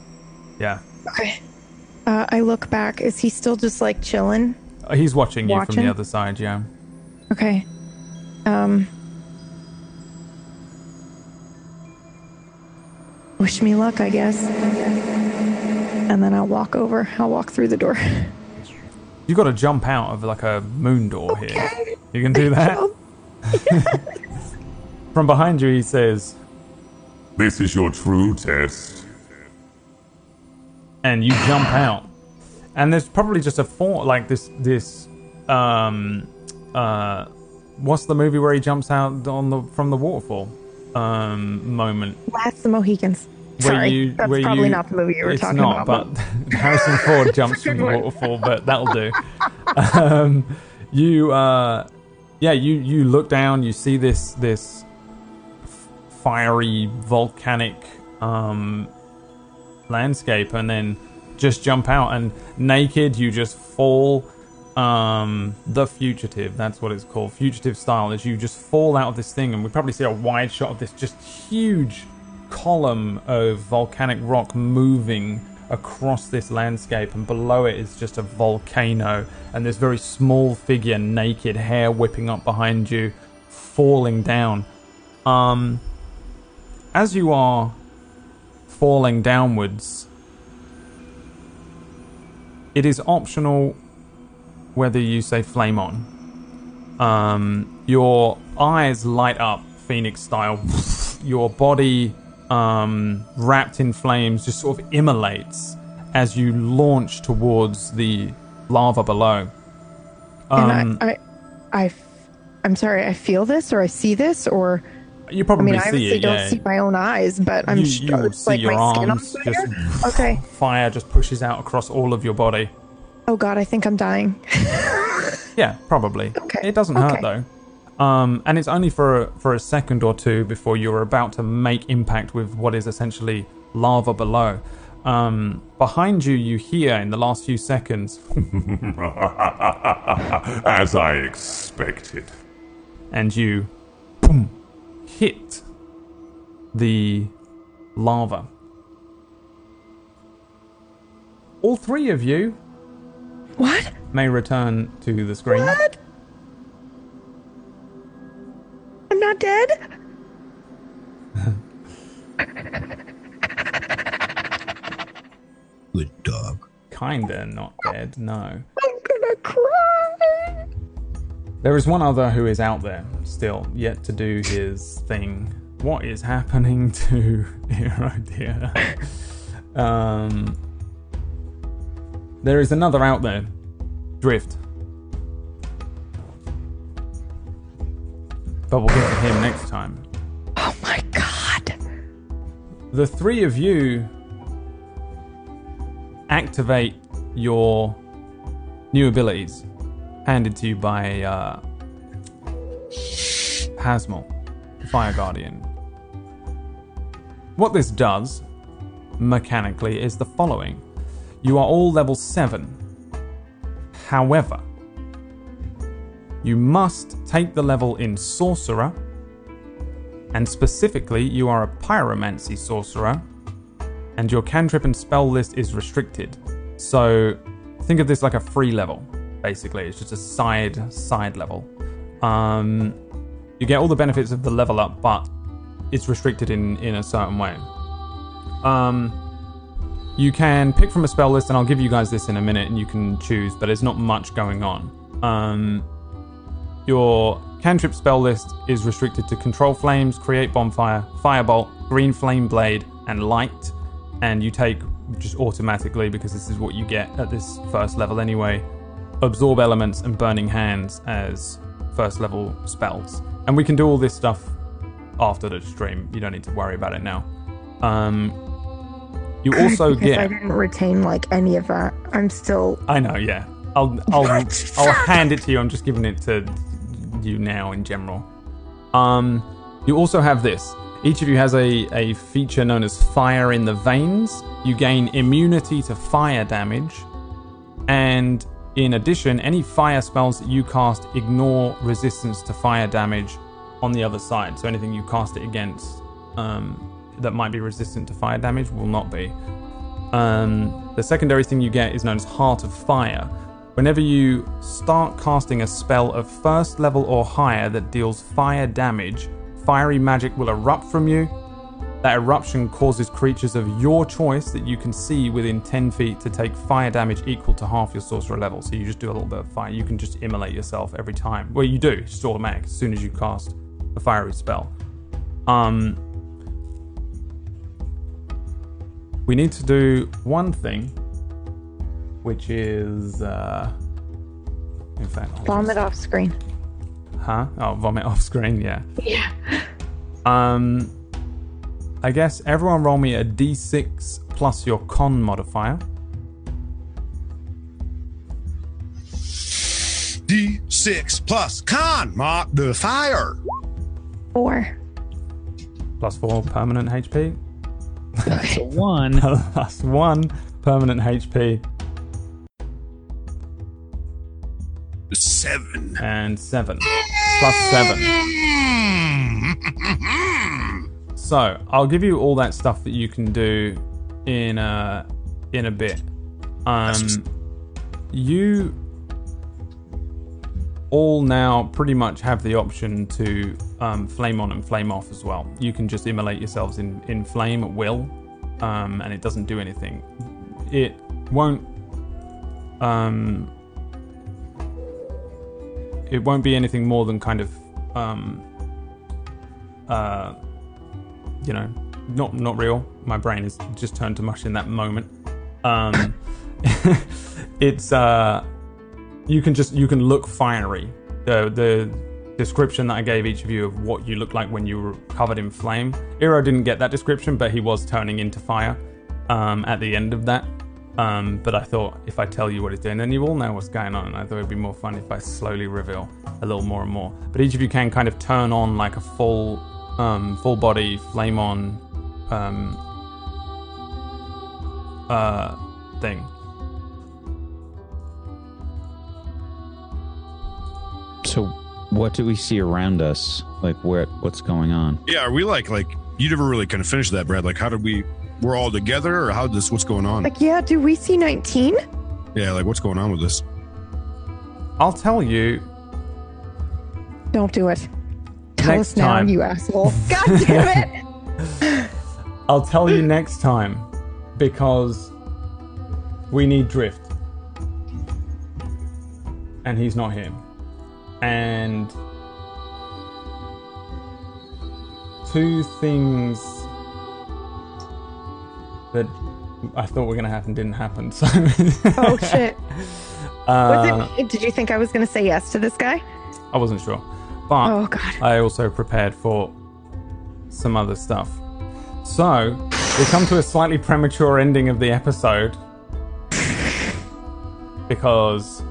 yeah. Okay. Uh, I look back. Is he still just like chilling? Uh, He's watching you from the other side, yeah. Okay. Um. Wish me luck, I guess. And then I'll walk over. I'll walk through the door. You got to jump out of like a moon door here. You can do that. From behind you, he says, This is your true test. and you jump out and there's probably just a four like this this um uh what's the movie where he jumps out on the from the waterfall um moment That's the Mohicans. where Sorry, you that's probably you- not the movie you were it's talking not, about. but harrison ford jumps from the waterfall but that'll do um you uh yeah you you look down you see this this fiery volcanic um landscape and then just jump out and naked you just fall um the fugitive that's what it's called. Fugitive style is you just fall out of this thing and we probably see a wide shot of this just huge column of volcanic rock moving across this landscape and below it is just a volcano and this very small figure naked hair whipping up behind you falling down. Um as you are falling downwards, it is optional whether you say flame on. Um, your eyes light up phoenix style. Your body, um, wrapped in flames, just sort of immolates as you launch towards the lava below. Um, and I, I, I, f- I'm sorry. I feel this, or I see this, or you probably I mean, I see obviously it, don't yeah. see my own eyes, but I'm you, you see like my skin on fire. Okay. fire just pushes out across all of your body. Oh God, I think I'm dying. Yeah, probably. Okay, It doesn't hurt though. Um, and it's only for a, for a second or two before you're about to make impact with what is essentially lava below. Um, behind you, you hear in the last few seconds, As I expected. and you boom, hit the lava. all three of you What? may return to the screen. What? I'm not dead? Good dog. Kinda not dead, no. I'm gonna cry. There is one other who is out there still, yet to do his thing. What is happening to Hero Dear? um, there is another out there, Drift. But we'll get to him next time. Oh my god. The three of you activate your new abilities handed to you by uh, Hasmal, Fire Guardian. What this does, mechanically, is the following you are all level 7. However, you must take the level in Sorcerer, and specifically, you are a Pyromancy Sorcerer, and your cantrip and spell list is restricted. So think of this like a free level, basically. It's just a side side level. Um, you get all the benefits of the level up, but it's restricted in in a certain way. Um, you can pick from a spell list, and I'll give you guys this in a minute, and you can choose. But there's not much going on. Um, your cantrip spell list is restricted to control flames, create bonfire, firebolt, green flame blade, and light. And you take just automatically because this is what you get at this first level anyway. Absorb elements and burning hands as first level spells. And we can do all this stuff after the stream. You don't need to worry about it now. Um, you also because I didn't retain like any of that. I'm still I know, yeah. I'll I'll I'll hand it to you. I'm just giving it to you now in general. Um, you also have this. Each of you has a, a feature known as Fire in the Veins. You gain immunity to fire damage, and in addition, any fire spells that you cast ignore resistance to fire damage on the other side. So anything you cast it against um, that might be resistant to fire damage will not be. Um, the secondary thing you get is known as Heart of Fire. Whenever you start casting a spell of first level or higher that deals fire damage, fiery magic will erupt from you. That eruption causes creatures of your choice that you can see within 10 feet to take fire damage equal to half your sorcerer level. So you just do a little bit of fire. You can just immolate yourself every time. Well, you do, it's just automatic as soon as you cast a fiery spell. Um, we need to do one thing, which is, uh, in fact, I'll vomit just- off screen. Huh? Oh, vomit off screen. Yeah. Yeah. Um, I guess everyone roll me a d6 plus your con modifier. D6 plus con mock the fire. Four. Plus four permanent HP. That's a one. plus one permanent HP Seven. and seven. Plus seven. So I'll give you all that stuff that you can do in a in a bit. Um, you all now pretty much have the option to um, flame on and flame off as well. You can just immolate yourselves in in flame at will, um, and it doesn't do anything. It won't. Um, it won't be anything more than kind of um, uh, you know, not not real. My brain is just turned to mush in that moment. Um, it's uh, you can just you can look fiery. The the description that I gave each of you of what you look like when you were covered in flame. Eero didn't get that description, but he was turning into fire um, at the end of that. Um, but I thought if I tell you what he's doing, then you all know what's going on. And I thought it'd be more fun if I slowly reveal a little more and more. But each of you can kind of turn on like a full, um, full body flame on um, uh, thing. So, what do we see around us? Like, where? What's going on? Yeah, are we like like you never really kind of finished that, Brad? Like, how did we we're all together, or how this? What's going on? Like, yeah, do we see 19? Yeah, like what's going on with this? I'll tell you Don't do it. Tell Next us now, time. you asshole. God damn it. I'll tell you next time because we need Drift. And he's not here. And two things that I thought were going to happen didn't happen. So Oh, shit. uh, it, did you think I was going to say yes to this guy? I wasn't sure. But Oh, God. I also prepared for some other stuff. So, we come to a slightly premature ending of the episode because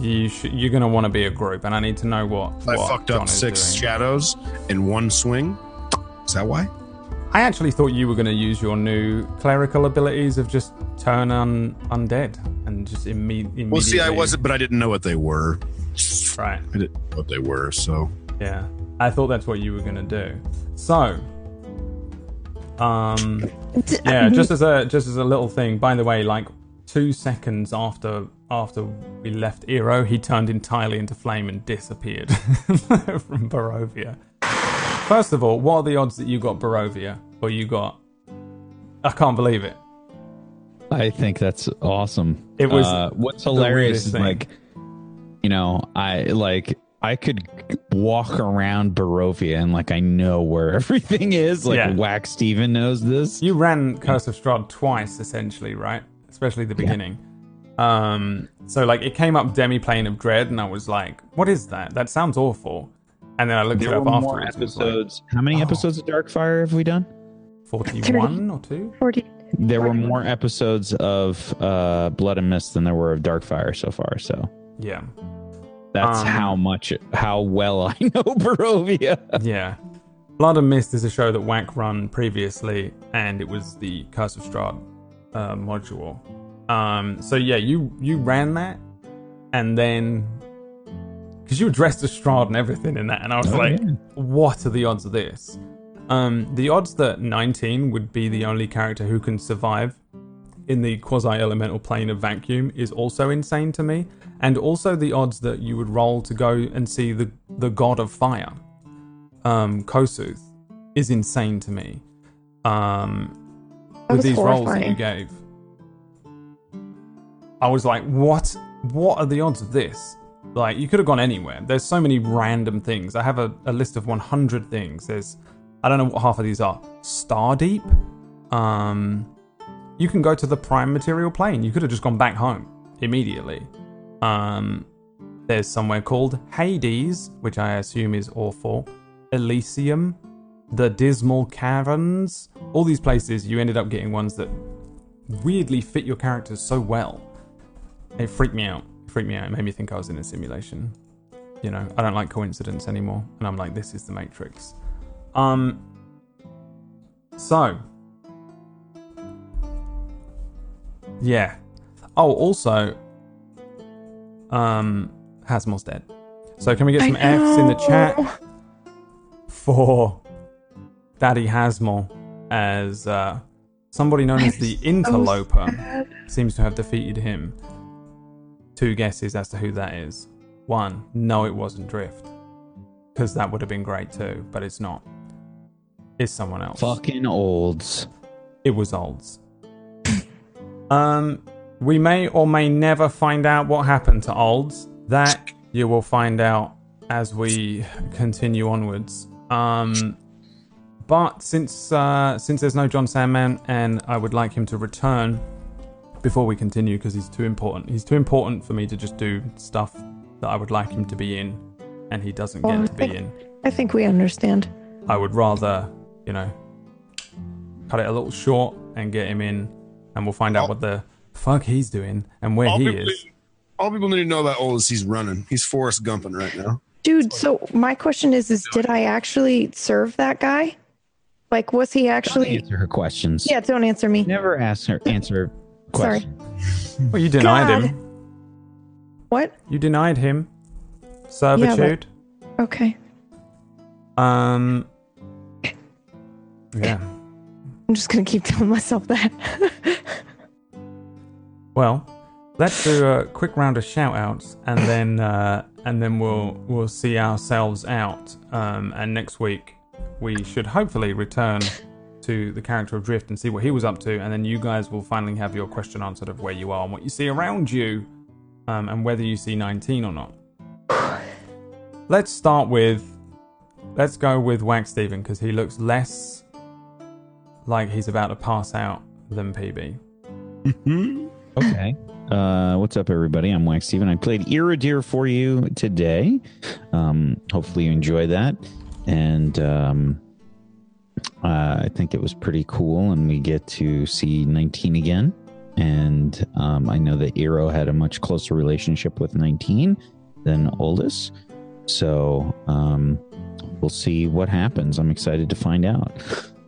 you sh- you're going to want to be a group, and I need to know what. I what fucked John up six doing. shadows in one swing. Is that why? I actually thought you were going to use your new clerical abilities of just turn on undead and just imme- immediately. Well, see, I wasn't, but I didn't know what they were. right. I didn't know what they were, so Yeah, I thought that's what you were gonna do. So, um, yeah, just as a just as a little thing. By the way, like two seconds after after we left Eero, he turned entirely into flame and disappeared from Barovia. First of all, what are the odds that you got Barovia or you got? I can't believe it. I think that's awesome. It was Uh, what's hilarious is thing. like, you know, I like I could walk around Barovia and like I know where everything is. Like Yeah. Wax Steven knows this. You ran Curse of Strahd twice, essentially, right? Especially the beginning. Um, so like it came up Demi-Plane of Dread, and I was like, "What is that? That sounds awful." And then I looked it up were more afterwards. and was like, episodes. How many Oh. episodes of Darkfire have we done? Forty-one or two? 40. There were more episodes of uh, Blood and Mist than there were of Darkfire so far. So Yeah, that's Um, how much, how well I know Barovia. yeah. Blood and Mist is a show that Whack run previously, and it was the Curse of Strahd uh, module. Um, so yeah, you you ran that, and then because you were dressed as Strahd and everything in that, and I was Oh, like, yeah. what are the odds of this? Um, the odds that 19 would be the only character who can survive in the quasi elemental plane of vacuum is also insane to me. And also the odds that you would roll to go and see the, the god of fire, um, Kossuth, is insane to me. Um, with these rolls that you gave. I was like, what? What are the odds of this? Like, you could have gone anywhere. There's so many random things. I have a, a list of 100 things. There's, I don't know what half of these are. Stardeep? Um, you can go to the prime material plane. You could have just gone back home immediately. Um, there's somewhere called Hades, which I assume is awful. Elysium, the Dismal Caverns. All these places, you ended up getting ones that weirdly fit your characters so well. It freaked me out. It freaked me out. It made me think I was in a simulation. You know, I don't like coincidence anymore. And I'm like, this is the Matrix. Um. So. Yeah. Oh, also. Um. Hasmal's dead. So can we get some F's in the chat? for Daddy Hasmal as uh, somebody known as the Interloper sad. seems to have defeated him. Two guesses as to who that is. One, no, it wasn't Drift. Because that would have been great too, but it's not. It's someone else. Fucking olds. It was Olds. um, we may or may never find out what happened to Olds. That you will find out as we continue onwards. Um, but since uh, since there's no John Sandman, and I would like him to return before we continue because he's too important. He's too important for me to just do stuff that I would like him to be in, and he doesn't Well, get to be think- in. I think we understand. I would rather, you know, cut it a little short and get him in, and we'll find out what the fuck he's doing and where all he people, is. need, all people need to know about Old is he's running. He's Forrest Gumping right now. Dude, so my question is is did I actually serve that guy? Like was he Don't actually answer her questions. Yeah, don't answer me. Never ask her answer Sorry. Well, you denied God. him. What? You denied him servitude. Okay. Um. Yeah. I'm just gonna keep telling myself that. Well, let's do a quick round of shout outs and then uh, and then we'll we'll see ourselves out. Um, and next week we should hopefully return to the character of Drift and see what he was up to, and then you guys will finally have your question answered of where you are and what you see around you, um, and whether you see 19 or not. Let's start with let's go with Wax Steven because he looks less like he's about to pass out than PB. Okay. Uh, what's up, everybody? I'm Wax Steven. I played Iridir for you today. Um, hopefully, you enjoy that. And um, uh, I think it was pretty cool. And we get to see 19 again. And um, I know that Eero had a much closer relationship with 19 than Oldest. So um, we'll see what happens. I'm excited to find out.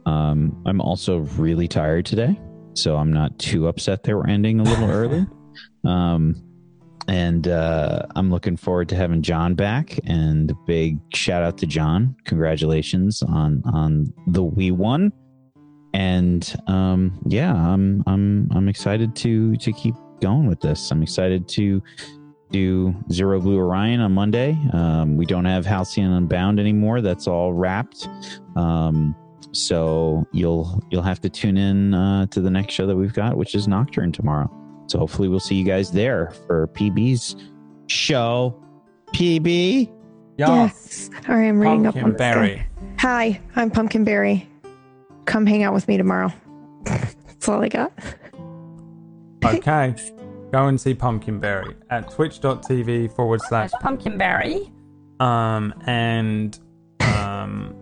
Um, I'm also really tired today so I'm not too upset that we're ending a little early. Um, and uh, I'm looking forward to having John back. And big shout out to John! Congratulations on on the we one. And um, yeah, I'm I'm I'm excited to to keep going with this. I'm excited to do Zero Blue Orion on Monday. Um, we don't have Halcyon Unbound anymore. That's all wrapped. Um, so you'll you'll have to tune in uh, to the next show that we've got, which is Nocturne tomorrow. So hopefully we'll see you guys there for PB's show. PB. Yes. All right, I'm reading up on this guy. Hi, I'm Pumpkinberry. Come hang out with me tomorrow. That's all I got. Okay. Go and see Pumpkinberry at twitch.tv forward slash Pumpkinberry. um and um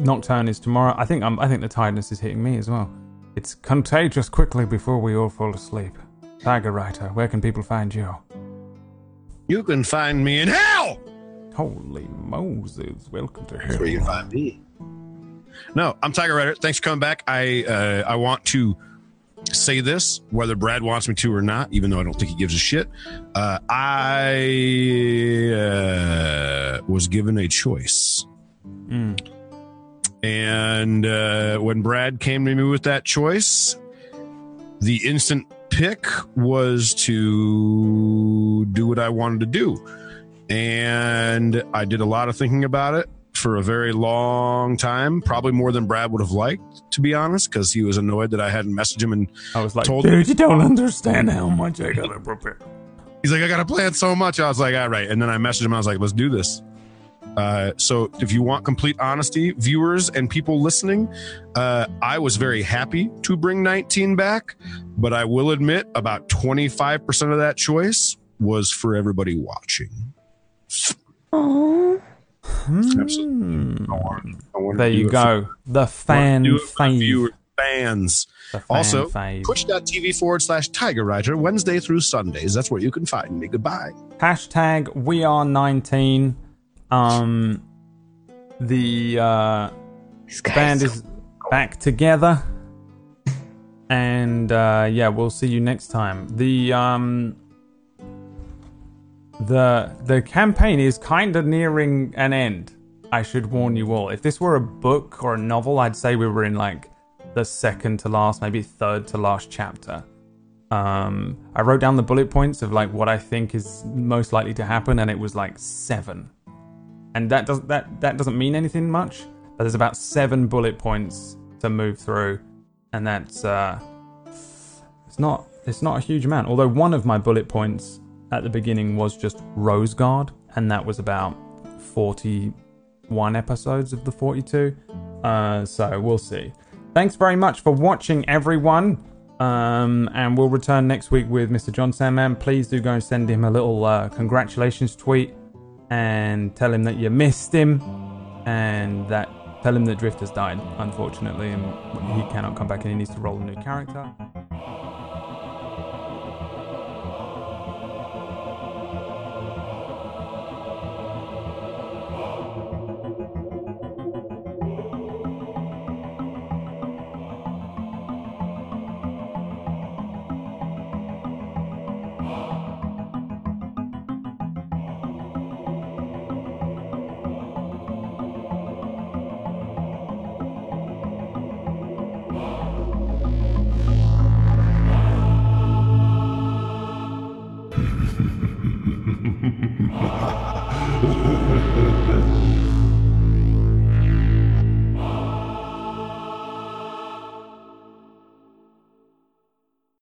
Nocturne is tomorrow. I think I'm, I think the tiredness is hitting me as well. It's contagious quickly before we all fall asleep. Tiger Writer, where can people find you? You can find me in hell. Holy Moses, welcome to That's where you find me. No, I'm Tiger Writer. Thanks for coming back. I uh, I want to say this, whether Brad wants me to or not, even though I don't think he gives a shit. Uh, I uh, was given a choice. Mm. And uh, when Brad came to me with that choice, the instant pick was to do what I wanted to do. And I did a lot of thinking about it for a very long time, probably more than Brad would have liked, to be honest, because he was annoyed that I hadn't messaged him. And I was like, Told- dude, you don't understand how much I gotta prepare. he's like, I got to plan so much. I was like, all right. And then I messaged him. I was like, let's do this. Uh, so if you want complete honesty, viewers and people listening, uh, I was very happy to bring 19 back, but I will admit about 25% of that choice was for everybody watching. Oh, Absolutely. I wanted- I wanted Hmm. There you do it go. The for- fan do fave. fans. The fan Also, fave. Twitch.tv forward slash Tiger Writer, Wednesday through Sundays. That's where you can find me. Goodbye. Hashtag we are 19. Um, the uh, band is back together. And uh, yeah, we'll see you next time. The um, the the campaign is kind of nearing an end. I should warn you all. If this were a book or a novel, I'd say we were in like the second to last, maybe third to last chapter. Um, I wrote down the bullet points of like what I think is most likely to happen, and it was like seven. And that doesn't that that doesn't mean anything much, but there's about seven bullet points to move through, and that's uh, it's not it's not a huge amount. Although one of my bullet points at the beginning was just Rose Guard, and that was about forty-one episodes of the forty-two. Uh, so we'll see. Thanks very much for watching, everyone. Um, and we'll return next week with Mr. John Sandman. Please do go and send him a little uh, congratulations tweet and tell him that you missed him and that tell him that Drift has died, unfortunately, and he cannot come back and he needs to roll a new character.